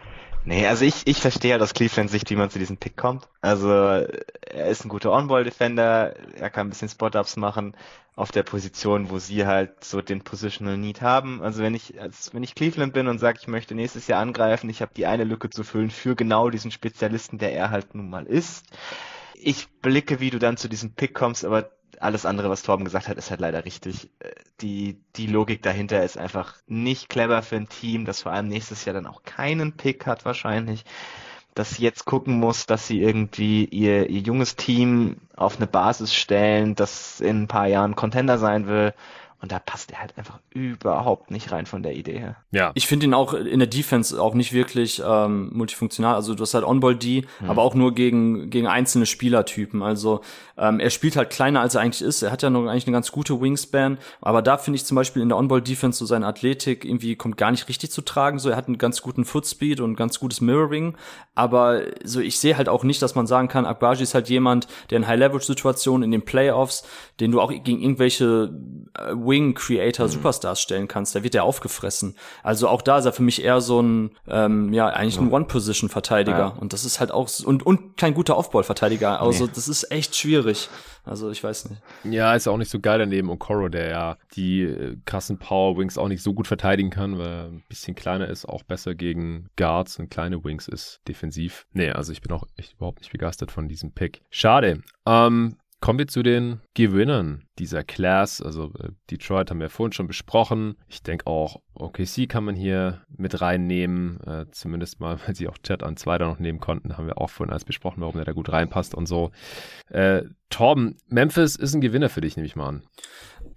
Nee, also ich, ich verstehe ja aus Cleveland Sicht, wie man zu diesem Pick kommt. Also er ist ein guter On-Ball-Defender, er kann ein bisschen Spot-Ups machen auf der Position, wo sie halt so den Positional Need haben. Also wenn ich, als wenn ich Cleveland bin und sage, ich möchte nächstes Jahr angreifen, ich habe die eine Lücke zu füllen für genau diesen Spezialisten, der er halt nun mal ist. Ich blicke, wie du dann zu diesem Pick kommst, aber alles andere, was Torben gesagt hat, ist halt leider richtig. Die, die Logik dahinter ist einfach nicht clever für ein Team, das vor allem nächstes Jahr dann auch keinen Pick hat wahrscheinlich, das jetzt gucken muss, dass sie irgendwie ihr, ihr junges Team auf eine Basis stellen, das in ein paar Jahren Contender sein will und da passt er halt einfach überhaupt nicht rein von der Idee her. Ja. Ich finde ihn auch in der Defense auch nicht wirklich ähm, multifunktional. Also du hast halt On-Ball-D, hm. aber auch nur gegen, gegen einzelne Spielertypen. Also ähm, er spielt halt kleiner, als er eigentlich ist. Er hat ja noch eigentlich eine ganz gute Wingspan. Aber da finde ich zum Beispiel in der On-Ball-Defense so seine Athletik irgendwie kommt gar nicht richtig zu tragen. So, er hat einen ganz guten Footspeed und ganz gutes Mirroring. Aber so, ich sehe halt auch nicht, dass man sagen kann, Akbaji ist halt jemand, der in High-Leverage-Situationen in den Playoffs, den du auch gegen irgendwelche äh, Wing Creator mhm. Superstars stellen kannst, da wird er aufgefressen. Also auch da ist er für mich eher so ein, ähm, ja, eigentlich ein One-Position-Verteidiger. Ja. Und das ist halt auch, und, und kein guter Aufball-Verteidiger. Also nee. das ist echt schwierig. Also ich weiß nicht. Ja, ist ja auch nicht so geil daneben Okoro, der ja die äh, krassen Power Wings auch nicht so gut verteidigen kann, weil er ein bisschen kleiner ist, auch besser gegen Guards und kleine Wings ist defensiv. Nee, also ich bin auch echt überhaupt nicht begeistert von diesem Pick. Schade. Ähm, Kommen wir zu den Gewinnern dieser Class. Also äh, Detroit haben wir vorhin schon besprochen. Ich denke auch OKC kann man hier mit reinnehmen. Äh, zumindest mal, [LAUGHS] weil sie auch Chat an zweiter noch nehmen konnten, haben wir auch vorhin alles besprochen, warum der da gut reinpasst und so. Äh, Torben, Memphis ist ein Gewinner für dich, nehme ich mal an.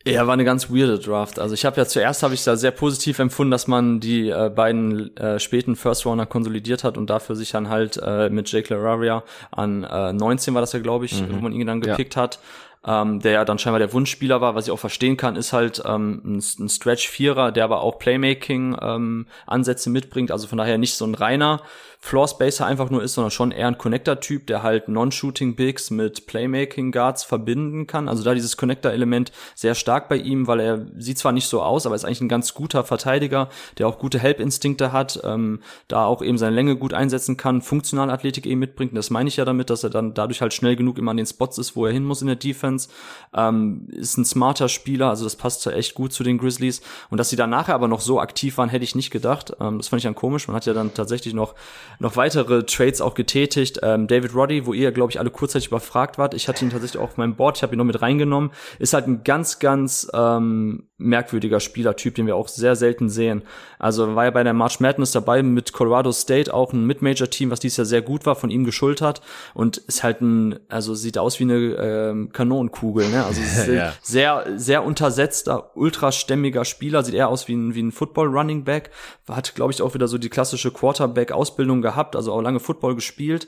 Ja, war eine ganz weirde Draft. Also ich habe ja zuerst habe ich da sehr positiv empfunden, dass man die äh, beiden äh, späten First Runner konsolidiert hat und dafür sich dann halt äh, mit Jake Lararia an äh, 19 war das ja, glaube ich, mhm. wo man ihn dann gepickt ja. hat ähm, der ja dann scheinbar der Wunschspieler war, was ich auch verstehen kann, ist halt ähm, ein, ein Stretch-Vierer, der aber auch Playmaking-Ansätze ähm, mitbringt, also von daher nicht so ein reiner Floor Spacer einfach nur ist, sondern schon eher ein Connector-Typ, der halt Non-Shooting Bigs mit Playmaking Guards verbinden kann. Also da dieses Connector-Element sehr stark bei ihm, weil er sieht zwar nicht so aus, aber ist eigentlich ein ganz guter Verteidiger, der auch gute Help-Instinkte hat, ähm, da auch eben seine Länge gut einsetzen kann, funktionale Athletik eben mitbringt. Und das meine ich ja damit, dass er dann dadurch halt schnell genug immer an den Spots ist, wo er hin muss in der Defense. Ähm, ist ein smarter Spieler, also das passt ja echt gut zu den Grizzlies. Und dass sie dann nachher aber noch so aktiv waren, hätte ich nicht gedacht. Ähm, das fand ich dann komisch. Man hat ja dann tatsächlich noch noch weitere Trades auch getätigt. Ähm, David Roddy, wo ihr, glaube ich, alle kurzzeitig überfragt wart. Ich hatte ihn tatsächlich auch auf meinem Board, ich habe ihn noch mit reingenommen. Ist halt ein ganz, ganz ähm, merkwürdiger Spielertyp, den wir auch sehr selten sehen. Also war ja bei der March Madness dabei mit Colorado State auch ein Mid-Major-Team, was dieses Jahr sehr gut war, von ihm geschultert und ist halt ein, also sieht aus wie eine ähm, Kanonenkugel, ne? Also [LAUGHS] ja. sehr, sehr untersetzter, ultrastämmiger Spieler, sieht eher aus wie ein, wie ein Football-Running-Back, hat, glaube ich, auch wieder so die klassische Quarterback-Ausbildung gehabt, also auch lange Football gespielt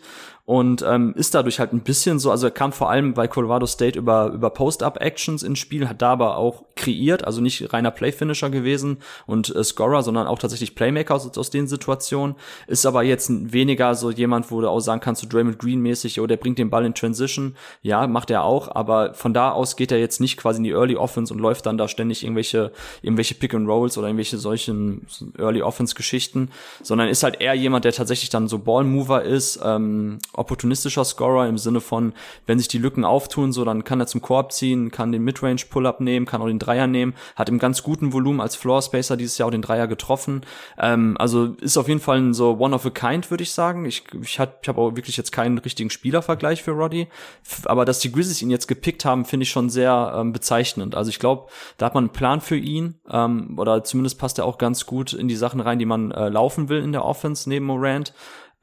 und ähm, ist dadurch halt ein bisschen so, also er kam vor allem bei Colorado State über, über Post-Up-Actions ins Spiel, hat da aber auch kreiert, also nicht reiner Play-Finisher gewesen und äh, Scorer, sondern auch tatsächlich Playmaker aus, aus den Situationen, ist aber jetzt weniger so jemand, wo du auch sagen kannst, so Draymond Green-mäßig, oder der bringt den Ball in Transition, ja, macht er auch, aber von da aus geht er jetzt nicht quasi in die Early Offense und läuft dann da ständig irgendwelche, irgendwelche Pick-and-Rolls oder irgendwelche solchen Early Offense-Geschichten, sondern ist halt eher jemand, der tatsächlich dann so Ball-Mover ist, ähm, opportunistischer Scorer im Sinne von, wenn sich die Lücken auftun, so dann kann er zum Korb ziehen, kann den Midrange Pull-up nehmen, kann auch den Dreier nehmen, hat im ganz guten Volumen als Floor Spacer dieses Jahr auch den Dreier getroffen. Ähm, also ist auf jeden Fall ein so one of a kind, würde ich sagen. Ich ich hab, ich hab auch wirklich jetzt keinen richtigen Spielervergleich für Roddy, aber dass die Grizzlies ihn jetzt gepickt haben, finde ich schon sehr ähm, bezeichnend. Also ich glaube, da hat man einen Plan für ihn ähm, oder zumindest passt er auch ganz gut in die Sachen rein, die man äh, laufen will in der Offense neben Morant.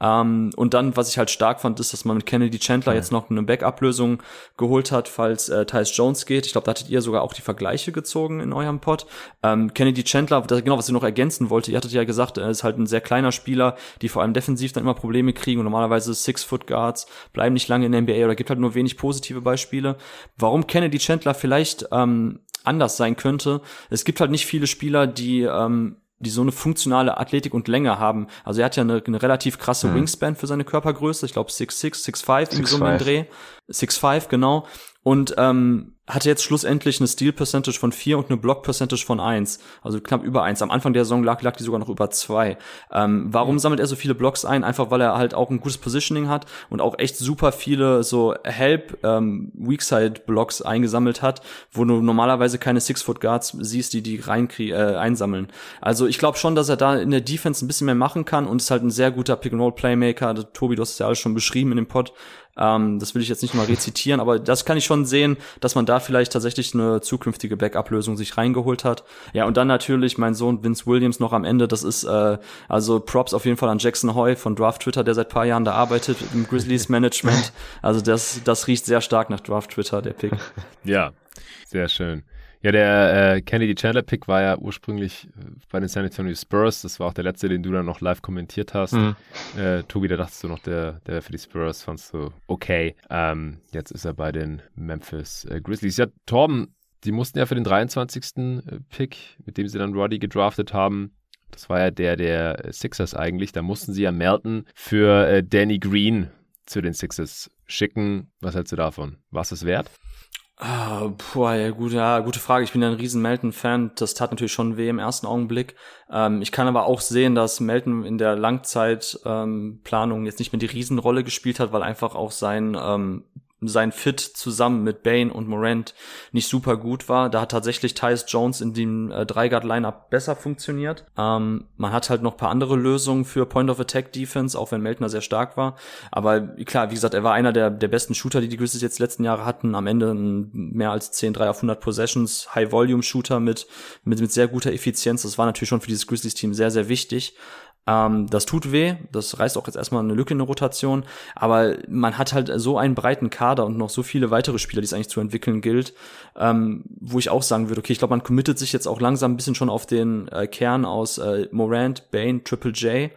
Ähm, und dann, was ich halt stark fand, ist, dass man mit Kennedy Chandler ja. jetzt noch eine Backup-Lösung geholt hat, falls äh, Tyus Jones geht. Ich glaube, da hattet ihr sogar auch die Vergleiche gezogen in eurem Pod. Ähm, Kennedy Chandler, das, genau, was ich noch ergänzen wollte, ihr hattet ja gesagt, er ist halt ein sehr kleiner Spieler, die vor allem defensiv dann immer Probleme kriegen und normalerweise Six-Foot-Guards bleiben nicht lange in der NBA oder gibt halt nur wenig positive Beispiele. Warum Kennedy Chandler vielleicht ähm, anders sein könnte. Es gibt halt nicht viele Spieler, die ähm, die so eine funktionale Athletik und Länge haben. Also er hat ja eine, eine relativ krasse mhm. Wingspan für seine Körpergröße. Ich glaube 6'6, 6'5, irgendwie so um Dreh. 6'5, genau. Und ähm, hatte jetzt schlussendlich eine Steal Percentage von 4 und eine Block Percentage von 1. Also knapp über 1. Am Anfang der Saison lag, lag die sogar noch über 2. Ähm, warum sammelt er so viele Blocks ein? Einfach weil er halt auch ein gutes Positioning hat und auch echt super viele so Help ähm, Weakside Blocks eingesammelt hat, wo du normalerweise keine Six Foot Guards siehst, die die rein äh, einsammeln. Also ich glaube schon, dass er da in der Defense ein bisschen mehr machen kann und ist halt ein sehr guter Pick and Roll Playmaker. Tobi, du hast es ja alles schon beschrieben in dem Pod. Ähm, das will ich jetzt nicht mal [LAUGHS] rezitieren, aber das kann ich schon sehen, dass man da vielleicht tatsächlich eine zukünftige Backup-Lösung sich reingeholt hat. Ja, und dann natürlich mein Sohn Vince Williams noch am Ende. Das ist äh, also Props auf jeden Fall an Jackson Hoy von Draft Twitter, der seit paar Jahren da arbeitet im Grizzlies [LAUGHS] Management. Also das, das riecht sehr stark nach Draft Twitter, der Pick. [LAUGHS] Ja, sehr schön. Ja, der äh, Kennedy Chandler Pick war ja ursprünglich äh, bei den San Antonio Spurs. Das war auch der letzte, den du dann noch live kommentiert hast. Mhm. Äh, Tobi, da dachtest du noch, der, der für die Spurs fandst du okay. Ähm, jetzt ist er bei den Memphis äh, Grizzlies. Ja, Torben, die mussten ja für den 23. Äh, Pick, mit dem sie dann Roddy gedraftet haben, das war ja der der Sixers eigentlich. Da mussten sie ja Melton für äh, Danny Green zu den Sixers schicken. Was hältst du davon? War es es wert? Ah, boah, ja, gut, ja, gute Frage. Ich bin ja ein riesen Melton-Fan. Das tat natürlich schon weh im ersten Augenblick. Ähm, ich kann aber auch sehen, dass Melton in der Langzeitplanung ähm, jetzt nicht mehr die Riesenrolle gespielt hat, weil einfach auch sein ähm, sein Fit zusammen mit Bane und Morant nicht super gut war. Da hat tatsächlich Tyus Jones in dem äh, Dreiguard-Lineup besser funktioniert. Ähm, man hat halt noch paar andere Lösungen für Point-of-Attack-Defense, auch wenn Meltner sehr stark war. Aber klar, wie gesagt, er war einer der, der besten Shooter, die die Grizzlies jetzt letzten Jahre hatten. Am Ende mehr als 10 3 auf 100 Possessions, High-Volume-Shooter mit, mit, mit sehr guter Effizienz. Das war natürlich schon für dieses Grizzlies-Team sehr, sehr wichtig. Ähm, das tut weh, das reißt auch jetzt erstmal eine Lücke in der Rotation, aber man hat halt so einen breiten Kader und noch so viele weitere Spieler, die es eigentlich zu entwickeln gilt, ähm, wo ich auch sagen würde, okay, ich glaube, man committet sich jetzt auch langsam ein bisschen schon auf den äh, Kern aus äh, Morant, Bane, Triple J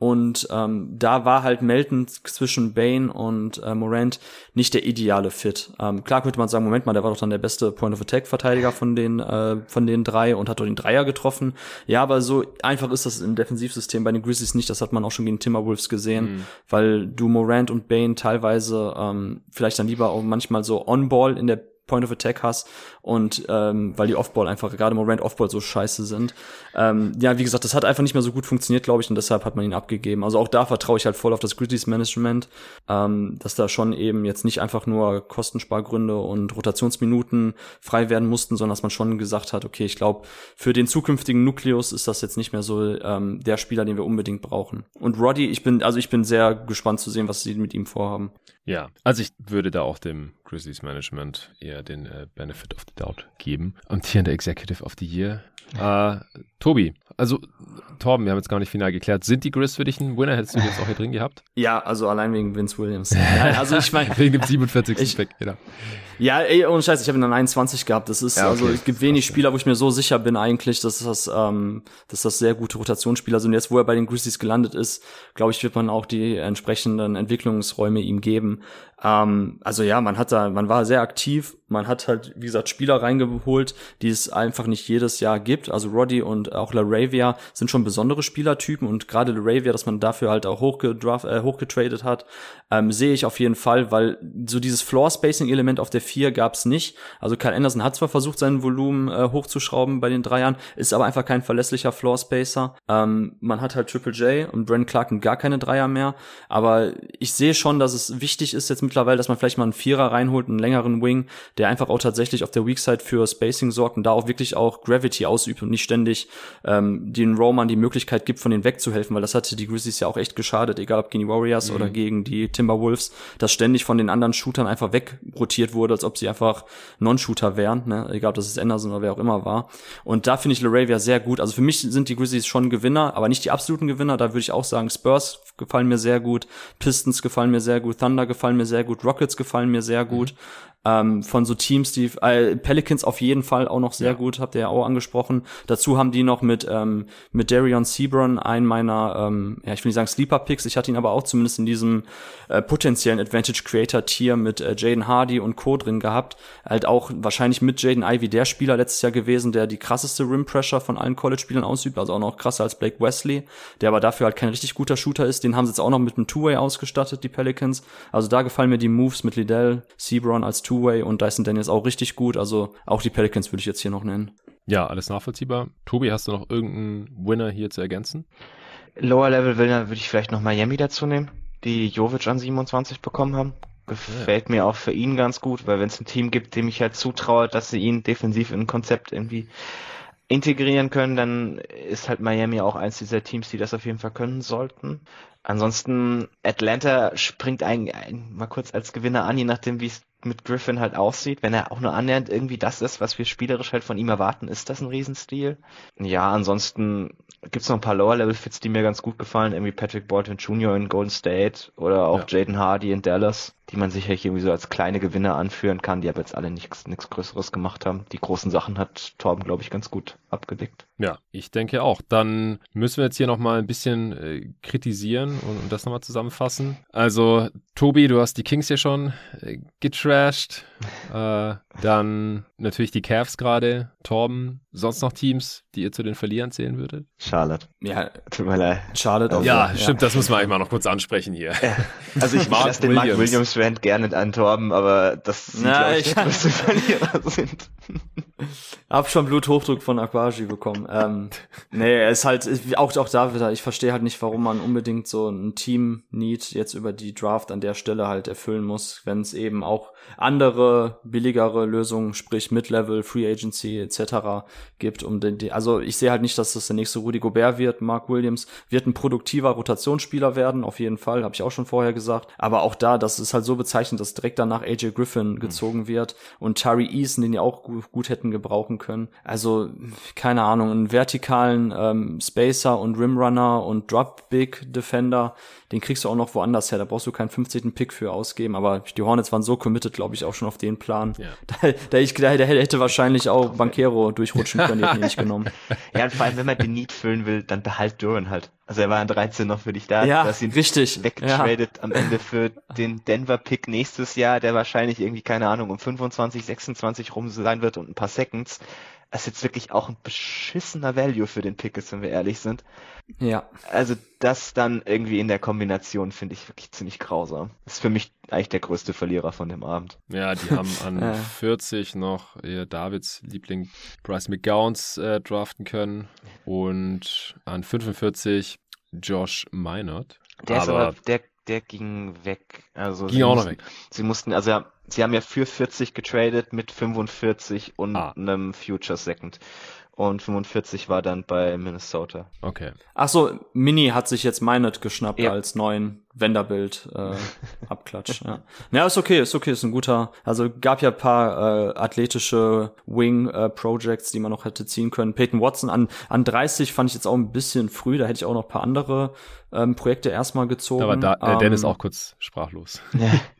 und ähm, da war halt Melton zwischen Bane und äh, Morant nicht der ideale Fit. Ähm, klar könnte man sagen, Moment mal, der war doch dann der beste Point-of-Attack-Verteidiger von den äh, von den drei und hat doch den Dreier getroffen. Ja, aber so einfach ist das im Defensivsystem bei den Grizzlies nicht. Das hat man auch schon gegen Timberwolves gesehen, mhm. weil du Morant und Bane teilweise ähm, vielleicht dann lieber auch manchmal so On-Ball in der Point of Attack hast und ähm, weil die Offball einfach, gerade Morant Offball so scheiße sind. Ähm, ja, wie gesagt, das hat einfach nicht mehr so gut funktioniert, glaube ich, und deshalb hat man ihn abgegeben. Also auch da vertraue ich halt voll auf das Grizzlies Management, ähm, dass da schon eben jetzt nicht einfach nur Kostenspargründe und Rotationsminuten frei werden mussten, sondern dass man schon gesagt hat, okay, ich glaube, für den zukünftigen Nukleus ist das jetzt nicht mehr so ähm, der Spieler, den wir unbedingt brauchen. Und Roddy, ich bin, also ich bin sehr gespannt zu sehen, was sie mit ihm vorhaben. Ja, also ich würde da auch dem Grizzlies Management eher den äh, Benefit of the Doubt geben. Amtierender Executive of the Year. Äh, Tobi, also Torben, wir haben jetzt gar nicht final geklärt. Sind die Grizz für dich ein Winner? Hättest du jetzt auch hier drin gehabt? Ja, also allein wegen Vince Williams. [LAUGHS] also ich meine. wegen dem 47. Ich, Pick, genau. Ja, ey, ohne Scheiß, ich habe ihn dann 21 gehabt. Das ist, ja, okay. also es gibt wenig Spieler, wo ich mir so sicher bin eigentlich, dass das, ähm, dass das sehr gute Rotationsspieler sind. Jetzt, wo er bei den Grizzlies gelandet ist, glaube ich, wird man auch die entsprechenden Entwicklungsräume ihm geben. Ähm, also ja, man hat da, man war sehr aktiv, man hat halt, wie gesagt, Spieler reingeholt, die es einfach nicht jedes Jahr gibt. Also Roddy und auch LaRavia sind schon besondere Spielertypen und gerade LaRavia, dass man dafür halt auch hochgedraft, äh, hochgetradet hat, ähm, sehe ich auf jeden Fall, weil so dieses Floor-Spacing-Element auf der 4 gab's nicht. Also Kyle Anderson hat zwar versucht, sein Volumen äh, hochzuschrauben bei den Dreiern, ist aber einfach kein verlässlicher Floor-Spacer. Ähm, man hat halt Triple J und Brent Clark gar keine Dreier mehr, aber ich sehe schon, dass es wichtig ist jetzt mittlerweile, dass man vielleicht mal einen Vierer reinholt, einen längeren Wing, der einfach auch tatsächlich auf der Weak Side für Spacing sorgt und da auch wirklich auch Gravity ausübt und nicht ständig ähm, den Roman die Möglichkeit gibt, von denen wegzuhelfen, weil das hatte die Grizzlies ja auch echt geschadet, egal ob gegen die Warriors mhm. oder gegen die Timberwolves, dass ständig von den anderen Shootern einfach wegrotiert wurde, als ob sie einfach Non-Shooter wären, ne? egal ob das ist Anderson oder wer auch immer war. Und da finde ich LaRavia sehr gut. Also für mich sind die Grizzlies schon Gewinner, aber nicht die absoluten Gewinner. Da würde ich auch sagen, Spurs gefallen mir sehr gut, Pistons gefallen mir sehr gut, Thunder gefallen mir sehr gut, Rockets gefallen mir sehr gut. Mhm ähm, von so Teams, die äh, Pelicans auf jeden Fall auch noch sehr ja. gut, habt ihr ja auch angesprochen. Dazu haben die noch mit ähm, mit Darion Sebron einen meiner, ähm, ja ich will nicht sagen Sleeper Picks, ich hatte ihn aber auch zumindest in diesem äh, potenziellen Advantage Creator Tier mit äh, Jaden Hardy und Co drin gehabt. Halt auch wahrscheinlich mit Jaden Ivy der Spieler letztes Jahr gewesen, der die krasseste Rim Pressure von allen College-Spielern ausübt, also auch noch krasser als Blake Wesley, der aber dafür halt kein richtig guter Shooter ist. Den haben sie jetzt auch noch mit einem Two-Way ausgestattet, die Pelicans. Also da gefallen mir die Moves mit Liddell, Sebron als Two-Way und Dyson Daniels auch richtig gut. Also auch die Pelicans würde ich jetzt hier noch nennen. Ja, alles nachvollziehbar. Tobi, hast du noch irgendeinen Winner hier zu ergänzen? Lower Level Winner würde ich vielleicht noch Miami dazu nehmen, die Jovic an 27 bekommen haben. Gefällt ja. mir auch für ihn ganz gut, weil wenn es ein Team gibt, dem ich halt zutraue, dass sie ihn defensiv in ein Konzept irgendwie integrieren können, dann ist halt Miami auch eins dieser Teams, die das auf jeden Fall können sollten. Ansonsten Atlanta springt eigentlich ein, mal kurz als Gewinner an, je nachdem wie es mit Griffin halt aussieht, wenn er auch nur annähernd irgendwie das ist, was wir spielerisch halt von ihm erwarten, ist das ein Riesenstil. Ja, ansonsten gibt's noch ein paar Lower-Level-Fits, die mir ganz gut gefallen, irgendwie Patrick Bolton Jr. in Golden State oder auch ja. Jaden Hardy in Dallas, die man sicherlich irgendwie so als kleine Gewinner anführen kann, die aber jetzt alle nichts nichts Größeres gemacht haben. Die großen Sachen hat Torben, glaube ich, ganz gut abgedeckt. Ja, ich denke auch. Dann müssen wir jetzt hier nochmal ein bisschen äh, kritisieren und, und das nochmal zusammenfassen. Also, Tobi, du hast die Kings hier schon äh, getrashed. [LAUGHS] äh, dann natürlich die Cavs gerade. Torben, sonst noch Teams, die ihr zu den Verlierern zählen würdet? Charlotte. Ja, tut mir leid. Charlotte auch. Ja, ja, stimmt, das muss man eigentlich mal noch kurz ansprechen hier. Ja. [LAUGHS] Also ich lasse den Mark Williams Gerne an Torben, aber das sieht, Na, ich, ich Verlierer sind. Hab schon Bluthochdruck von Aquagi bekommen. Ähm, [LAUGHS] nee, er ist halt, auch, auch da wieder, ich verstehe halt nicht, warum man unbedingt so ein Team-Need jetzt über die Draft an der Stelle halt erfüllen muss, wenn es eben auch andere, billigere Lösungen, sprich Mid-Level, Free Agency etc. gibt, um den, also ich sehe halt nicht, dass das der nächste Rudy Gobert wird. Mark Williams wird ein produktiver Rotationsspieler werden, auf jeden Fall, habe ich auch schon vorher gesagt. Aber auch da, das ist halt so bezeichnend, dass direkt danach AJ Griffin mhm. gezogen wird und Tari Eason, den ja auch gut, gut hätten gebrauchen können. Also, keine Ahnung, einen vertikalen ähm, Spacer und Rimrunner und Drop Big Defender, den kriegst du auch noch woanders her. Da brauchst du keinen 15. Pick für ausgeben. Aber die Hornets waren so committed, glaube ich, auch schon auf den Plan. Ja. [LAUGHS] Da, da, ich, da, da hätte wahrscheinlich auch Banquero durchrutschen können, hätten ihn nicht genommen. [LAUGHS] Ja, und vor allem, wenn man den Need füllen will, dann behalt Duran halt. Also er war an 13 noch für dich da. Ja, dass ihn richtig. Weggetradet ja. am Ende für den Denver-Pick nächstes Jahr, der wahrscheinlich irgendwie, keine Ahnung, um 25, 26 rum sein wird und ein paar Seconds ist jetzt wirklich auch ein beschissener Value für den Pick ist, wenn wir ehrlich sind. Ja. Also das dann irgendwie in der Kombination finde ich wirklich ziemlich grausam. ist für mich eigentlich der größte Verlierer von dem Abend. Ja, die haben an [LAUGHS] 40 noch ihr Davids Liebling Bryce McGowns äh, draften können und an 45 Josh Minot. Der aber, ist aber der der ging weg. Also ging auch mussten, noch weg. Sie mussten, also ja, sie haben ja für 40 getradet mit 45 und ah. einem Future Second. und 45 war dann bei Minnesota. Okay. Ach so, Mini hat sich jetzt Minot geschnappt ja. als neuen Wenderbild äh, [LAUGHS] Abklatsch. ja. ja, ist okay, ist okay, ist ein guter. Also gab ja paar äh, athletische Wing äh, Projects, die man noch hätte ziehen können. Peyton Watson an an 30 fand ich jetzt auch ein bisschen früh. Da hätte ich auch noch paar andere ähm, Projekte erstmal gezogen. Aber da, äh, Dennis ähm, auch kurz sprachlos.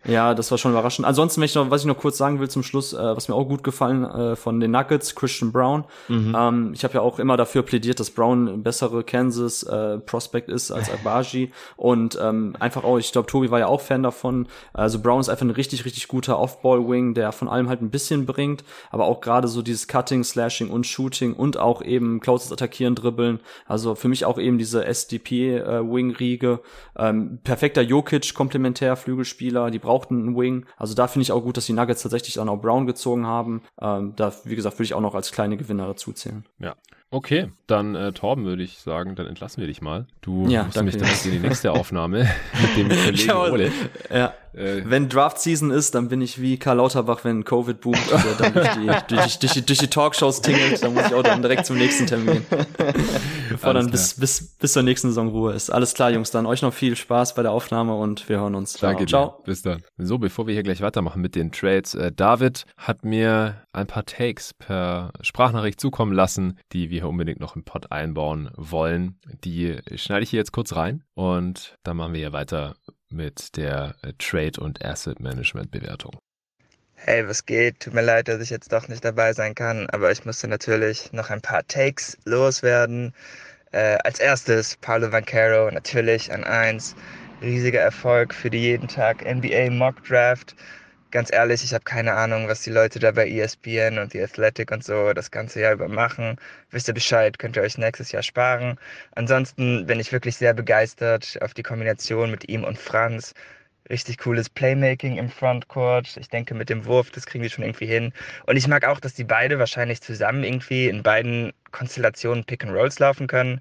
ja, [LAUGHS] das war schon überraschend. Ansonsten, ich noch, was ich noch kurz sagen will zum Schluss, äh, was mir auch gut gefallen äh, von den Nuggets, Christian Brown. Mhm. Ähm, ich habe ja auch immer dafür plädiert, dass Brown ein bessere Kansas äh, Prospect ist als Abaji und ähm, einfach auch, ich glaube, Tobi war ja auch Fan davon. Also Brown ist einfach ein richtig, richtig guter Off-Ball-Wing, der von allem halt ein bisschen bringt, aber auch gerade so dieses Cutting, Slashing und Shooting und auch eben Closes Attackieren, Dribbeln. Also für mich auch eben diese SDP-Wing-Riege. Äh, ähm, perfekter Jokic, komplementär Flügelspieler, die brauchten einen Wing. Also da finde ich auch gut, dass die Nuggets tatsächlich dann auch Brown gezogen haben. Ähm, da, wie gesagt, würde ich auch noch als kleine Gewinner dazu zählen. Ja, Okay, dann äh, Torben würde ich sagen, dann entlassen wir dich mal. Du ja, musst nämlich direkt in die nächste Aufnahme [LAUGHS] mit dem [LAUGHS] Kollegen Ole. Ja. Äh, wenn Draft Season ist, dann bin ich wie Karl Lauterbach, wenn Covid boomt, der dann durch die, [LAUGHS] durch, durch, die, durch die Talkshows tingelt, dann muss ich auch dann direkt zum nächsten Termin. Bevor dann bis, bis, bis zur nächsten Saison Ruhe ist. Alles klar, Jungs, dann euch noch viel Spaß bei der Aufnahme und wir hören uns. Danke Ciao. Dir. Bis dann. So, bevor wir hier gleich weitermachen mit den Trades, äh, David hat mir ein paar Takes per Sprachnachricht zukommen lassen, die wir hier unbedingt noch im Pod einbauen wollen. Die schneide ich hier jetzt kurz rein und dann machen wir hier weiter mit der Trade- und Asset-Management-Bewertung. Hey, was geht? Tut mir leid, dass ich jetzt doch nicht dabei sein kann, aber ich musste natürlich noch ein paar Takes loswerden. Äh, als erstes Paulo Vancaro, natürlich an 1. Riesiger Erfolg für die jeden Tag NBA Mock Draft ganz ehrlich, ich habe keine Ahnung, was die Leute da bei ESPN und die Athletic und so das ganze Jahr über machen. Wisst ihr Bescheid, könnt ihr euch nächstes Jahr sparen. Ansonsten bin ich wirklich sehr begeistert auf die Kombination mit ihm und Franz. Richtig cooles Playmaking im Frontcourt. Ich denke, mit dem Wurf, das kriegen die schon irgendwie hin. Und ich mag auch, dass die beide wahrscheinlich zusammen irgendwie in beiden Konstellationen Pick and Rolls laufen können.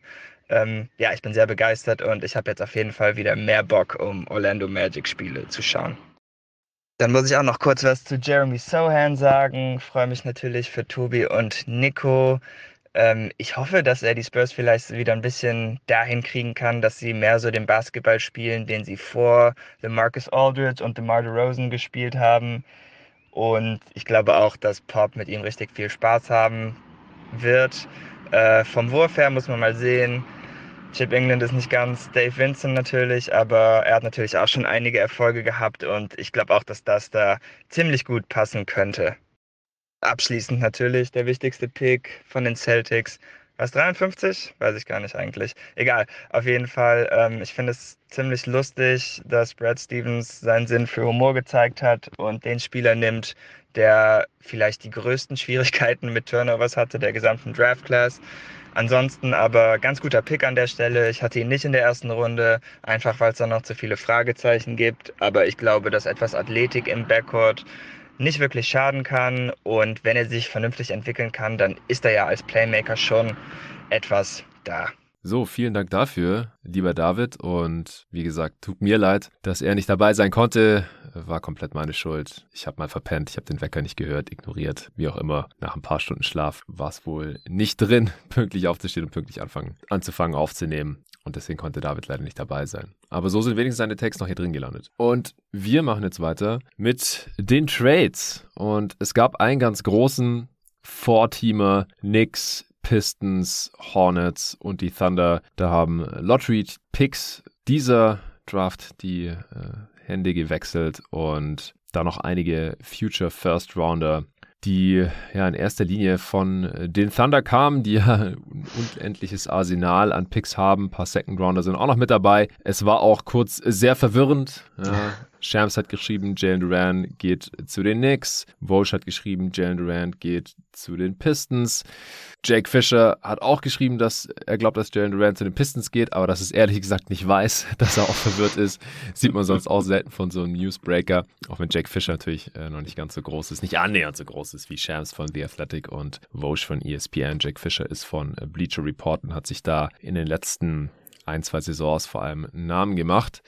Ähm, ja, ich bin sehr begeistert und ich habe jetzt auf jeden Fall wieder mehr Bock, um Orlando Magic Spiele zu schauen. Dann muss ich auch noch kurz was zu Jeremy Sohan sagen. Freue mich natürlich für Tobi und Nico. Ähm, ich hoffe, dass er die Spurs vielleicht wieder ein bisschen dahin kriegen kann, dass sie mehr so den Basketball spielen, den sie vor The Marcus Aldridge und DeMar DeRozan gespielt haben. Und ich glaube auch, dass Pop mit ihm richtig viel Spaß haben wird. Äh, vom Wurf her muss man mal sehen. Chip England ist nicht ganz Dave Vincent natürlich, aber er hat natürlich auch schon einige Erfolge gehabt und ich glaube auch, dass das da ziemlich gut passen könnte. Abschließend natürlich der wichtigste Pick von den Celtics. Was, 53? Weiß ich gar nicht eigentlich. Egal, auf jeden Fall. Ähm, ich finde es ziemlich lustig, dass Brad Stevens seinen Sinn für Humor gezeigt hat und den Spieler nimmt, der vielleicht die größten Schwierigkeiten mit Turnovers hatte der gesamten Draft Class. Ansonsten aber ganz guter Pick an der Stelle. Ich hatte ihn nicht in der ersten Runde, einfach weil es da noch zu viele Fragezeichen gibt. Aber ich glaube, dass etwas Athletik im Backcourt nicht wirklich schaden kann. Und wenn er sich vernünftig entwickeln kann, dann ist er ja als Playmaker schon etwas da. So, vielen Dank dafür, lieber David. Und wie gesagt, tut mir leid, dass er nicht dabei sein konnte. War komplett meine Schuld. Ich habe mal verpennt, ich habe den Wecker nicht gehört, ignoriert, wie auch immer. Nach ein paar Stunden Schlaf war es wohl nicht drin, [LAUGHS] pünktlich aufzustehen und pünktlich anfangen, anzufangen aufzunehmen. Und deswegen konnte David leider nicht dabei sein. Aber so sind wenigstens seine Texte noch hier drin gelandet. Und wir machen jetzt weiter mit den Trades. Und es gab einen ganz großen Vorteamer, Knicks, Pistons, Hornets und die Thunder. Da haben Lottery-Picks dieser Draft die äh, Hände gewechselt und da noch einige Future First Rounder, die ja in erster Linie von den Thunder kamen, die [LAUGHS] ja ein unendliches Arsenal an Picks haben. Ein paar Second Rounder sind auch noch mit dabei. Es war auch kurz sehr verwirrend. Ja, [LAUGHS] Shams hat geschrieben, Jalen Duran geht zu den Knicks. Walsh hat geschrieben, Jalen Duran geht zu den Pistons. Jake Fisher hat auch geschrieben, dass er glaubt, dass Jalen Duran zu den Pistons geht, aber dass es ehrlich gesagt nicht weiß, [LAUGHS] dass er auch verwirrt ist. Sieht man sonst auch selten von so einem Newsbreaker. Auch wenn Jake Fisher natürlich äh, noch nicht ganz so groß ist, nicht annähernd so groß ist wie Shams von The Athletic und Walsh von ESPN. Jake Fisher ist von äh, Bleacher Report und hat sich da in den letzten ein, zwei Saisons vor allem Namen gemacht.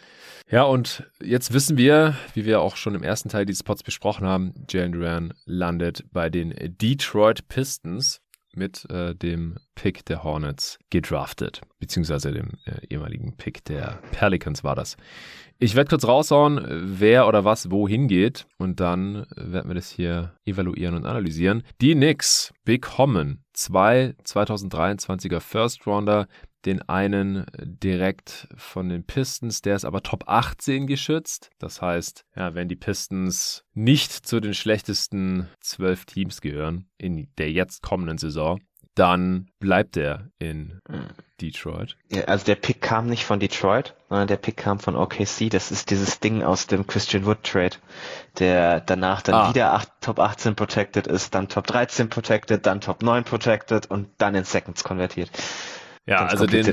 Ja, und jetzt wissen wir, wie wir auch schon im ersten Teil dieses Pods besprochen haben, Jalen Duran landet bei den Detroit Pistons. mit äh, dem Pick der Hornets gedraftet, beziehungsweise dem äh, ehemaligen Pick der Pelicans war das. Ich werde kurz raushauen, wer oder was wohin geht und dann werden wir das hier evaluieren und analysieren. Die Knicks bekommen zwei 2023er First Rounder den einen direkt von den Pistons, der ist aber Top 18 geschützt. Das heißt, ja, wenn die Pistons nicht zu den schlechtesten zwölf Teams gehören in der jetzt kommenden Saison, dann bleibt er in Detroit. Ja, also der Pick kam nicht von Detroit, sondern der Pick kam von OKC. Das ist dieses Ding aus dem Christian Wood Trade, der danach dann ah. wieder 8, Top 18 protected ist, dann Top 13 protected, dann Top 9 protected und dann in Seconds konvertiert. Ja, also den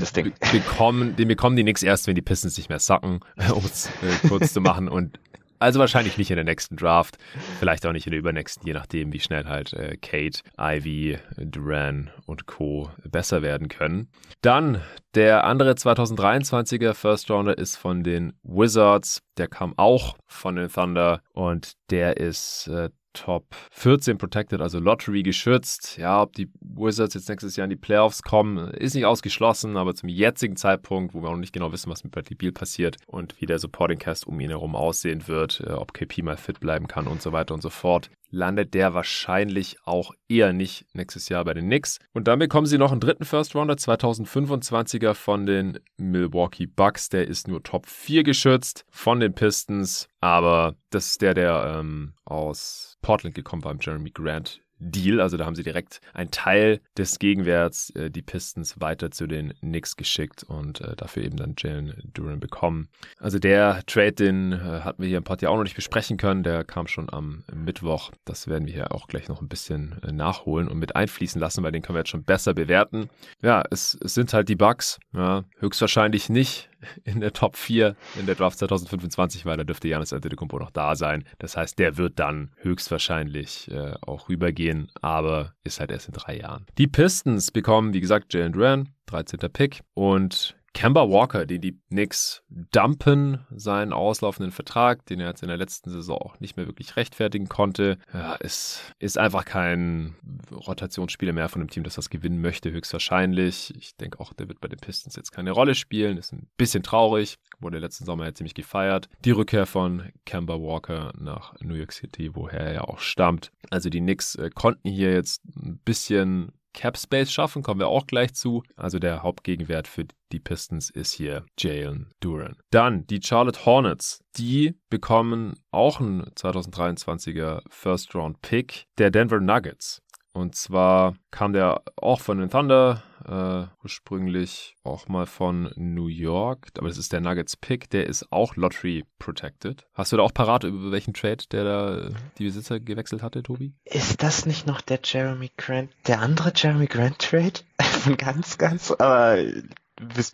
bekommen, den bekommen die nix erst, wenn die Pistons nicht mehr sacken, [LAUGHS] um es äh, kurz zu machen. Und also wahrscheinlich nicht in der nächsten Draft, vielleicht auch nicht in der übernächsten, je nachdem, wie schnell halt äh, Kate, Ivy, Duran und Co. besser werden können. Dann der andere 2023er First Rounder ist von den Wizards. Der kam auch von den Thunder und der ist äh, Top 14 protected, also Lottery geschützt. Ja, ob die Wizards jetzt nächstes Jahr in die Playoffs kommen, ist nicht ausgeschlossen, aber zum jetzigen Zeitpunkt, wo wir noch nicht genau wissen, was mit Bradley Beal passiert und wie der Supporting Cast um ihn herum aussehen wird, äh, ob KP mal fit bleiben kann und so weiter und so fort, landet der wahrscheinlich auch eher nicht nächstes Jahr bei den Knicks. Und dann bekommen sie noch einen dritten First Rounder, 2025er von den Milwaukee Bucks. Der ist nur Top 4 geschützt von den Pistons, aber das ist der, der ähm, aus Portland gekommen war, Jeremy Grant Deal. Also da haben sie direkt einen Teil des Gegenwerts, äh, die Pistons, weiter zu den Knicks geschickt und äh, dafür eben dann Jalen Duran bekommen. Also der Trade, den äh, hatten wir hier im ja auch noch nicht besprechen können. Der kam schon am Mittwoch. Das werden wir hier auch gleich noch ein bisschen äh, nachholen und mit einfließen lassen, weil den können wir jetzt schon besser bewerten. Ja, es, es sind halt die Bugs. Ja, höchstwahrscheinlich nicht [LAUGHS] in der Top 4 in der Draft 2025, weil da dürfte Janis Antetokounmpo noch da sein. Das heißt, der wird dann höchstwahrscheinlich äh, auch rübergehen, aber ist halt erst in drei Jahren. Die Pistons bekommen, wie gesagt, Jalen Duran, 13. Pick und Kemba Walker, den die Knicks dumpen, seinen auslaufenden Vertrag, den er jetzt in der letzten Saison auch nicht mehr wirklich rechtfertigen konnte, ja, ist, ist einfach kein Rotationsspieler mehr von einem Team, das das gewinnen möchte, höchstwahrscheinlich. Ich denke auch, der wird bei den Pistons jetzt keine Rolle spielen. Ist ein bisschen traurig. Wurde letzten Sommer ja ziemlich gefeiert. Die Rückkehr von Kemba Walker nach New York City, woher er ja auch stammt. Also die Knicks äh, konnten hier jetzt ein bisschen Cap Space schaffen, kommen wir auch gleich zu. Also der Hauptgegenwert für die Pistons ist hier Jalen Duran. Dann die Charlotte Hornets. Die bekommen auch einen 2023er First Round Pick der Denver Nuggets. Und zwar kam der auch von den Thunder, äh, ursprünglich auch mal von New York, aber das ist der Nuggets Pick, der ist auch Lottery protected. Hast du da auch parat, über welchen Trade der da die Besitzer gewechselt hatte, Tobi? Ist das nicht noch der Jeremy Grant, der andere Jeremy Grant Trade? [LAUGHS] Ganz, ganz, aber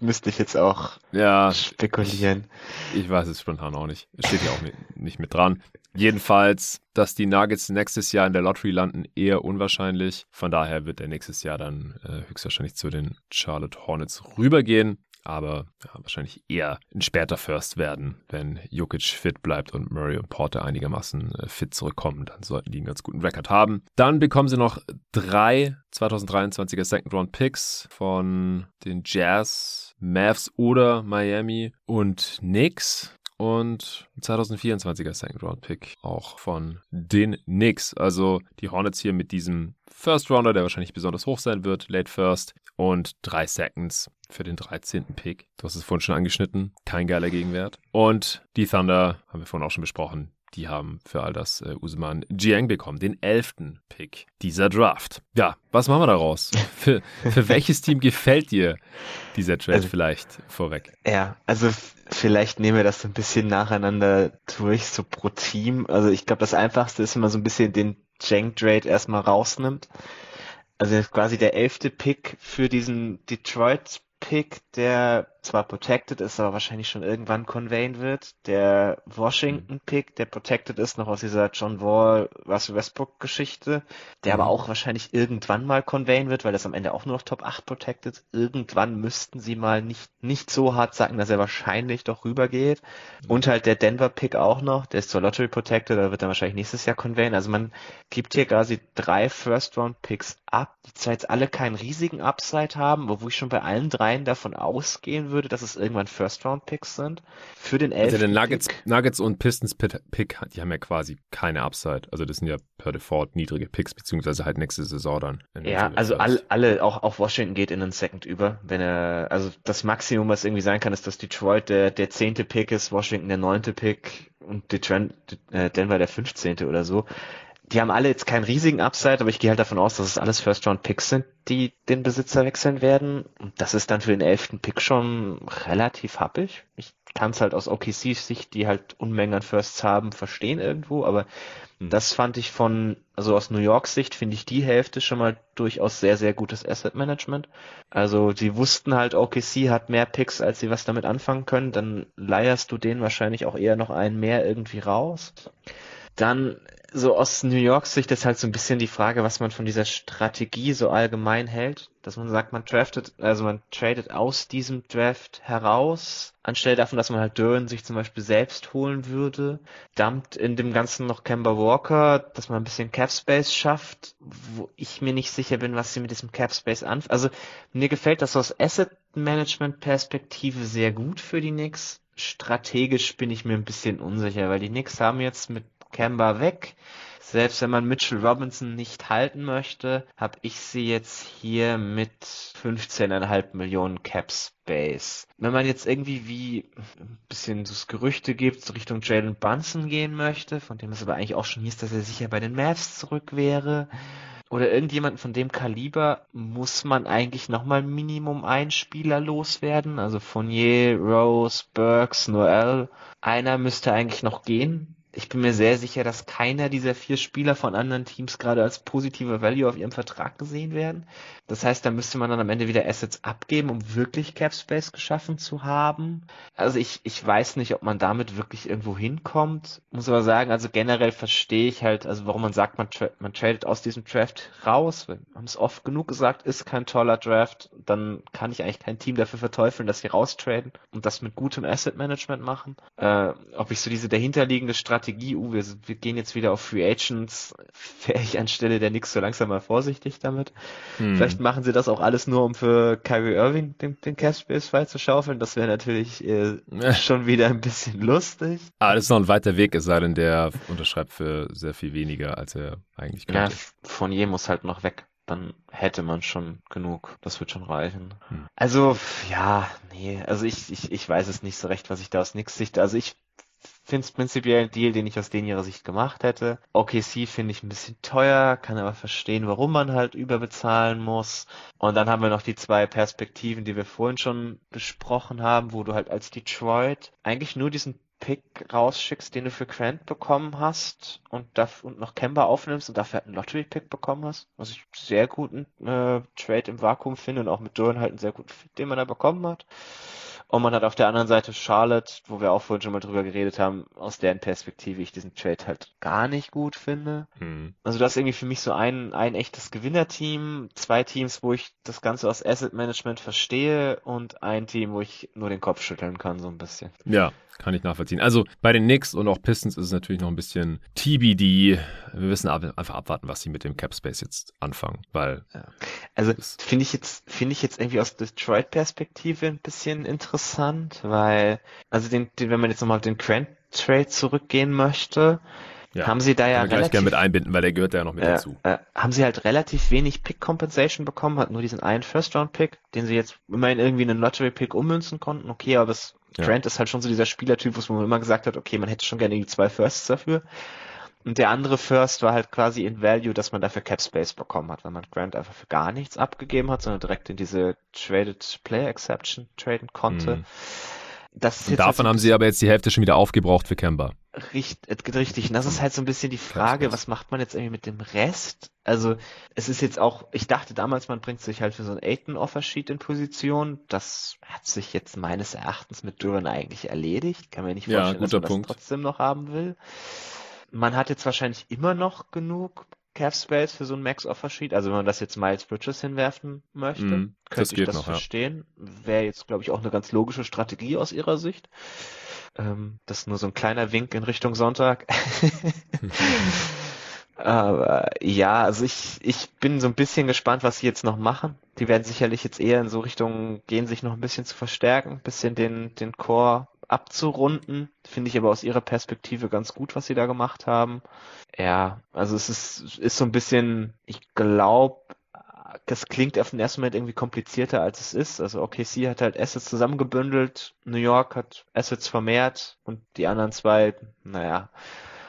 müsste ich jetzt auch ja, spekulieren. Ich weiß es spontan auch nicht. Steht hier auch nicht mit dran. Jedenfalls, dass die Nuggets nächstes Jahr in der Lottery landen, eher unwahrscheinlich. Von daher wird er nächstes Jahr dann äh, höchstwahrscheinlich zu den Charlotte Hornets rübergehen aber ja, wahrscheinlich eher ein später First werden, wenn Jokic fit bleibt und Murray und Porter einigermaßen äh, fit zurückkommen, dann sollten die einen ganz guten Rekord haben. Dann bekommen sie noch drei 2023er Second Round Picks von den Jazz, Mavs oder Miami und Knicks und 2024er Second Round Pick auch von den Knicks. Also die Hornets hier mit diesem First Rounder, der wahrscheinlich besonders hoch sein wird, Late First und drei Seconds für den 13. Pick. Du hast es vorhin schon angeschnitten. Kein geiler Gegenwert. Und die Thunder, haben wir vorhin auch schon besprochen, die haben für all das äh, Usman Jiang bekommen, den 11. Pick dieser Draft. Ja, was machen wir daraus? [LAUGHS] Für, für welches Team gefällt dir dieser Trade also, vielleicht vorweg? Ja, also vielleicht nehmen wir das so ein bisschen nacheinander durch, so pro Team. Also ich glaube, das Einfachste ist, wenn man so ein bisschen den Jiang Trade erstmal rausnimmt. Also quasi der elfte Pick für diesen Detroit Pick, der zwar protected ist, aber wahrscheinlich schon irgendwann conveyen wird. Der Washington Pick, der protected ist, noch aus dieser John Wall, Russell Westbrook Geschichte, der mhm. aber auch wahrscheinlich irgendwann mal conveyen wird, weil das am Ende auch nur noch Top 8 protected. Irgendwann müssten sie mal nicht, nicht so hart sagen, dass er wahrscheinlich doch rübergeht. Mhm. Und halt der Denver Pick auch noch, der ist zur Lottery protected, da wird er wahrscheinlich nächstes Jahr conveyen. Also man gibt hier quasi drei First Round Picks ab, die zwar jetzt alle keinen riesigen Upside haben, wo ich schon bei allen dreien davon ausgehen würde, dass es irgendwann First-Round-Picks sind. Für den elften Also den Nuggets, Nuggets und Pistons Pick, die haben ja quasi keine Upside. Also das sind ja per Default niedrige Picks, beziehungsweise halt nächste Saison dann. Ja, also all, alle, auch, auch Washington geht in den Second über. Wenn er, also das Maximum, was irgendwie sein kann, ist, dass Detroit der, der zehnte Pick ist, Washington der neunte Pick und Detroit, äh, Denver der fünfzehnte oder so die haben alle jetzt keinen riesigen Upside, aber ich gehe halt davon aus, dass es alles First-Round-Picks sind, die den Besitzer wechseln werden. Und das ist dann für den elften Pick schon relativ happig. Ich kann es halt aus OKC-Sicht, die halt Unmengen an Firsts haben, verstehen irgendwo, aber hm. das fand ich von, also aus New York-Sicht finde ich die Hälfte schon mal durchaus sehr, sehr gutes Asset-Management. Also sie wussten halt, OKC hat mehr Picks, als sie was damit anfangen können, dann leierst du denen wahrscheinlich auch eher noch einen mehr irgendwie raus. Dann so aus New York Sicht ist halt so ein bisschen die Frage, was man von dieser Strategie so allgemein hält, dass man sagt, man draftet, also man tradet aus diesem Draft heraus, anstelle davon, dass man halt Duran sich zum Beispiel selbst holen würde, dumpt in dem Ganzen noch Kemba Walker, dass man ein bisschen Cap Space schafft, wo ich mir nicht sicher bin, was sie mit diesem Cap Space anfangen. Also mir gefällt das aus Asset Management Perspektive sehr gut für die Knicks. Strategisch bin ich mir ein bisschen unsicher, weil die Knicks haben jetzt mit Kemba weg. Selbst wenn man Mitchell Robinson nicht halten möchte, habe ich sie jetzt hier mit 15,5 Millionen Cap Space. Wenn man jetzt irgendwie wie ein bisschen das Gerüchte gibt, Richtung Jalen Bunson gehen möchte, von dem es aber eigentlich auch schon hieß, dass er sicher bei den Mavs zurück wäre, oder irgendjemanden von dem Kaliber muss man eigentlich nochmal Minimum ein Spieler loswerden. Also Fournier, Rose, Burks, Noel. Einer müsste eigentlich noch gehen ich bin mir sehr sicher, dass keiner dieser vier Spieler von anderen Teams gerade als positive Value auf ihrem Vertrag gesehen werden. Das heißt, da müsste man dann am Ende wieder Assets abgeben, um wirklich Cap Space geschaffen zu haben. Also ich, ich weiß nicht, ob man damit wirklich irgendwo hinkommt. Muss aber sagen, also generell verstehe ich halt, also warum man sagt, man, tra man tradet aus diesem Draft raus. Wir haben es oft genug gesagt, ist kein toller Draft. Dann kann ich eigentlich kein Team dafür verteufeln, dass sie raustraden und das mit gutem Asset Management machen. Äh, ob ich so diese dahinterliegende Strategie Strategie, uh, wir, wir gehen jetzt wieder auf Free Agents, wäre ich anstelle der Nix so langsam mal vorsichtig damit. Hm. Vielleicht machen sie das auch alles nur, um für Kyrie Irving den, den Cash Space freizuschaufeln. Das wäre natürlich äh, [LAUGHS] schon wieder ein bisschen lustig. Aber das ist noch ein weiter Weg, es sei denn, der unterschreibt für sehr viel weniger, als er eigentlich könnte. Ja, von je muss halt noch weg dann hätte man schon genug. Das wird schon reichen. Hm. Also, ja, nee, also ich, ich, ich weiß es nicht so recht, was ich da aus nix Sicht, also ich finde es prinzipiell ein Deal, den ich aus denen ihrer Sicht gemacht hätte. OKC finde ich ein bisschen teuer, kann aber verstehen, warum man halt überbezahlen muss. Und dann haben wir noch die zwei Perspektiven, die wir vorhin schon besprochen haben, wo du halt als Detroit eigentlich nur diesen Pick rausschickst, den du für Grant bekommen hast und, dafür, und noch Kemba aufnimmst und dafür halt einen Lottery-Pick bekommen hast, was ich sehr guten äh, Trade im Vakuum finde und auch mit Duran halt einen sehr guten Fit, den man da bekommen hat. Und man hat auf der anderen Seite Charlotte, wo wir auch vorhin schon mal drüber geredet haben, aus deren Perspektive ich diesen Trade halt gar nicht gut finde. Hm. Also das ist irgendwie für mich so ein, ein echtes Gewinnerteam, zwei Teams, wo ich das Ganze aus Asset Management verstehe und ein Team, wo ich nur den Kopf schütteln kann, so ein bisschen. Ja, kann ich nachvollziehen. Also bei den Knicks und auch Pistons ist es natürlich noch ein bisschen TBD. Wir müssen einfach abwarten, was sie mit dem Cap Space jetzt anfangen, weil. Ja. Also finde ich jetzt finde ich jetzt irgendwie aus Detroit-Perspektive ein bisschen interessant, weil also den, den wenn man jetzt nochmal auf den Grant Trade zurückgehen möchte, ja, haben sie da ja relativ, gerne mit einbinden, weil der gehört ja noch mit äh, dazu. Äh, haben sie halt relativ wenig Pick Compensation bekommen, hat nur diesen einen First Round Pick, den sie jetzt immerhin irgendwie in einen Lottery Pick ummünzen konnten. Okay, aber es ja. Grant ist halt schon so dieser Spielertyp, wo man immer gesagt hat, okay, man hätte schon gerne die zwei Firsts dafür. Und der andere First war halt quasi in Value, dass man dafür Cap Space bekommen hat, weil man Grant einfach für gar nichts abgegeben hat, sondern direkt in diese Traded Player Exception traden konnte. Mhm. Das ist Und davon halt haben sie aber jetzt die Hälfte schon wieder aufgebraucht für Kemba. Richtig, richtig. Und das ist halt so ein bisschen die Frage, was macht man jetzt irgendwie mit dem Rest? Also, es ist jetzt auch, ich dachte damals, man bringt sich halt für so ein Aiton-Offersheet in Position. Das hat sich jetzt meines Erachtens mit Duran eigentlich erledigt. Kann mir nicht vorstellen, ja, dass man Punkt. das trotzdem noch haben will. Man hat jetzt wahrscheinlich immer noch genug Cap Space für so ein Max Offersheet. Also wenn man das jetzt Miles Bridges hinwerfen möchte, mm, könnte ich das noch, verstehen. Ja. Wäre jetzt, glaube ich, auch eine ganz logische Strategie aus ihrer Sicht. Ähm, das ist nur so ein kleiner Wink in Richtung Sonntag. [LAUGHS] Aber ja, also ich, ich bin so ein bisschen gespannt, was sie jetzt noch machen. Die werden sicherlich jetzt eher in so Richtung gehen, sich noch ein bisschen zu verstärken, ein bisschen den, den Core abzurunden. Finde ich aber aus ihrer Perspektive ganz gut, was sie da gemacht haben. Ja, also es ist, ist so ein bisschen, ich glaube, das klingt auf den ersten Moment irgendwie komplizierter, als es ist. Also OKC hat halt Assets zusammengebündelt, New York hat Assets vermehrt und die anderen zwei, naja,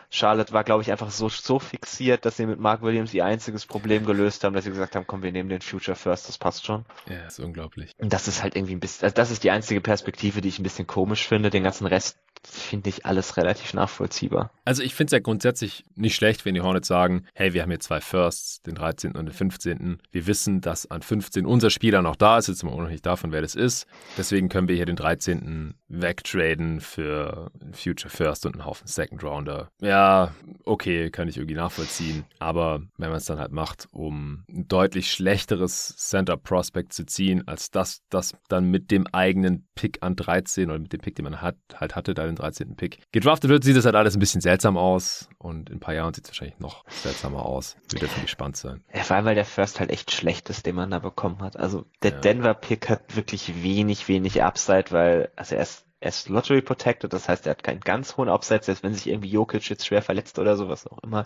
Charlotte war, glaube ich, einfach so, so fixiert, dass sie mit Mark Williams ihr einziges Problem gelöst haben, dass sie gesagt haben, komm, wir nehmen den Future First, das passt schon. Ja, ist unglaublich. Und das ist halt irgendwie ein bisschen, also das ist die einzige Perspektive, die ich ein bisschen komisch finde. Den ganzen Rest finde ich alles relativ nachvollziehbar. Also ich finde es ja grundsätzlich nicht schlecht, wenn die Hornets sagen, hey, wir haben hier zwei Firsts, den 13. und den 15. Wir wissen, dass an 15 unser Spieler noch da ist, jetzt noch nicht davon, wer das ist. Deswegen können wir hier den 13. wegtraden für Future First und einen Haufen Second Rounder. Ja, okay, kann ich irgendwie nachvollziehen. Aber wenn man es dann halt macht, um ein deutlich schlechteres Center Prospect zu ziehen, als das, das dann mit dem eigenen Pick an 13 oder mit dem Pick, den man hat, halt hatte, da den 13. Pick gedraftet wird, sieht das halt alles ein bisschen seltsam aus. Und in ein paar Jahren sieht es wahrscheinlich noch seltsamer aus. Wird dafür gespannt sein. Ja, vor allem, weil der First halt echt schlecht ist, den man da bekommen hat. Also der ja. Denver-Pick hat wirklich wenig, wenig Upside, weil, also er ist er ist Lottery Protected, das heißt, er hat keinen ganz hohen Upside, selbst wenn sich irgendwie Jokic jetzt schwer verletzt oder sowas auch immer.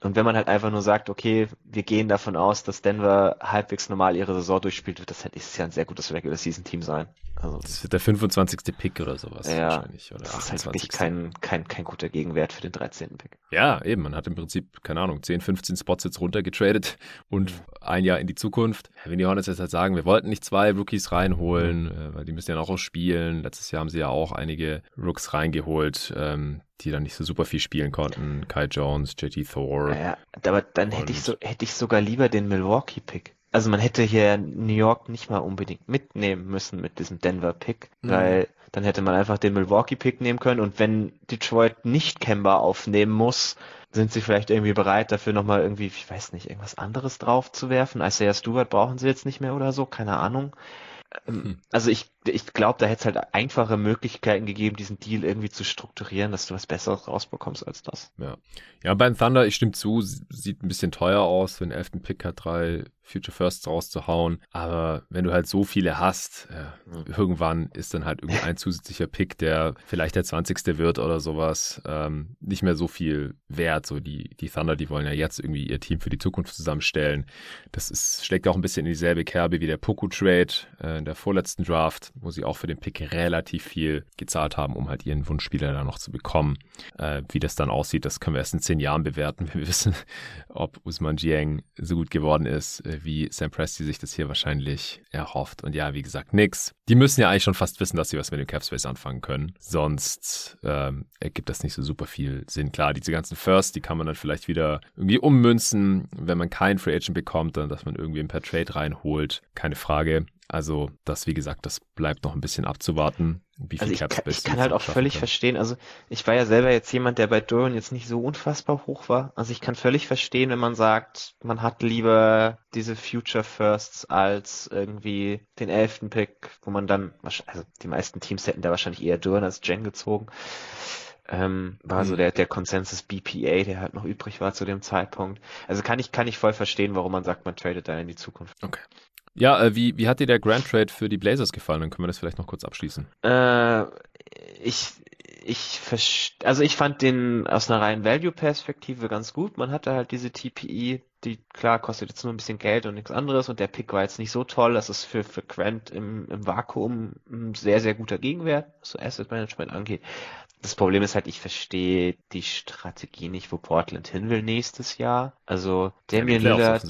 Und wenn man halt einfach nur sagt, okay, wir gehen davon aus, dass Denver halbwegs normal ihre Saison durchspielt, wird das halt ist ja ein sehr gutes Regular Season Team sein. Also, das wird der 25. Pick oder sowas ja, wahrscheinlich. Oder das 28. ist halt wirklich kein, kein, kein guter Gegenwert für den 13. Pick. Ja, eben. Man hat im Prinzip, keine Ahnung, 10, 15 Spots jetzt runtergetradet [LAUGHS] und ein Jahr in die Zukunft. Wenn die Hornets jetzt halt sagen, wir wollten nicht zwei Rookies reinholen, mhm. weil die müssen ja noch auch spielen. Letztes Jahr haben sie ja auch einige Rooks reingeholt. Die dann nicht so super viel spielen konnten. Kai Jones, JT Thor. Ja, aber dann hätte ich so, hätte ich sogar lieber den Milwaukee Pick. Also man hätte hier New York nicht mal unbedingt mitnehmen müssen mit diesem Denver Pick, mhm. weil dann hätte man einfach den Milwaukee Pick nehmen können und wenn Detroit nicht Kemba aufnehmen muss, sind sie vielleicht irgendwie bereit, dafür nochmal irgendwie, ich weiß nicht, irgendwas anderes drauf zu werfen. Isaiah Stewart brauchen sie jetzt nicht mehr oder so, keine Ahnung. Ähm, hm. Also ich, ich glaube, da hätte es halt einfache Möglichkeiten gegeben, diesen Deal irgendwie zu strukturieren, dass du was Besseres rausbekommst als das. Ja, ja beim Thunder, ich stimme zu, sieht ein bisschen teuer aus, für den elften Pick hat drei Future Firsts rauszuhauen. Aber wenn du halt so viele hast, äh, irgendwann ist dann halt irgendwie ein zusätzlicher Pick, der vielleicht der 20. wird oder sowas, ähm, nicht mehr so viel wert. So die, die Thunder, die wollen ja jetzt irgendwie ihr Team für die Zukunft zusammenstellen. Das ist, schlägt auch ein bisschen in dieselbe Kerbe wie der Poku-Trade äh, in der vorletzten Draft, wo sie auch für den Pick relativ viel gezahlt haben, um halt ihren Wunschspieler da noch zu bekommen. Äh, wie das dann aussieht, das können wir erst in zehn Jahren bewerten, wenn [LAUGHS] wir wissen, ob Usman Jiang so gut geworden ist, äh, wie Sam Presti sich das hier wahrscheinlich erhofft. Und ja, wie gesagt, nix. Die müssen ja eigentlich schon fast wissen, dass sie was mit dem Capspace anfangen können. Sonst ähm, ergibt das nicht so super viel Sinn. Klar, diese ganzen First, die kann man dann vielleicht wieder irgendwie ummünzen, wenn man keinen Free Agent bekommt, dann dass man irgendwie ein per Trade reinholt. Keine Frage. Also das, wie gesagt, das bleibt noch ein bisschen abzuwarten, wie viel also ich, kann, ich kann halt auch völlig kann. verstehen, also ich war ja selber jetzt jemand, der bei Duran jetzt nicht so unfassbar hoch war. Also ich kann völlig verstehen, wenn man sagt, man hat lieber diese Future Firsts als irgendwie den elften Pick, wo man dann, also die meisten Teams hätten da wahrscheinlich eher Duran als Jen gezogen. Ähm, war hm. so der, der Consensus BPA, der halt noch übrig war zu dem Zeitpunkt. Also kann ich, kann ich voll verstehen, warum man sagt, man tradet da in die Zukunft. Okay. Ja, äh, wie, wie hat dir der Grand Trade für die Blazers gefallen? Dann können wir das vielleicht noch kurz abschließen. Äh, ich, ich also ich fand den aus einer reinen Value-Perspektive ganz gut. Man hatte halt diese TPE, die klar kostet jetzt nur ein bisschen Geld und nichts anderes und der Pick war jetzt nicht so toll. Das ist für, für Grant im, im Vakuum ein sehr, sehr guter Gegenwert, was so Asset Management angeht. Das Problem ist halt, ich verstehe die Strategie nicht, wo Portland hin will nächstes Jahr. Also Damian ja, Lillard,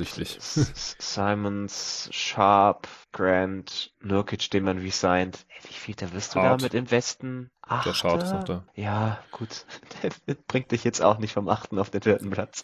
Simons, Sharp, Grant, Nurkic, den man resigned. Wie viel da wirst du Hart. da mit im Westen? Achter? Josh Hart ist noch da. Ja, gut. [LAUGHS] Der bringt dich jetzt auch nicht vom achten auf den vierten Platz.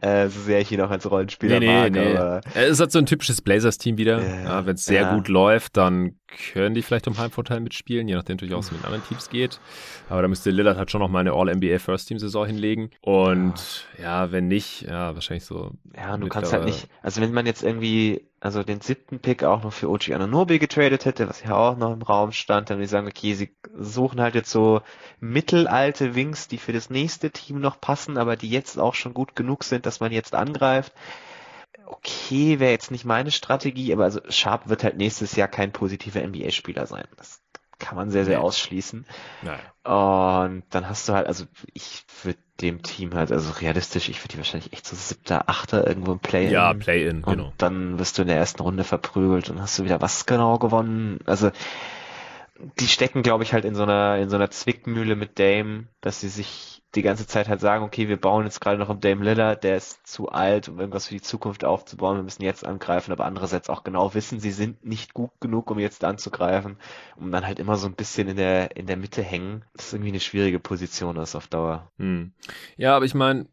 Äh, so sehr ich ihn auch als Rollenspieler nee, mag. Nee. Aber... Er ist halt so ein typisches Blazers-Team wieder. Äh, ja, Wenn es sehr ja. gut läuft, dann können die vielleicht um Heimvorteil mitspielen, je nachdem natürlich auch, wie es mit anderen Teams geht. Aber da müsste Lillard halt schon noch mal eine All-NBA First-Team-Saison hinlegen. Und ja. ja. wenn nicht, ja, wahrscheinlich so. Ja, und du kannst halt nicht, also wenn man jetzt irgendwie also den siebten Pick auch noch für Ochi Ananobi getradet hätte, was ja auch noch im Raum stand, dann würde ich sagen, okay, sie suchen halt jetzt so mittelalte Wings, die für das nächste Team noch passen, aber die jetzt auch schon gut genug sind, dass man jetzt angreift. Okay, wäre jetzt nicht meine Strategie, aber also Sharp wird halt nächstes Jahr kein positiver NBA-Spieler sein. Das kann man sehr, sehr ausschließen. Nein. Und dann hast du halt, also ich würde dem Team halt, also realistisch, ich würde die wahrscheinlich echt so siebter, achter irgendwo im Play-In. Ja, Play-In, genau. Und dann wirst du in der ersten Runde verprügelt und hast du wieder was genau gewonnen. Also die stecken, glaube ich, halt in so einer, in so einer Zwickmühle mit Dame, dass sie sich die ganze Zeit halt sagen, okay, wir bauen jetzt gerade noch um Dame Lillard, der ist zu alt, um irgendwas für die Zukunft aufzubauen, wir müssen jetzt angreifen, aber andererseits auch genau wissen, sie sind nicht gut genug, um jetzt anzugreifen, um dann halt immer so ein bisschen in der, in der Mitte hängen. Das ist irgendwie eine schwierige Position ist auf Dauer. Hm. Ja, aber ich meine,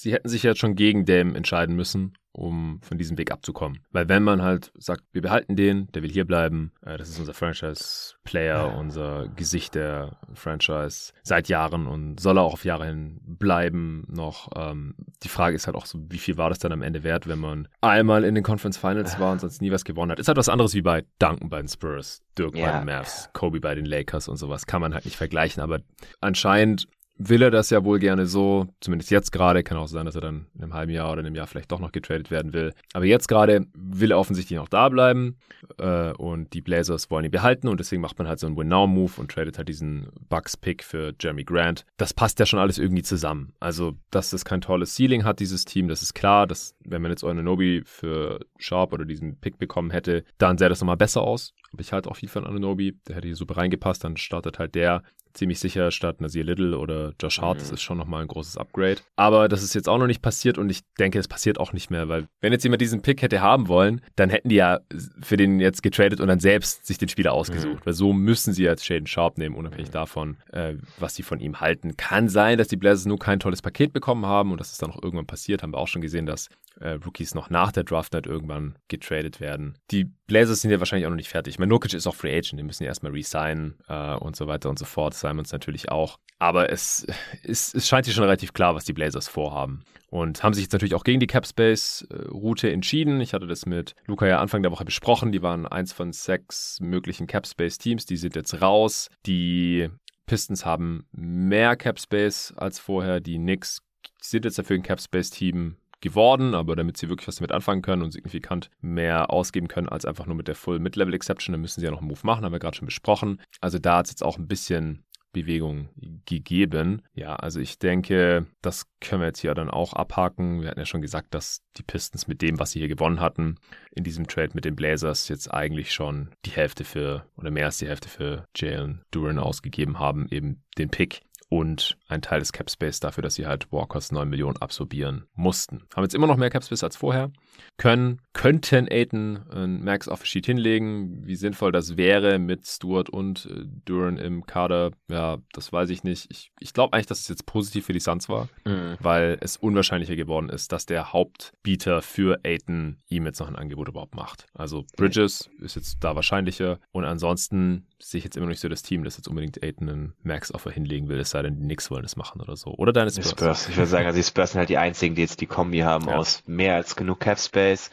sie hätten sich jetzt schon gegen Dame entscheiden müssen um von diesem Weg abzukommen. Weil wenn man halt sagt, wir behalten den, der will hier bleiben, äh, das ist unser Franchise-Player, unser Gesicht der Franchise seit Jahren und soll er auch auf Jahre hin bleiben noch. Ähm, die Frage ist halt auch so, wie viel war das dann am Ende wert, wenn man einmal in den Conference Finals war und sonst nie was gewonnen hat. Ist halt was anderes wie bei Duncan bei den Spurs, Dirk ja. bei den Mavs, Kobe bei den Lakers und sowas. Kann man halt nicht vergleichen, aber anscheinend will er das ja wohl gerne so, zumindest jetzt gerade, kann auch sein, dass er dann in einem halben Jahr oder in einem Jahr vielleicht doch noch getradet werden will. Aber jetzt gerade will er offensichtlich noch da bleiben äh, und die Blazers wollen ihn behalten und deswegen macht man halt so einen Win-Now-Move und tradet halt diesen Bucks-Pick für Jeremy Grant. Das passt ja schon alles irgendwie zusammen. Also, dass das kein tolles Ceiling hat, dieses Team, das ist klar, dass wenn man jetzt Nobi für Sharp oder diesen Pick bekommen hätte, dann sähe das nochmal besser aus. Aber ich halte auch viel von Ananobi, der hätte hier super reingepasst, dann startet halt der ziemlich sicher statt Nasir Little oder Josh Hart. Mhm. Das ist schon nochmal ein großes Upgrade. Aber das ist jetzt auch noch nicht passiert und ich denke, es passiert auch nicht mehr, weil wenn jetzt jemand diesen Pick hätte haben wollen, dann hätten die ja für den jetzt getradet und dann selbst sich den Spieler ausgesucht. Mhm. Weil so müssen sie jetzt Shaden Sharp nehmen, unabhängig mhm. davon, äh, was sie von ihm halten. Kann sein, dass die Blazers nur kein tolles Paket bekommen haben und das ist dann auch irgendwann passiert. Haben wir auch schon gesehen, dass äh, Rookies noch nach der Draft Night irgendwann getradet werden. Die Blazers sind ja wahrscheinlich auch noch nicht fertig. Ich meine, Nurkic ist auch Free Agent, die müssen ja erstmal resignen äh, und so weiter und so fort. Simons natürlich auch. Aber es, es, es scheint hier schon relativ klar, was die Blazers vorhaben. Und haben sich jetzt natürlich auch gegen die Capspace-Route entschieden. Ich hatte das mit Luca ja Anfang der Woche besprochen. Die waren eins von sechs möglichen Capspace-Teams. Die sind jetzt raus. Die Pistons haben mehr Capspace als vorher. Die Knicks sind jetzt dafür ein Capspace-Team geworden, aber damit sie wirklich was damit anfangen können und signifikant mehr ausgeben können als einfach nur mit der Full Mid-Level Exception, dann müssen sie ja noch einen Move machen, haben wir gerade schon besprochen. Also da hat es jetzt auch ein bisschen Bewegung gegeben. Ja, also ich denke, das können wir jetzt hier dann auch abhaken. Wir hatten ja schon gesagt, dass die Pistons mit dem, was sie hier gewonnen hatten, in diesem Trade mit den Blazers jetzt eigentlich schon die Hälfte für oder mehr als die Hälfte für Jalen Duran ausgegeben haben, eben den Pick und ein Teil des Capspace dafür, dass sie halt Walkers 9 Millionen absorbieren mussten. Haben jetzt immer noch mehr Capspace als vorher, können, könnten Aiden ein Max auf Sheet hinlegen. Wie sinnvoll das wäre mit Stewart und äh, Duran im Kader, ja, das weiß ich nicht. Ich, ich glaube eigentlich, dass es jetzt positiv für die Suns war, mhm. weil es unwahrscheinlicher geworden ist, dass der Hauptbieter für Aiden ihm jetzt noch ein Angebot überhaupt macht. Also Bridges okay. ist jetzt da wahrscheinlicher und ansonsten sehe ich jetzt immer noch nicht so das Team, das jetzt unbedingt Aiden einen Max-Offer hinlegen will, es sei denn, die Knicks wollen es machen oder so. Oder deine Spurs. Spurs. Ich würde sagen, also die Spurs sind halt die einzigen, die jetzt die Kombi haben ja. aus mehr als genug Cap Space,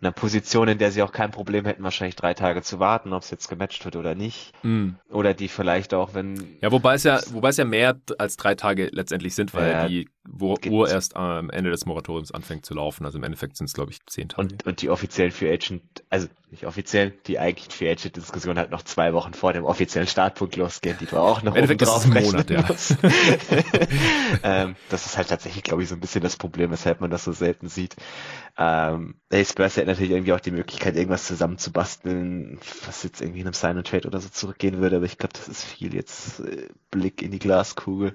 einer Position, in der sie auch kein Problem hätten, wahrscheinlich drei Tage zu warten, ob es jetzt gematcht wird oder nicht. Mm. Oder die vielleicht auch, wenn. Ja, wobei es ja, wobei es ja mehr als drei Tage letztendlich sind, weil ja, die Uhr erst am Ende des Moratoriums anfängt zu laufen. Also im Endeffekt sind es, glaube ich, zehn Tage. Und, und die offiziellen Free Agent, also nicht offiziell, die eigentlichen Free Agent Diskussion halt noch zwei Wochen vor dem offiziellen Startpunkt losgehen, die du auch noch Im Endeffekt drauf ist Monat, ja. [LAUGHS] ähm, das ist halt tatsächlich, glaube ich, so ein bisschen das Problem, weshalb man das so selten sieht. Ähm, hey, Spurs hätte natürlich irgendwie auch die Möglichkeit, irgendwas zusammenzubasteln, was jetzt irgendwie in einem Sign and Trade oder so zurückgehen würde, aber ich glaube, das ist viel jetzt äh, Blick in die Glaskugel.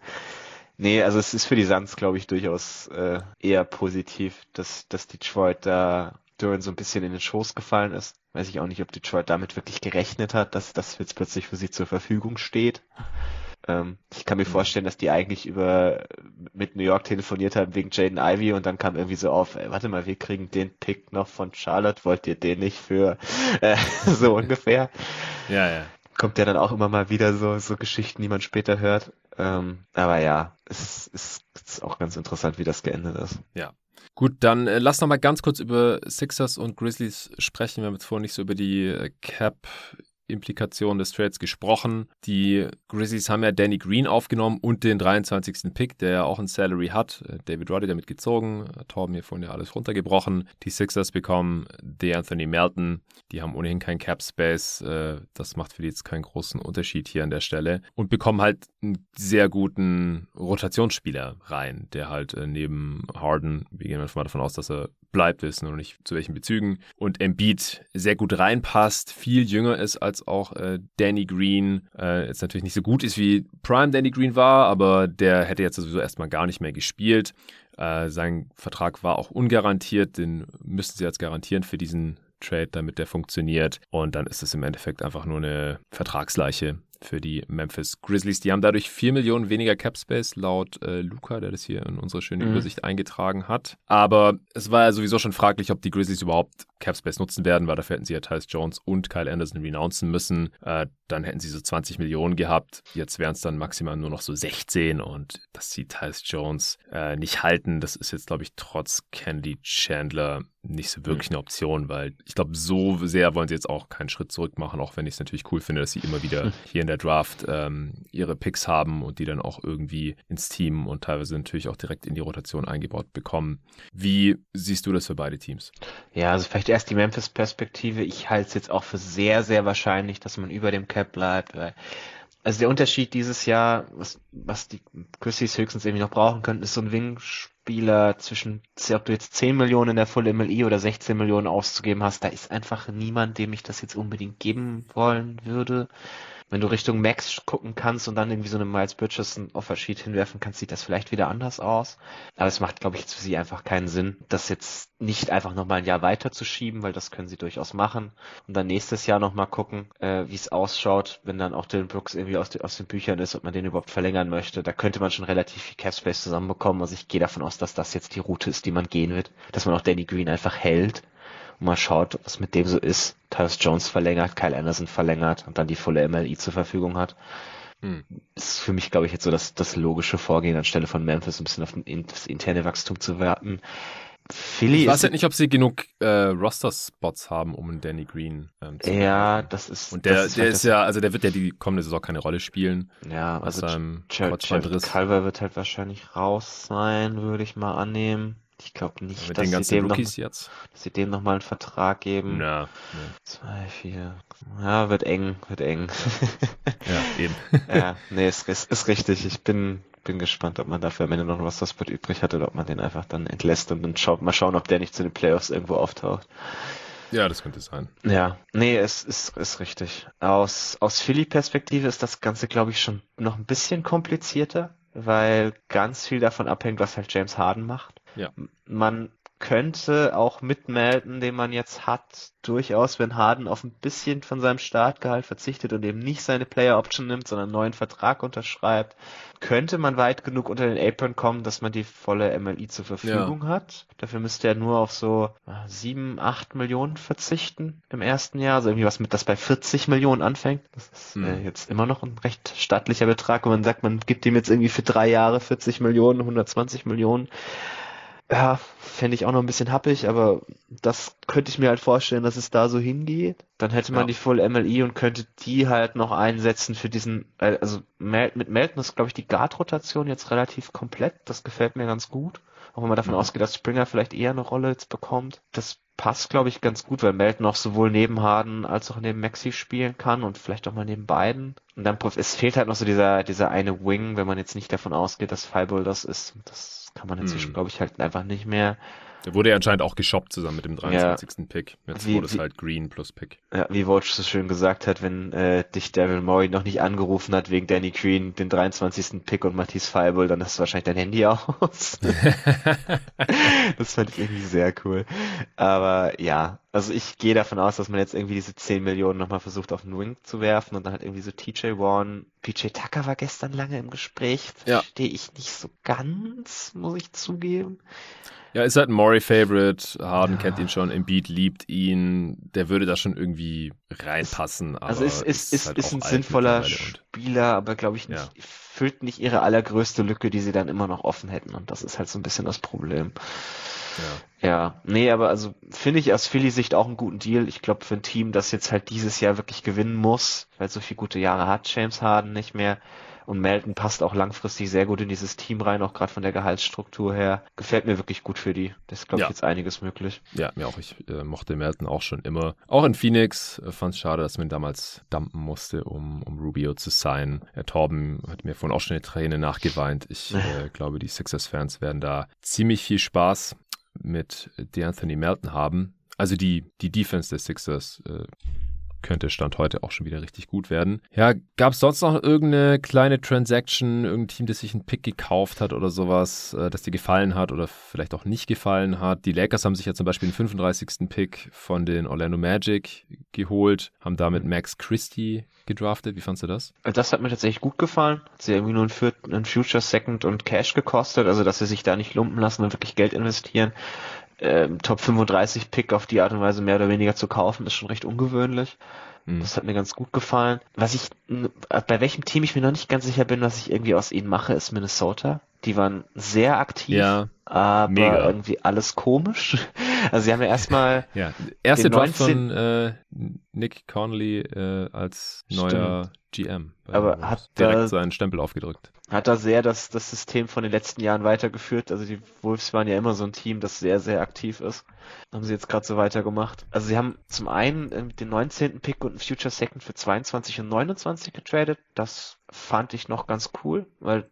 Nee, also es ist für die Suns, glaube ich, durchaus äh, eher positiv, dass, dass Detroit da Duran so ein bisschen in den Schoß gefallen ist. Weiß ich auch nicht, ob Detroit damit wirklich gerechnet hat, dass das jetzt plötzlich für sie zur Verfügung steht. Ähm, ich kann mir mhm. vorstellen, dass die eigentlich über mit New York telefoniert haben wegen Jaden Ivy und dann kam irgendwie so auf, ey, warte mal, wir kriegen den Pick noch von Charlotte, wollt ihr den nicht für äh, [LAUGHS] so ungefähr? Ja, ja. Kommt ja dann auch immer mal wieder so, so Geschichten, die man später hört. Ähm, aber ja, es, es ist auch ganz interessant, wie das geendet ist. Ja. Gut, dann äh, lass noch mal ganz kurz über Sixers und Grizzlies sprechen. Wir haben jetzt vorhin nicht so über die äh, Cap Implikationen des Trades gesprochen. Die Grizzlies haben ja Danny Green aufgenommen und den 23. Pick, der ja auch ein Salary hat. Äh, David Roddy damit gezogen. Torben hier vorhin ja alles runtergebrochen. Die Sixers bekommen The Anthony Melton. Die haben ohnehin keinen Cap Space. Äh, das macht für die jetzt keinen großen Unterschied hier an der Stelle. Und bekommen halt einen sehr guten Rotationsspieler rein, der halt äh, neben Harden, wir gehen mal davon aus, dass er bleibt, wissen noch nicht zu welchen Bezügen, und Embiid sehr gut reinpasst, viel jünger ist als auch äh, Danny Green, äh, jetzt natürlich nicht so gut ist wie Prime Danny Green war, aber der hätte jetzt sowieso erstmal gar nicht mehr gespielt. Äh, sein Vertrag war auch ungarantiert, den müssten sie jetzt garantieren für diesen Trade, damit der funktioniert. Und dann ist es im Endeffekt einfach nur eine Vertragsleiche für die Memphis Grizzlies. Die haben dadurch 4 Millionen weniger Cap Space laut äh, Luca, der das hier in unsere schöne mhm. Übersicht eingetragen hat. Aber es war ja sowieso schon fraglich, ob die Grizzlies überhaupt Cap Space nutzen werden, weil dafür hätten sie ja Tyus Jones und Kyle Anderson renouncen müssen. Äh, dann hätten sie so 20 Millionen gehabt. Jetzt wären es dann maximal nur noch so 16 und dass sie Tyus Jones äh, nicht halten, das ist jetzt, glaube ich, trotz Candy Chandler nicht so wirklich eine Option, weil ich glaube, so sehr wollen sie jetzt auch keinen Schritt zurück machen, auch wenn ich es natürlich cool finde, dass sie immer wieder [LAUGHS] hier in der Draft ähm, ihre Picks haben und die dann auch irgendwie ins Team und teilweise natürlich auch direkt in die Rotation eingebaut bekommen. Wie siehst du das für beide Teams? Ja, also vielleicht erst die Memphis-Perspektive. Ich halte es jetzt auch für sehr, sehr wahrscheinlich, dass man über dem Cap bleibt, weil also der Unterschied dieses Jahr, was, was die Grizzlies höchstens irgendwie noch brauchen könnten, ist so ein Wing-Spieler zwischen, ob du jetzt 10 Millionen in der Full MLI oder 16 Millionen auszugeben hast, da ist einfach niemand, dem ich das jetzt unbedingt geben wollen würde wenn du Richtung Max gucken kannst und dann irgendwie so eine Miles Bridges Offersheet hinwerfen kannst, sieht das vielleicht wieder anders aus. Aber es macht, glaube ich, für sie einfach keinen Sinn, das jetzt nicht einfach nochmal ein Jahr weiter zu schieben, weil das können sie durchaus machen. Und dann nächstes Jahr nochmal gucken, äh, wie es ausschaut, wenn dann auch Dylan Brooks irgendwie aus, de aus den Büchern ist, ob man den überhaupt verlängern möchte. Da könnte man schon relativ viel Cap Space zusammenbekommen. Also ich gehe davon aus, dass das jetzt die Route ist, die man gehen wird. Dass man auch Danny Green einfach hält und mal schaut, was mit dem so ist. Tyus Jones verlängert, Kyle Anderson verlängert und dann die volle MLI zur Verfügung hat. Hm. Ist für mich, glaube ich, jetzt so das, das logische Vorgehen, anstelle von Memphis ein bisschen auf das interne Wachstum zu warten. Philly ich weiß ja nicht, ob sie genug äh, Roster-Spots haben, um einen Danny Green ähm, zu Ja, machen. das ist. Und der, ist der halt ist ja, also der wird ja die kommende Saison keine Rolle spielen. Ja, also Jared Culver wird halt wahrscheinlich raus sein, würde ich mal annehmen. Ich glaube nicht, Mit dass, den sie dem noch, jetzt. dass sie dem nochmal einen Vertrag geben. Ja, ja. Zwei, vier. Ja, wird eng, wird eng. [LAUGHS] ja, eben. [LAUGHS] ja, nee, ist, ist, ist richtig. Ich bin, bin gespannt, ob man dafür am Ende noch was das übrig hat oder ob man den einfach dann entlässt und dann schaut, mal schauen, ob der nicht zu den Playoffs irgendwo auftaucht. Ja, das könnte sein. Ja, nee, es ist, ist richtig. Aus, aus Philly-Perspektive ist das Ganze, glaube ich, schon noch ein bisschen komplizierter, weil ganz viel davon abhängt, was halt James Harden macht. Ja. Man könnte auch mit Melton, den man jetzt hat, durchaus, wenn Harden auf ein bisschen von seinem Startgehalt verzichtet und eben nicht seine Player Option nimmt, sondern einen neuen Vertrag unterschreibt, könnte man weit genug unter den Apron kommen, dass man die volle MLI zur Verfügung ja. hat. Dafür müsste er nur auf so ah, sieben, acht Millionen verzichten im ersten Jahr, also irgendwie was mit, das bei 40 Millionen anfängt. Das ist mhm. äh, jetzt immer noch ein recht stattlicher Betrag, wenn man sagt, man gibt ihm jetzt irgendwie für drei Jahre 40 Millionen, 120 Millionen ja, fände ich auch noch ein bisschen happig, aber das könnte ich mir halt vorstellen, dass es da so hingeht. Dann hätte man ja. die Full MLI und könnte die halt noch einsetzen für diesen, äh, also mit Melton ist, glaube ich, die Guard-Rotation jetzt relativ komplett. Das gefällt mir ganz gut. Auch wenn man davon mhm. ausgeht, dass Springer vielleicht eher eine Rolle jetzt bekommt. Das passt, glaube ich, ganz gut, weil Melton auch sowohl neben Harden als auch neben Maxi spielen kann und vielleicht auch mal neben beiden. Und dann, es fehlt halt noch so dieser, dieser eine Wing, wenn man jetzt nicht davon ausgeht, dass Fireball das ist. Das kann man inzwischen, hm. glaube ich, halt einfach nicht mehr. Der wurde ja anscheinend auch geshoppt zusammen mit dem 23. Ja. Pick. Jetzt wie, wurde es halt Green plus Pick. Ja, wie Watch so schön gesagt hat, wenn äh, dich Daryl Morey noch nicht angerufen hat wegen Danny Green, den 23. Pick und Matisse Feibel, dann hast du wahrscheinlich dein Handy [LAUGHS] aus. [LAUGHS] das fand ich irgendwie sehr cool. Aber ja, also ich gehe davon aus, dass man jetzt irgendwie diese 10 Millionen nochmal versucht auf den Wing zu werfen und dann halt irgendwie so TJ Warren. PJ Tucker war gestern lange im Gespräch. Ja. Verstehe ich nicht so ganz, muss ich zugeben. Ja, ist halt ein Murray-Favorite. Harden ja. kennt ihn schon, Embiid liebt ihn. Der würde da schon irgendwie reinpassen. also ist, ist, ist, halt ist ein sinnvoller Spieler, aber glaube ich nicht, ja. füllt nicht ihre allergrößte Lücke, die sie dann immer noch offen hätten. Und das ist halt so ein bisschen das Problem. Ja. ja, nee, aber also finde ich aus Philly-Sicht auch einen guten Deal. Ich glaube, für ein Team, das jetzt halt dieses Jahr wirklich gewinnen muss, weil so viele gute Jahre hat James Harden nicht mehr, und Melton passt auch langfristig sehr gut in dieses Team rein, auch gerade von der Gehaltsstruktur her. Gefällt mir wirklich gut für die. Das ist, glaube ich, ja. jetzt einiges möglich. Ja, mir auch. Ich äh, mochte Melton auch schon immer. Auch in Phoenix äh, fand es schade, dass man damals dumpen musste, um, um Rubio zu sein. Herr Torben hat mir vorhin auch schon eine Träne nachgeweint. Ich äh, glaube, die Sixers-Fans werden da ziemlich viel Spaß mit DeAnthony Melton haben. Also die, die Defense der Sixers äh, könnte Stand heute auch schon wieder richtig gut werden. Ja, gab es sonst noch irgendeine kleine Transaction, irgendein Team, das sich einen Pick gekauft hat oder sowas, äh, das dir gefallen hat oder vielleicht auch nicht gefallen hat? Die Lakers haben sich ja zum Beispiel den 35. Pick von den Orlando Magic geholt, haben damit Max Christie gedraftet. Wie fandst du das? Das hat mir tatsächlich gut gefallen. Hat sie irgendwie nur ein, Future Second und Cash gekostet, also dass sie sich da nicht lumpen lassen und wirklich Geld investieren äh, Top 35 Pick auf die Art und Weise mehr oder weniger zu kaufen, ist schon recht ungewöhnlich. Mhm. Das hat mir ganz gut gefallen. Was ich, bei welchem Team ich mir noch nicht ganz sicher bin, was ich irgendwie aus ihnen mache, ist Minnesota. Die waren sehr aktiv, ja, aber mega. irgendwie alles komisch. [LAUGHS] Also sie haben ja erstmal. [LAUGHS] Ja, erste Draft von äh, Nick Conley äh, als neuer GM. Aber hat direkt da, seinen Stempel aufgedrückt. Hat da sehr das, das System von den letzten Jahren weitergeführt. Also die Wolves waren ja immer so ein Team, das sehr, sehr aktiv ist. Haben sie jetzt gerade so weitergemacht. Also sie haben zum einen äh, den 19. Pick und einen Future Second für 22 und 29 getradet. Das fand ich noch ganz cool, weil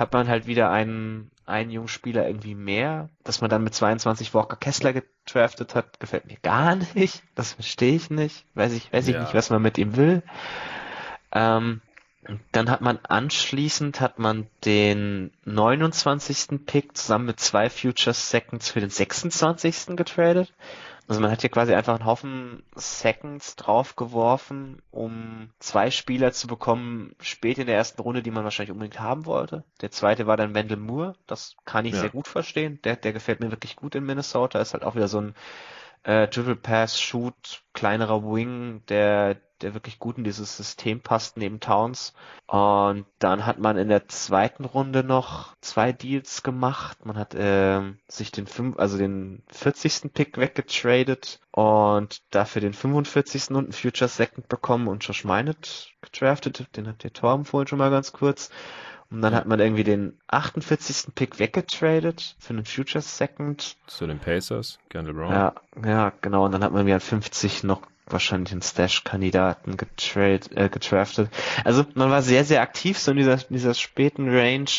hat man halt wieder einen, einen jungen Spieler irgendwie mehr. Dass man dann mit 22 Walker Kessler gedraftet hat, gefällt mir gar [LAUGHS] nicht. Das verstehe ich nicht. Weiß ich, weiß ich ja. nicht, was man mit ihm will. Ähm, dann hat man anschließend hat man den 29. Pick zusammen mit zwei Future Seconds für den 26. getradet. Also man hat hier quasi einfach einen Haufen Seconds draufgeworfen, um zwei Spieler zu bekommen, spät in der ersten Runde, die man wahrscheinlich unbedingt haben wollte. Der zweite war dann Wendell Moore, das kann ich ja. sehr gut verstehen. Der, der gefällt mir wirklich gut in Minnesota, ist halt auch wieder so ein äh, Dribble Pass, Shoot, kleinerer Wing, der der wirklich gut in dieses System passt neben Towns. Und dann hat man in der zweiten Runde noch zwei Deals gemacht. Man hat äh, sich den fünf, also den 40. Pick weggetradet und dafür den 45. und einen Future Second bekommen und Josh Minot gedraftet. Den hat der Torben vorhin schon mal ganz kurz. Und dann hat man irgendwie den 48. Pick weggetradet für einen Future Second. Zu den Pacers, Kendall Brown. Ja, ja, genau. Und dann hat man wieder 50 noch wahrscheinlich einen Stash-Kandidaten getrade, äh, getraftet. Also man war sehr, sehr aktiv so in dieser, in dieser späten Range.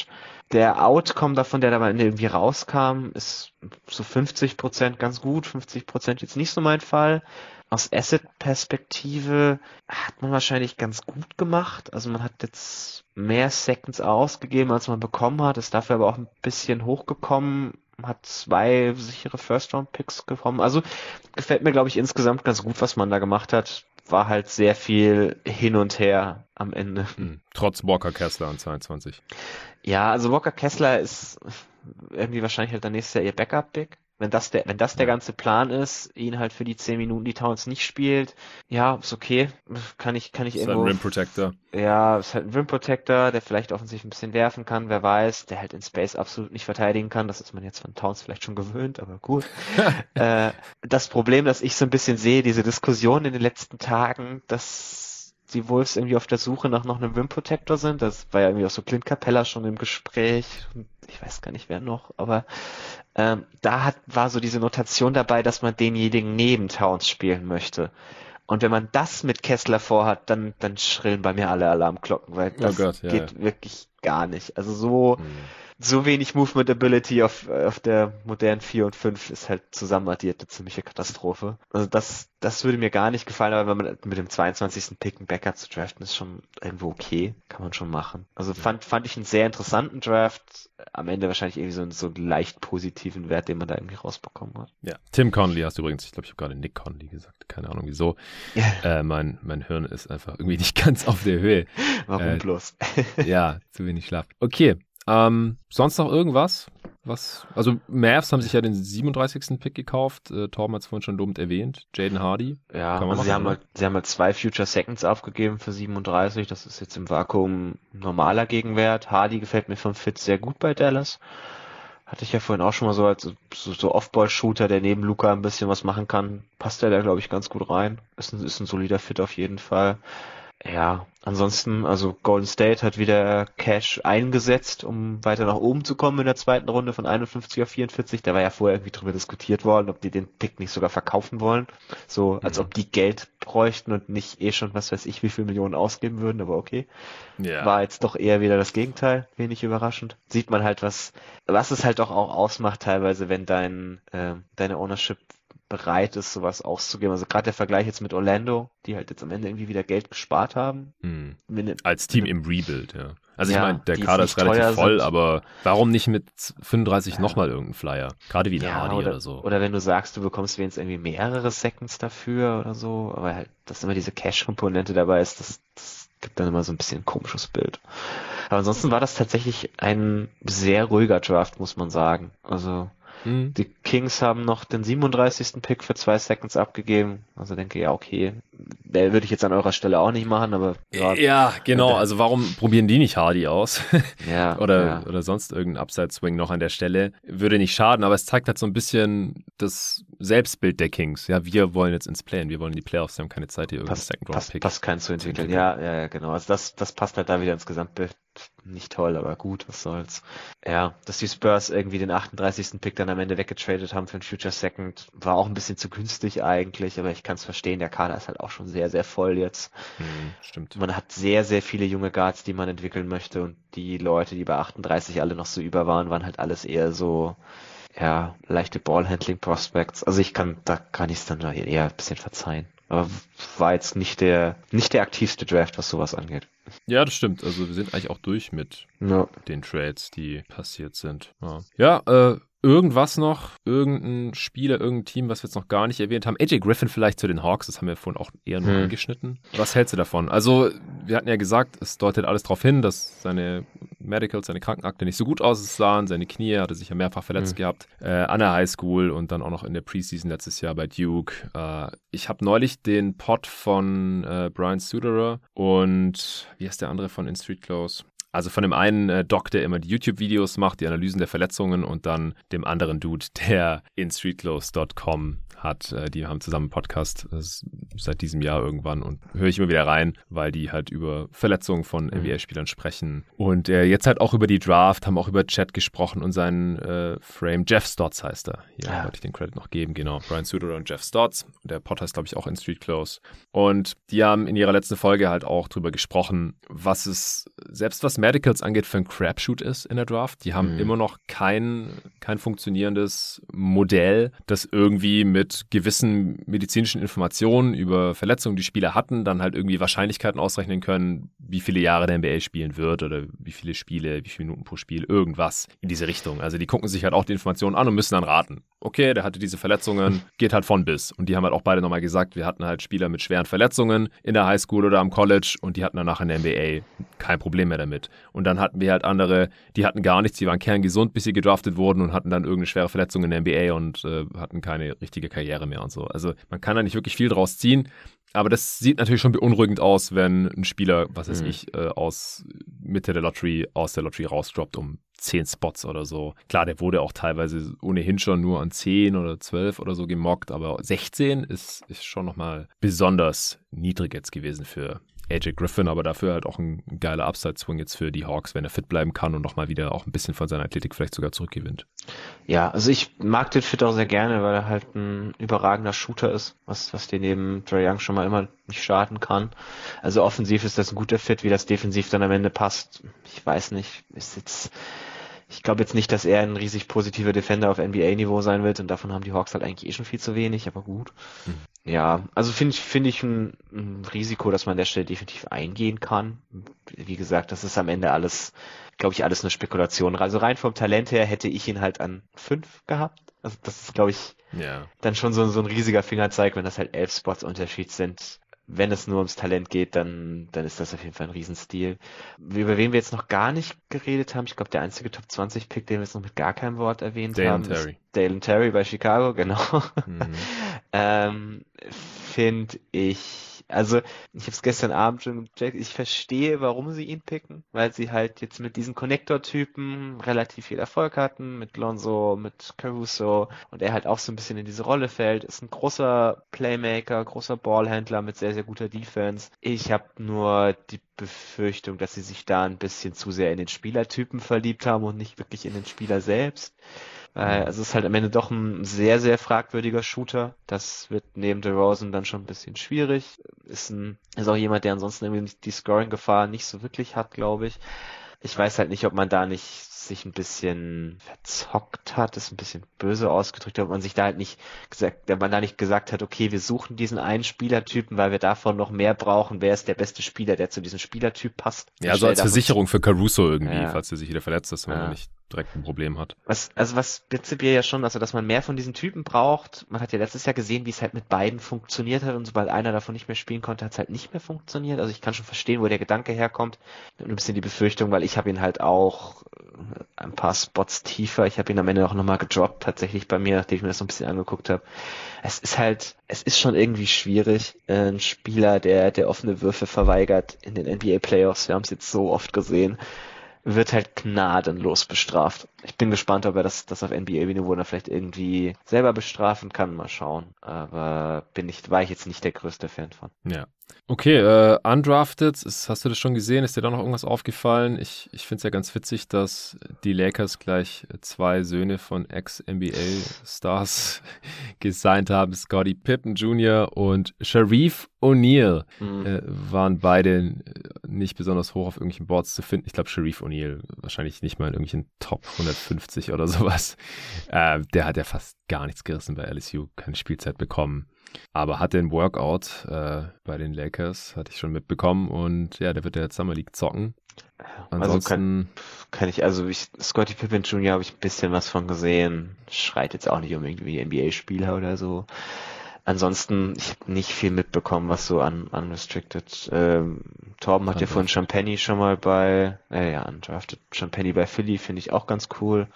Der Outcome davon, der da mal irgendwie rauskam, ist so 50 Prozent ganz gut, 50 Prozent jetzt nicht so mein Fall. Aus Asset-Perspektive hat man wahrscheinlich ganz gut gemacht. Also man hat jetzt mehr Seconds ausgegeben, als man bekommen hat, ist dafür aber auch ein bisschen hochgekommen hat zwei sichere First-Round-Picks bekommen. Also gefällt mir, glaube ich, insgesamt ganz gut, was man da gemacht hat. War halt sehr viel hin und her am Ende. Hm. Trotz Walker Kessler an 22. Ja, also Walker Kessler ist irgendwie wahrscheinlich halt dann nächstes Jahr ihr Backup-Pick wenn das der, wenn das der ganze Plan ist, ihn halt für die 10 Minuten, die Towns nicht spielt, ja, ist okay. Kann ich, kann ich ist irgendwo. Halt ein Rim Protector. Ja, ist halt ein Rim Protector, der vielleicht offensichtlich ein bisschen werfen kann, wer weiß, der halt in Space absolut nicht verteidigen kann. Das ist man jetzt von Towns vielleicht schon gewöhnt, aber gut. [LAUGHS] äh, das Problem, das ich so ein bisschen sehe, diese Diskussion in den letzten Tagen, dass die Wolves irgendwie auf der Suche nach noch einem Rim Protector sind. Das war ja irgendwie auch so Clint Capella schon im Gespräch. Ich weiß gar nicht wer noch, aber ähm, da hat, war so diese Notation dabei, dass man denjenigen neben Towns spielen möchte. Und wenn man das mit Kessler vorhat, dann, dann schrillen bei mir alle Alarmglocken, weil oh das oh Gott, ja, geht ja. wirklich gar nicht. Also so, mhm so wenig Movement Ability auf, auf der modernen 4 und 5 ist halt zusammenaddiert eine ziemliche Katastrophe. Also das, das würde mir gar nicht gefallen, aber wenn man mit dem 22. Pick einen Backup zu draften, ist schon irgendwo okay. Kann man schon machen. Also fand, fand ich einen sehr interessanten Draft. Am Ende wahrscheinlich irgendwie so, einen, so einen leicht positiven Wert, den man da irgendwie rausbekommen hat. Ja, Tim Conley hast du übrigens, ich glaube, ich habe gerade Nick Conley gesagt. Keine Ahnung wieso. Yeah. Äh, mein, mein Hirn ist einfach irgendwie nicht [LAUGHS] ganz auf der Höhe. Warum äh, bloß? ja, zu wenig Schlaf. Okay, ähm, sonst noch irgendwas? Was, also Mavs haben sich ja den 37. Pick gekauft. Äh, Torben hat es vorhin schon lobend erwähnt. Jaden Hardy. Ja, also machen, sie, haben halt, sie haben halt zwei Future Seconds aufgegeben für 37. Das ist jetzt im Vakuum normaler Gegenwert. Hardy gefällt mir vom Fit sehr gut bei Dallas. Hatte ich ja vorhin auch schon mal so als so, so Off-Ball-Shooter, der neben Luca ein bisschen was machen kann. Passt der da, glaube ich, ganz gut rein. Ist ein, ist ein solider Fit auf jeden Fall. Ja, ansonsten, also Golden State hat wieder Cash eingesetzt, um weiter nach oben zu kommen in der zweiten Runde von 51 auf 44. Da war ja vorher irgendwie drüber diskutiert worden, ob die den Pick nicht sogar verkaufen wollen. So, als mhm. ob die Geld bräuchten und nicht eh schon, was weiß ich, wie viel Millionen ausgeben würden, aber okay. Ja. War jetzt doch eher wieder das Gegenteil, wenig überraschend. Sieht man halt, was, was es halt auch, auch ausmacht teilweise, wenn dein, äh, deine Ownership bereit ist, sowas auszugeben. Also gerade der Vergleich jetzt mit Orlando, die halt jetzt am Ende irgendwie wieder Geld gespart haben. Hm. Als Team im Rebuild, ja. Also ja, ich meine, der Kader ist relativ voll, sind. aber warum nicht mit 35 ja. nochmal irgendeinen Flyer? Gerade wie der ja, Hardy oder, oder, so. Oder wenn du sagst, du bekommst wenigstens irgendwie mehrere Seconds dafür oder so, aber halt, dass immer diese Cash-Komponente dabei ist, das, das gibt dann immer so ein bisschen ein komisches Bild. Aber ansonsten war das tatsächlich ein sehr ruhiger Draft, muss man sagen. Also Mhm. Die Kings haben noch den 37. Pick für zwei Seconds abgegeben. Also denke ja, okay, der würde ich jetzt an eurer Stelle auch nicht machen, aber ja, ja genau. Also warum probieren die nicht Hardy aus? [LAUGHS] ja, oder ja. oder sonst irgendein Upside Swing noch an der Stelle würde nicht schaden, aber es zeigt halt so ein bisschen das Selbstbild der Kings. Ja, wir wollen jetzt ins Playen, wir wollen in die Playoffs, wir haben keine Zeit hier irgendeinen Second Round Pick. Passt, passt keinen zu entwickeln. Ja, ja, ja, genau. Also das das passt halt da wieder ins Gesamtbild nicht toll, aber gut, was soll's. Ja, dass die Spurs irgendwie den 38. Pick dann am Ende weggetradet haben für einen Future Second, war auch ein bisschen zu günstig eigentlich, aber ich kann es verstehen, der Kader ist halt auch schon sehr, sehr voll jetzt. Mhm, stimmt. Man hat sehr, sehr viele junge Guards, die man entwickeln möchte und die Leute, die bei 38 alle noch so über waren, waren halt alles eher so, ja, leichte Ballhandling Prospects. Also ich kann, da kann ich es dann eher ein bisschen verzeihen. Aber war jetzt nicht der, nicht der aktivste Draft, was sowas angeht. Ja, das stimmt. Also wir sind eigentlich auch durch mit ja. den Trades, die passiert sind. Ja, ja äh, Irgendwas noch, irgendein Spieler, irgendein Team, was wir jetzt noch gar nicht erwähnt haben. AJ Griffin vielleicht zu den Hawks, das haben wir vorhin auch eher nur hm. angeschnitten. Was hältst du davon? Also, wir hatten ja gesagt, es deutet alles darauf hin, dass seine Medicals, seine Krankenakte nicht so gut aussahen. Seine Knie hatte sich ja mehrfach verletzt hm. gehabt. Äh, an der Highschool und dann auch noch in der Preseason letztes Jahr bei Duke. Äh, ich habe neulich den Pod von äh, Brian Suderer und wie heißt der andere von In Street Clothes? Also von dem einen äh, Doc, der immer die YouTube-Videos macht, die Analysen der Verletzungen und dann dem anderen Dude, [LAUGHS] der in streetclothes.com hat. Äh, die haben zusammen einen Podcast äh, seit diesem Jahr irgendwann und höre ich immer wieder rein, weil die halt über Verletzungen von mhm. NBA-Spielern sprechen. Und äh, jetzt halt auch über die Draft, haben auch über Chat gesprochen und seinen Frame. Jeff Stotts heißt er. Hier ja. wollte ich den Credit noch geben, genau. Brian Suter und Jeff Stotts. Der Pod heißt, glaube ich, auch in Street Clothes. Und die haben in ihrer letzten Folge halt auch drüber gesprochen, was es, selbst was Medicals angeht, für ein Crapshoot ist in der Draft. Die haben mhm. immer noch kein, kein funktionierendes Modell, das irgendwie mit gewissen medizinischen Informationen über Verletzungen, die Spieler hatten, dann halt irgendwie Wahrscheinlichkeiten ausrechnen können, wie viele Jahre der NBA spielen wird oder wie viele Spiele, wie viele Minuten pro Spiel, irgendwas in diese Richtung. Also die gucken sich halt auch die Informationen an und müssen dann raten. Okay, der hatte diese Verletzungen, [LAUGHS] geht halt von bis. Und die haben halt auch beide nochmal gesagt, wir hatten halt Spieler mit schweren Verletzungen in der Highschool oder am College und die hatten danach in der NBA kein Problem mehr damit. Und dann hatten wir halt andere, die hatten gar nichts, die waren kerngesund, bis sie gedraftet wurden und hatten dann irgendeine schwere Verletzung in der NBA und äh, hatten keine richtige Karriere mehr und so. Also man kann da nicht wirklich viel draus ziehen. Aber das sieht natürlich schon beunruhigend aus, wenn ein Spieler, was weiß mhm. ich, äh, aus Mitte der Lottery, aus der Lottery rausdroppt um 10 Spots oder so. Klar, der wurde auch teilweise ohnehin schon nur an 10 oder 12 oder so gemockt, aber 16 ist, ist schon nochmal besonders niedrig jetzt gewesen für AJ Griffin, aber dafür halt auch ein geiler Upside-Swing jetzt für die Hawks, wenn er fit bleiben kann und nochmal wieder auch ein bisschen von seiner Athletik vielleicht sogar zurückgewinnt. Ja, also ich mag den Fit auch sehr gerne, weil er halt ein überragender Shooter ist, was, was dir neben Trey Young schon mal immer nicht schaden kann. Also offensiv ist das ein guter Fit, wie das defensiv dann am Ende passt. Ich weiß nicht, ist jetzt ich glaube jetzt nicht, dass er ein riesig positiver Defender auf NBA-Niveau sein wird und davon haben die Hawks halt eigentlich eh schon viel zu wenig, aber gut. Mhm. Ja, also finde ich, finde ich ein, ein, Risiko, dass man an der Stelle definitiv eingehen kann. Wie gesagt, das ist am Ende alles, glaube ich, alles eine Spekulation. Also rein vom Talent her hätte ich ihn halt an fünf gehabt. Also das ist, glaube ich, ja. dann schon so, so ein riesiger Fingerzeig, wenn das halt elf Spots Unterschied sind wenn es nur ums Talent geht, dann, dann ist das auf jeden Fall ein Riesenstil. Über wen wir jetzt noch gar nicht geredet haben, ich glaube, der einzige Top 20 Pick, den wir jetzt noch mit gar keinem Wort erwähnt Dalen haben, Terry. ist Dalen Terry bei Chicago, genau. Mhm. [LAUGHS] ähm, Finde ich also, ich habe es gestern Abend schon gecheckt, ich verstehe, warum sie ihn picken, weil sie halt jetzt mit diesen Connector-Typen relativ viel Erfolg hatten, mit Lonzo, mit Caruso und er halt auch so ein bisschen in diese Rolle fällt, ist ein großer Playmaker, großer Ballhändler mit sehr, sehr guter Defense. Ich habe nur die Befürchtung, dass sie sich da ein bisschen zu sehr in den Spielertypen verliebt haben und nicht wirklich in den Spieler selbst. Äh, es ist halt am Ende doch ein sehr, sehr fragwürdiger Shooter. Das wird neben DeRozan dann schon ein bisschen schwierig. Ist, ein, ist auch jemand, der ansonsten irgendwie die Scoring-Gefahr nicht so wirklich hat, glaube ich. Ich weiß halt nicht, ob man da nicht sich ein bisschen verzockt hat, ist ein bisschen böse ausgedrückt, ob man sich da halt nicht gesagt, ob man da nicht gesagt hat, okay, wir suchen diesen einen Spielertypen, weil wir davon noch mehr brauchen. Wer ist der beste Spieler, der zu diesem Spielertyp passt? Ja, so als Versicherung für Caruso irgendwie, ja. falls er sich wieder verletzt ist, wenn ja. nicht direkt ein Problem hat. Was, also was prinzipiell ja schon, also dass man mehr von diesen Typen braucht. Man hat ja letztes Jahr gesehen, wie es halt mit beiden funktioniert hat und sobald einer davon nicht mehr spielen konnte, hat es halt nicht mehr funktioniert. Also ich kann schon verstehen, wo der Gedanke herkommt. Und ein bisschen die Befürchtung, weil ich habe ihn halt auch äh, ein paar Spots tiefer. Ich habe ihn am Ende auch nochmal gedroppt, tatsächlich bei mir, nachdem ich mir das so ein bisschen angeguckt habe. Es ist halt, es ist schon irgendwie schwierig, ein Spieler, der, der offene Würfe verweigert in den NBA Playoffs. Wir haben es jetzt so oft gesehen wird halt gnadenlos bestraft. Ich bin gespannt, ob er das, das auf NBA-Niveau dann vielleicht irgendwie selber bestrafen kann. Mal schauen. Aber bin ich, war ich jetzt nicht der größte Fan von. Ja. Okay, äh, undrafted, ist, hast du das schon gesehen? Ist dir da noch irgendwas aufgefallen? Ich, ich finde es ja ganz witzig, dass die Lakers gleich zwei Söhne von Ex-NBA-Stars [LAUGHS] gesigned haben. Scotty Pippen Jr. und Sharif O'Neal mhm. äh, waren beide äh, nicht besonders hoch auf irgendwelchen Boards zu finden. Ich glaube, Sharif O'Neal wahrscheinlich nicht mal in irgendwelchen Top 150 oder sowas. [LAUGHS] Äh, der hat ja fast gar nichts gerissen bei LSU, keine Spielzeit bekommen. Aber hatte ein Workout äh, bei den Lakers, hatte ich schon mitbekommen. Und ja, der wird ja jetzt Summer League zocken. Ansonsten also kann, kann ich, also ich, Scotty Pippen Jr. habe ich ein bisschen was von gesehen. Schreit jetzt auch nicht um irgendwie NBA-Spieler oder so. Ansonsten, ich habe nicht viel mitbekommen, was so an Unrestricted. Ähm, Torben hat ja von Champagne schon mal bei, äh, ja, Undrafted Champagne bei Philly, finde ich auch ganz cool.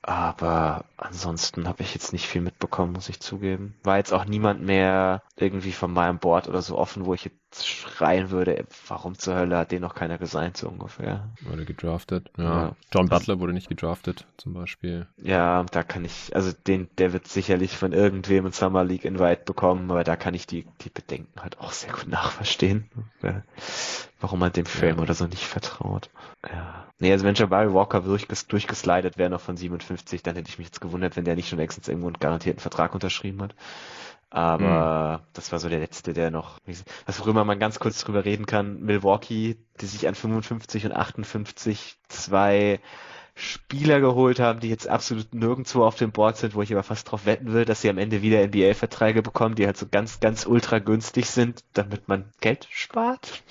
Aber ansonsten habe ich jetzt nicht viel mitbekommen, muss ich zugeben. War jetzt auch niemand mehr irgendwie von meinem Board oder so offen, wo ich jetzt schreien würde, warum zur Hölle hat den noch keiner gesigned, so ungefähr. Wurde gedraftet, ja. ja. John Butler wurde nicht gedraftet, zum Beispiel. Ja, da kann ich, also den, der wird sicherlich von irgendwem in Summer League Invite bekommen, aber da kann ich die, die Bedenken halt auch sehr gut nachverstehen. Warum man dem Frame ja. oder so nicht vertraut. Ja. Nee, also wenn Jabari Walker durchges durchgeslidet wäre noch von 57, dann hätte ich mich jetzt gewundert, wenn der nicht schon längstens irgendwo einen garantierten Vertrag unterschrieben hat. Aber mhm. das war so der letzte, der noch, was worüber man ganz kurz drüber reden kann, Milwaukee, die sich an 55 und 58 zwei Spieler geholt haben, die jetzt absolut nirgendwo auf dem Board sind, wo ich aber fast drauf wetten will, dass sie am Ende wieder NBA-Verträge bekommen, die halt so ganz, ganz ultra günstig sind, damit man Geld spart.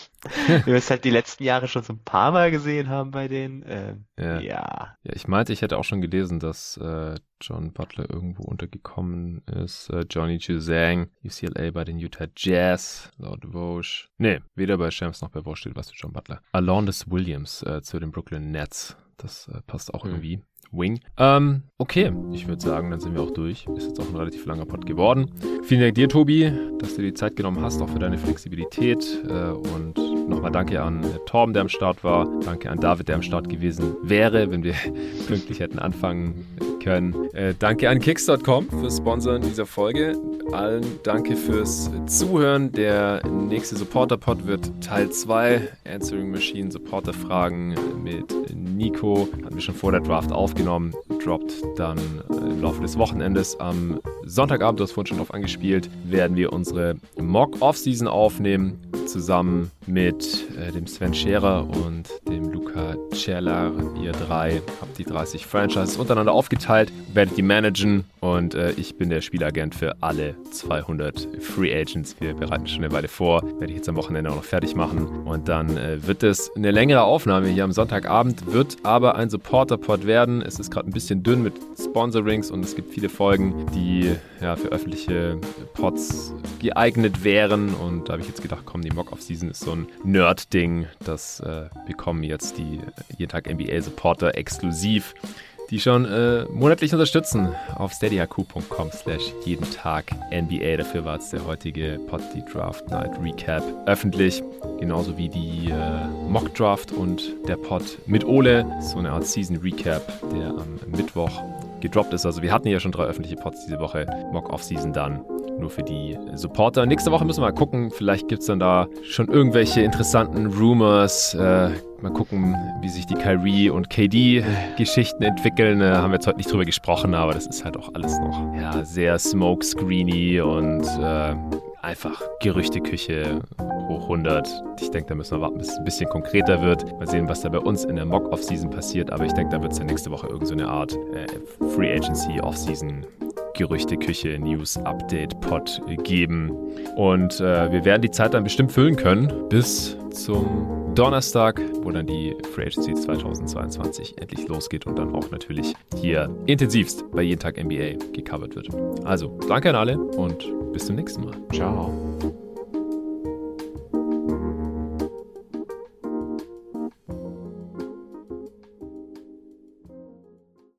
Wie wir es halt die letzten Jahre schon so ein paar Mal gesehen haben bei denen. Ähm, ja. ja. ja. ich meinte, ich hätte auch schon gelesen, dass äh, John Butler irgendwo untergekommen ist. Äh, Johnny Juzang, UCLA bei den Utah Jazz, laut Vosch. Nee, weder bei Shams noch bei Vosch steht was zu John Butler. Alondis Williams äh, zu den Brooklyn Nets. Das äh, passt auch mhm. irgendwie. Wing. Ähm, okay, ich würde sagen, dann sind wir auch durch. Ist jetzt auch ein relativ langer Pod geworden. Vielen Dank dir, Tobi, dass du dir die Zeit genommen hast, auch für deine Flexibilität. Äh, und nochmal danke an äh, Torben, der am Start war. Danke an David, der am Start gewesen wäre, wenn wir [LAUGHS] pünktlich hätten anfangen können. Äh, danke an Kicks.com fürs Sponsoren dieser Folge. Allen danke fürs Zuhören. Der nächste Supporter-Pod wird Teil 2. Answering Machine Supporter-Fragen mit Nico. Hatten wir schon vor der Draft aufgenommen. Droppt dann im Laufe des Wochenendes am Sonntagabend, du hast vorhin schon drauf angespielt, werden wir unsere Mock-Off-Season aufnehmen. Zusammen mit äh, dem Sven Scherer und dem Luca Celler. Ihr drei habt die 30 Franchises untereinander aufgeteilt, werdet die managen und äh, ich bin der Spielagent für alle 200 Free Agents. Wir bereiten schon eine Weile vor, werde ich jetzt am Wochenende auch noch fertig machen und dann äh, wird es eine längere Aufnahme hier am Sonntagabend, wird aber ein Supporter-Pod werden. Es ist gerade ein bisschen dünn mit Sponsorings und es gibt viele Folgen, die ja, für öffentliche Pods geeignet wären und da habe ich jetzt gedacht, komm, die Mock-Off-Season ist so ein Nerd-Ding. Das äh, bekommen jetzt die äh, jeden Tag NBA-Supporter exklusiv, die schon äh, monatlich unterstützen auf steadyhq.com slash jeden Tag NBA. Dafür war es der heutige Pod, die Draft Night Recap öffentlich. Genauso wie die äh, Mock Draft und der Pod mit Ole. So eine Art Season Recap, der am Mittwoch gedroppt ist. Also wir hatten ja schon drei öffentliche Pods diese Woche. Mock Off-Season dann nur für die Supporter. Nächste Woche müssen wir mal gucken. Vielleicht gibt es dann da schon irgendwelche interessanten Rumors. Äh, mal gucken, wie sich die Kyrie und KD-Geschichten entwickeln. Äh, haben wir jetzt heute nicht drüber gesprochen, aber das ist halt auch alles noch ja, sehr smokescreeny und äh, einfach Gerüchteküche hoch 100. Ich denke, da müssen wir warten, bis es ein bisschen konkreter wird. Mal sehen, was da bei uns in der Mock-Off-Season passiert. Aber ich denke, da wird es ja nächste Woche irgendeine so Art äh, Free Agency Off-Season Gerüchteküche News Update Pod geben. Und äh, wir werden die Zeit dann bestimmt füllen können bis zum Donnerstag, wo dann die Free Agency 2022 endlich losgeht und dann auch natürlich hier intensivst bei jeden Tag NBA gecovert wird. Also, danke an alle und bis zum nächsten Mal. Ciao.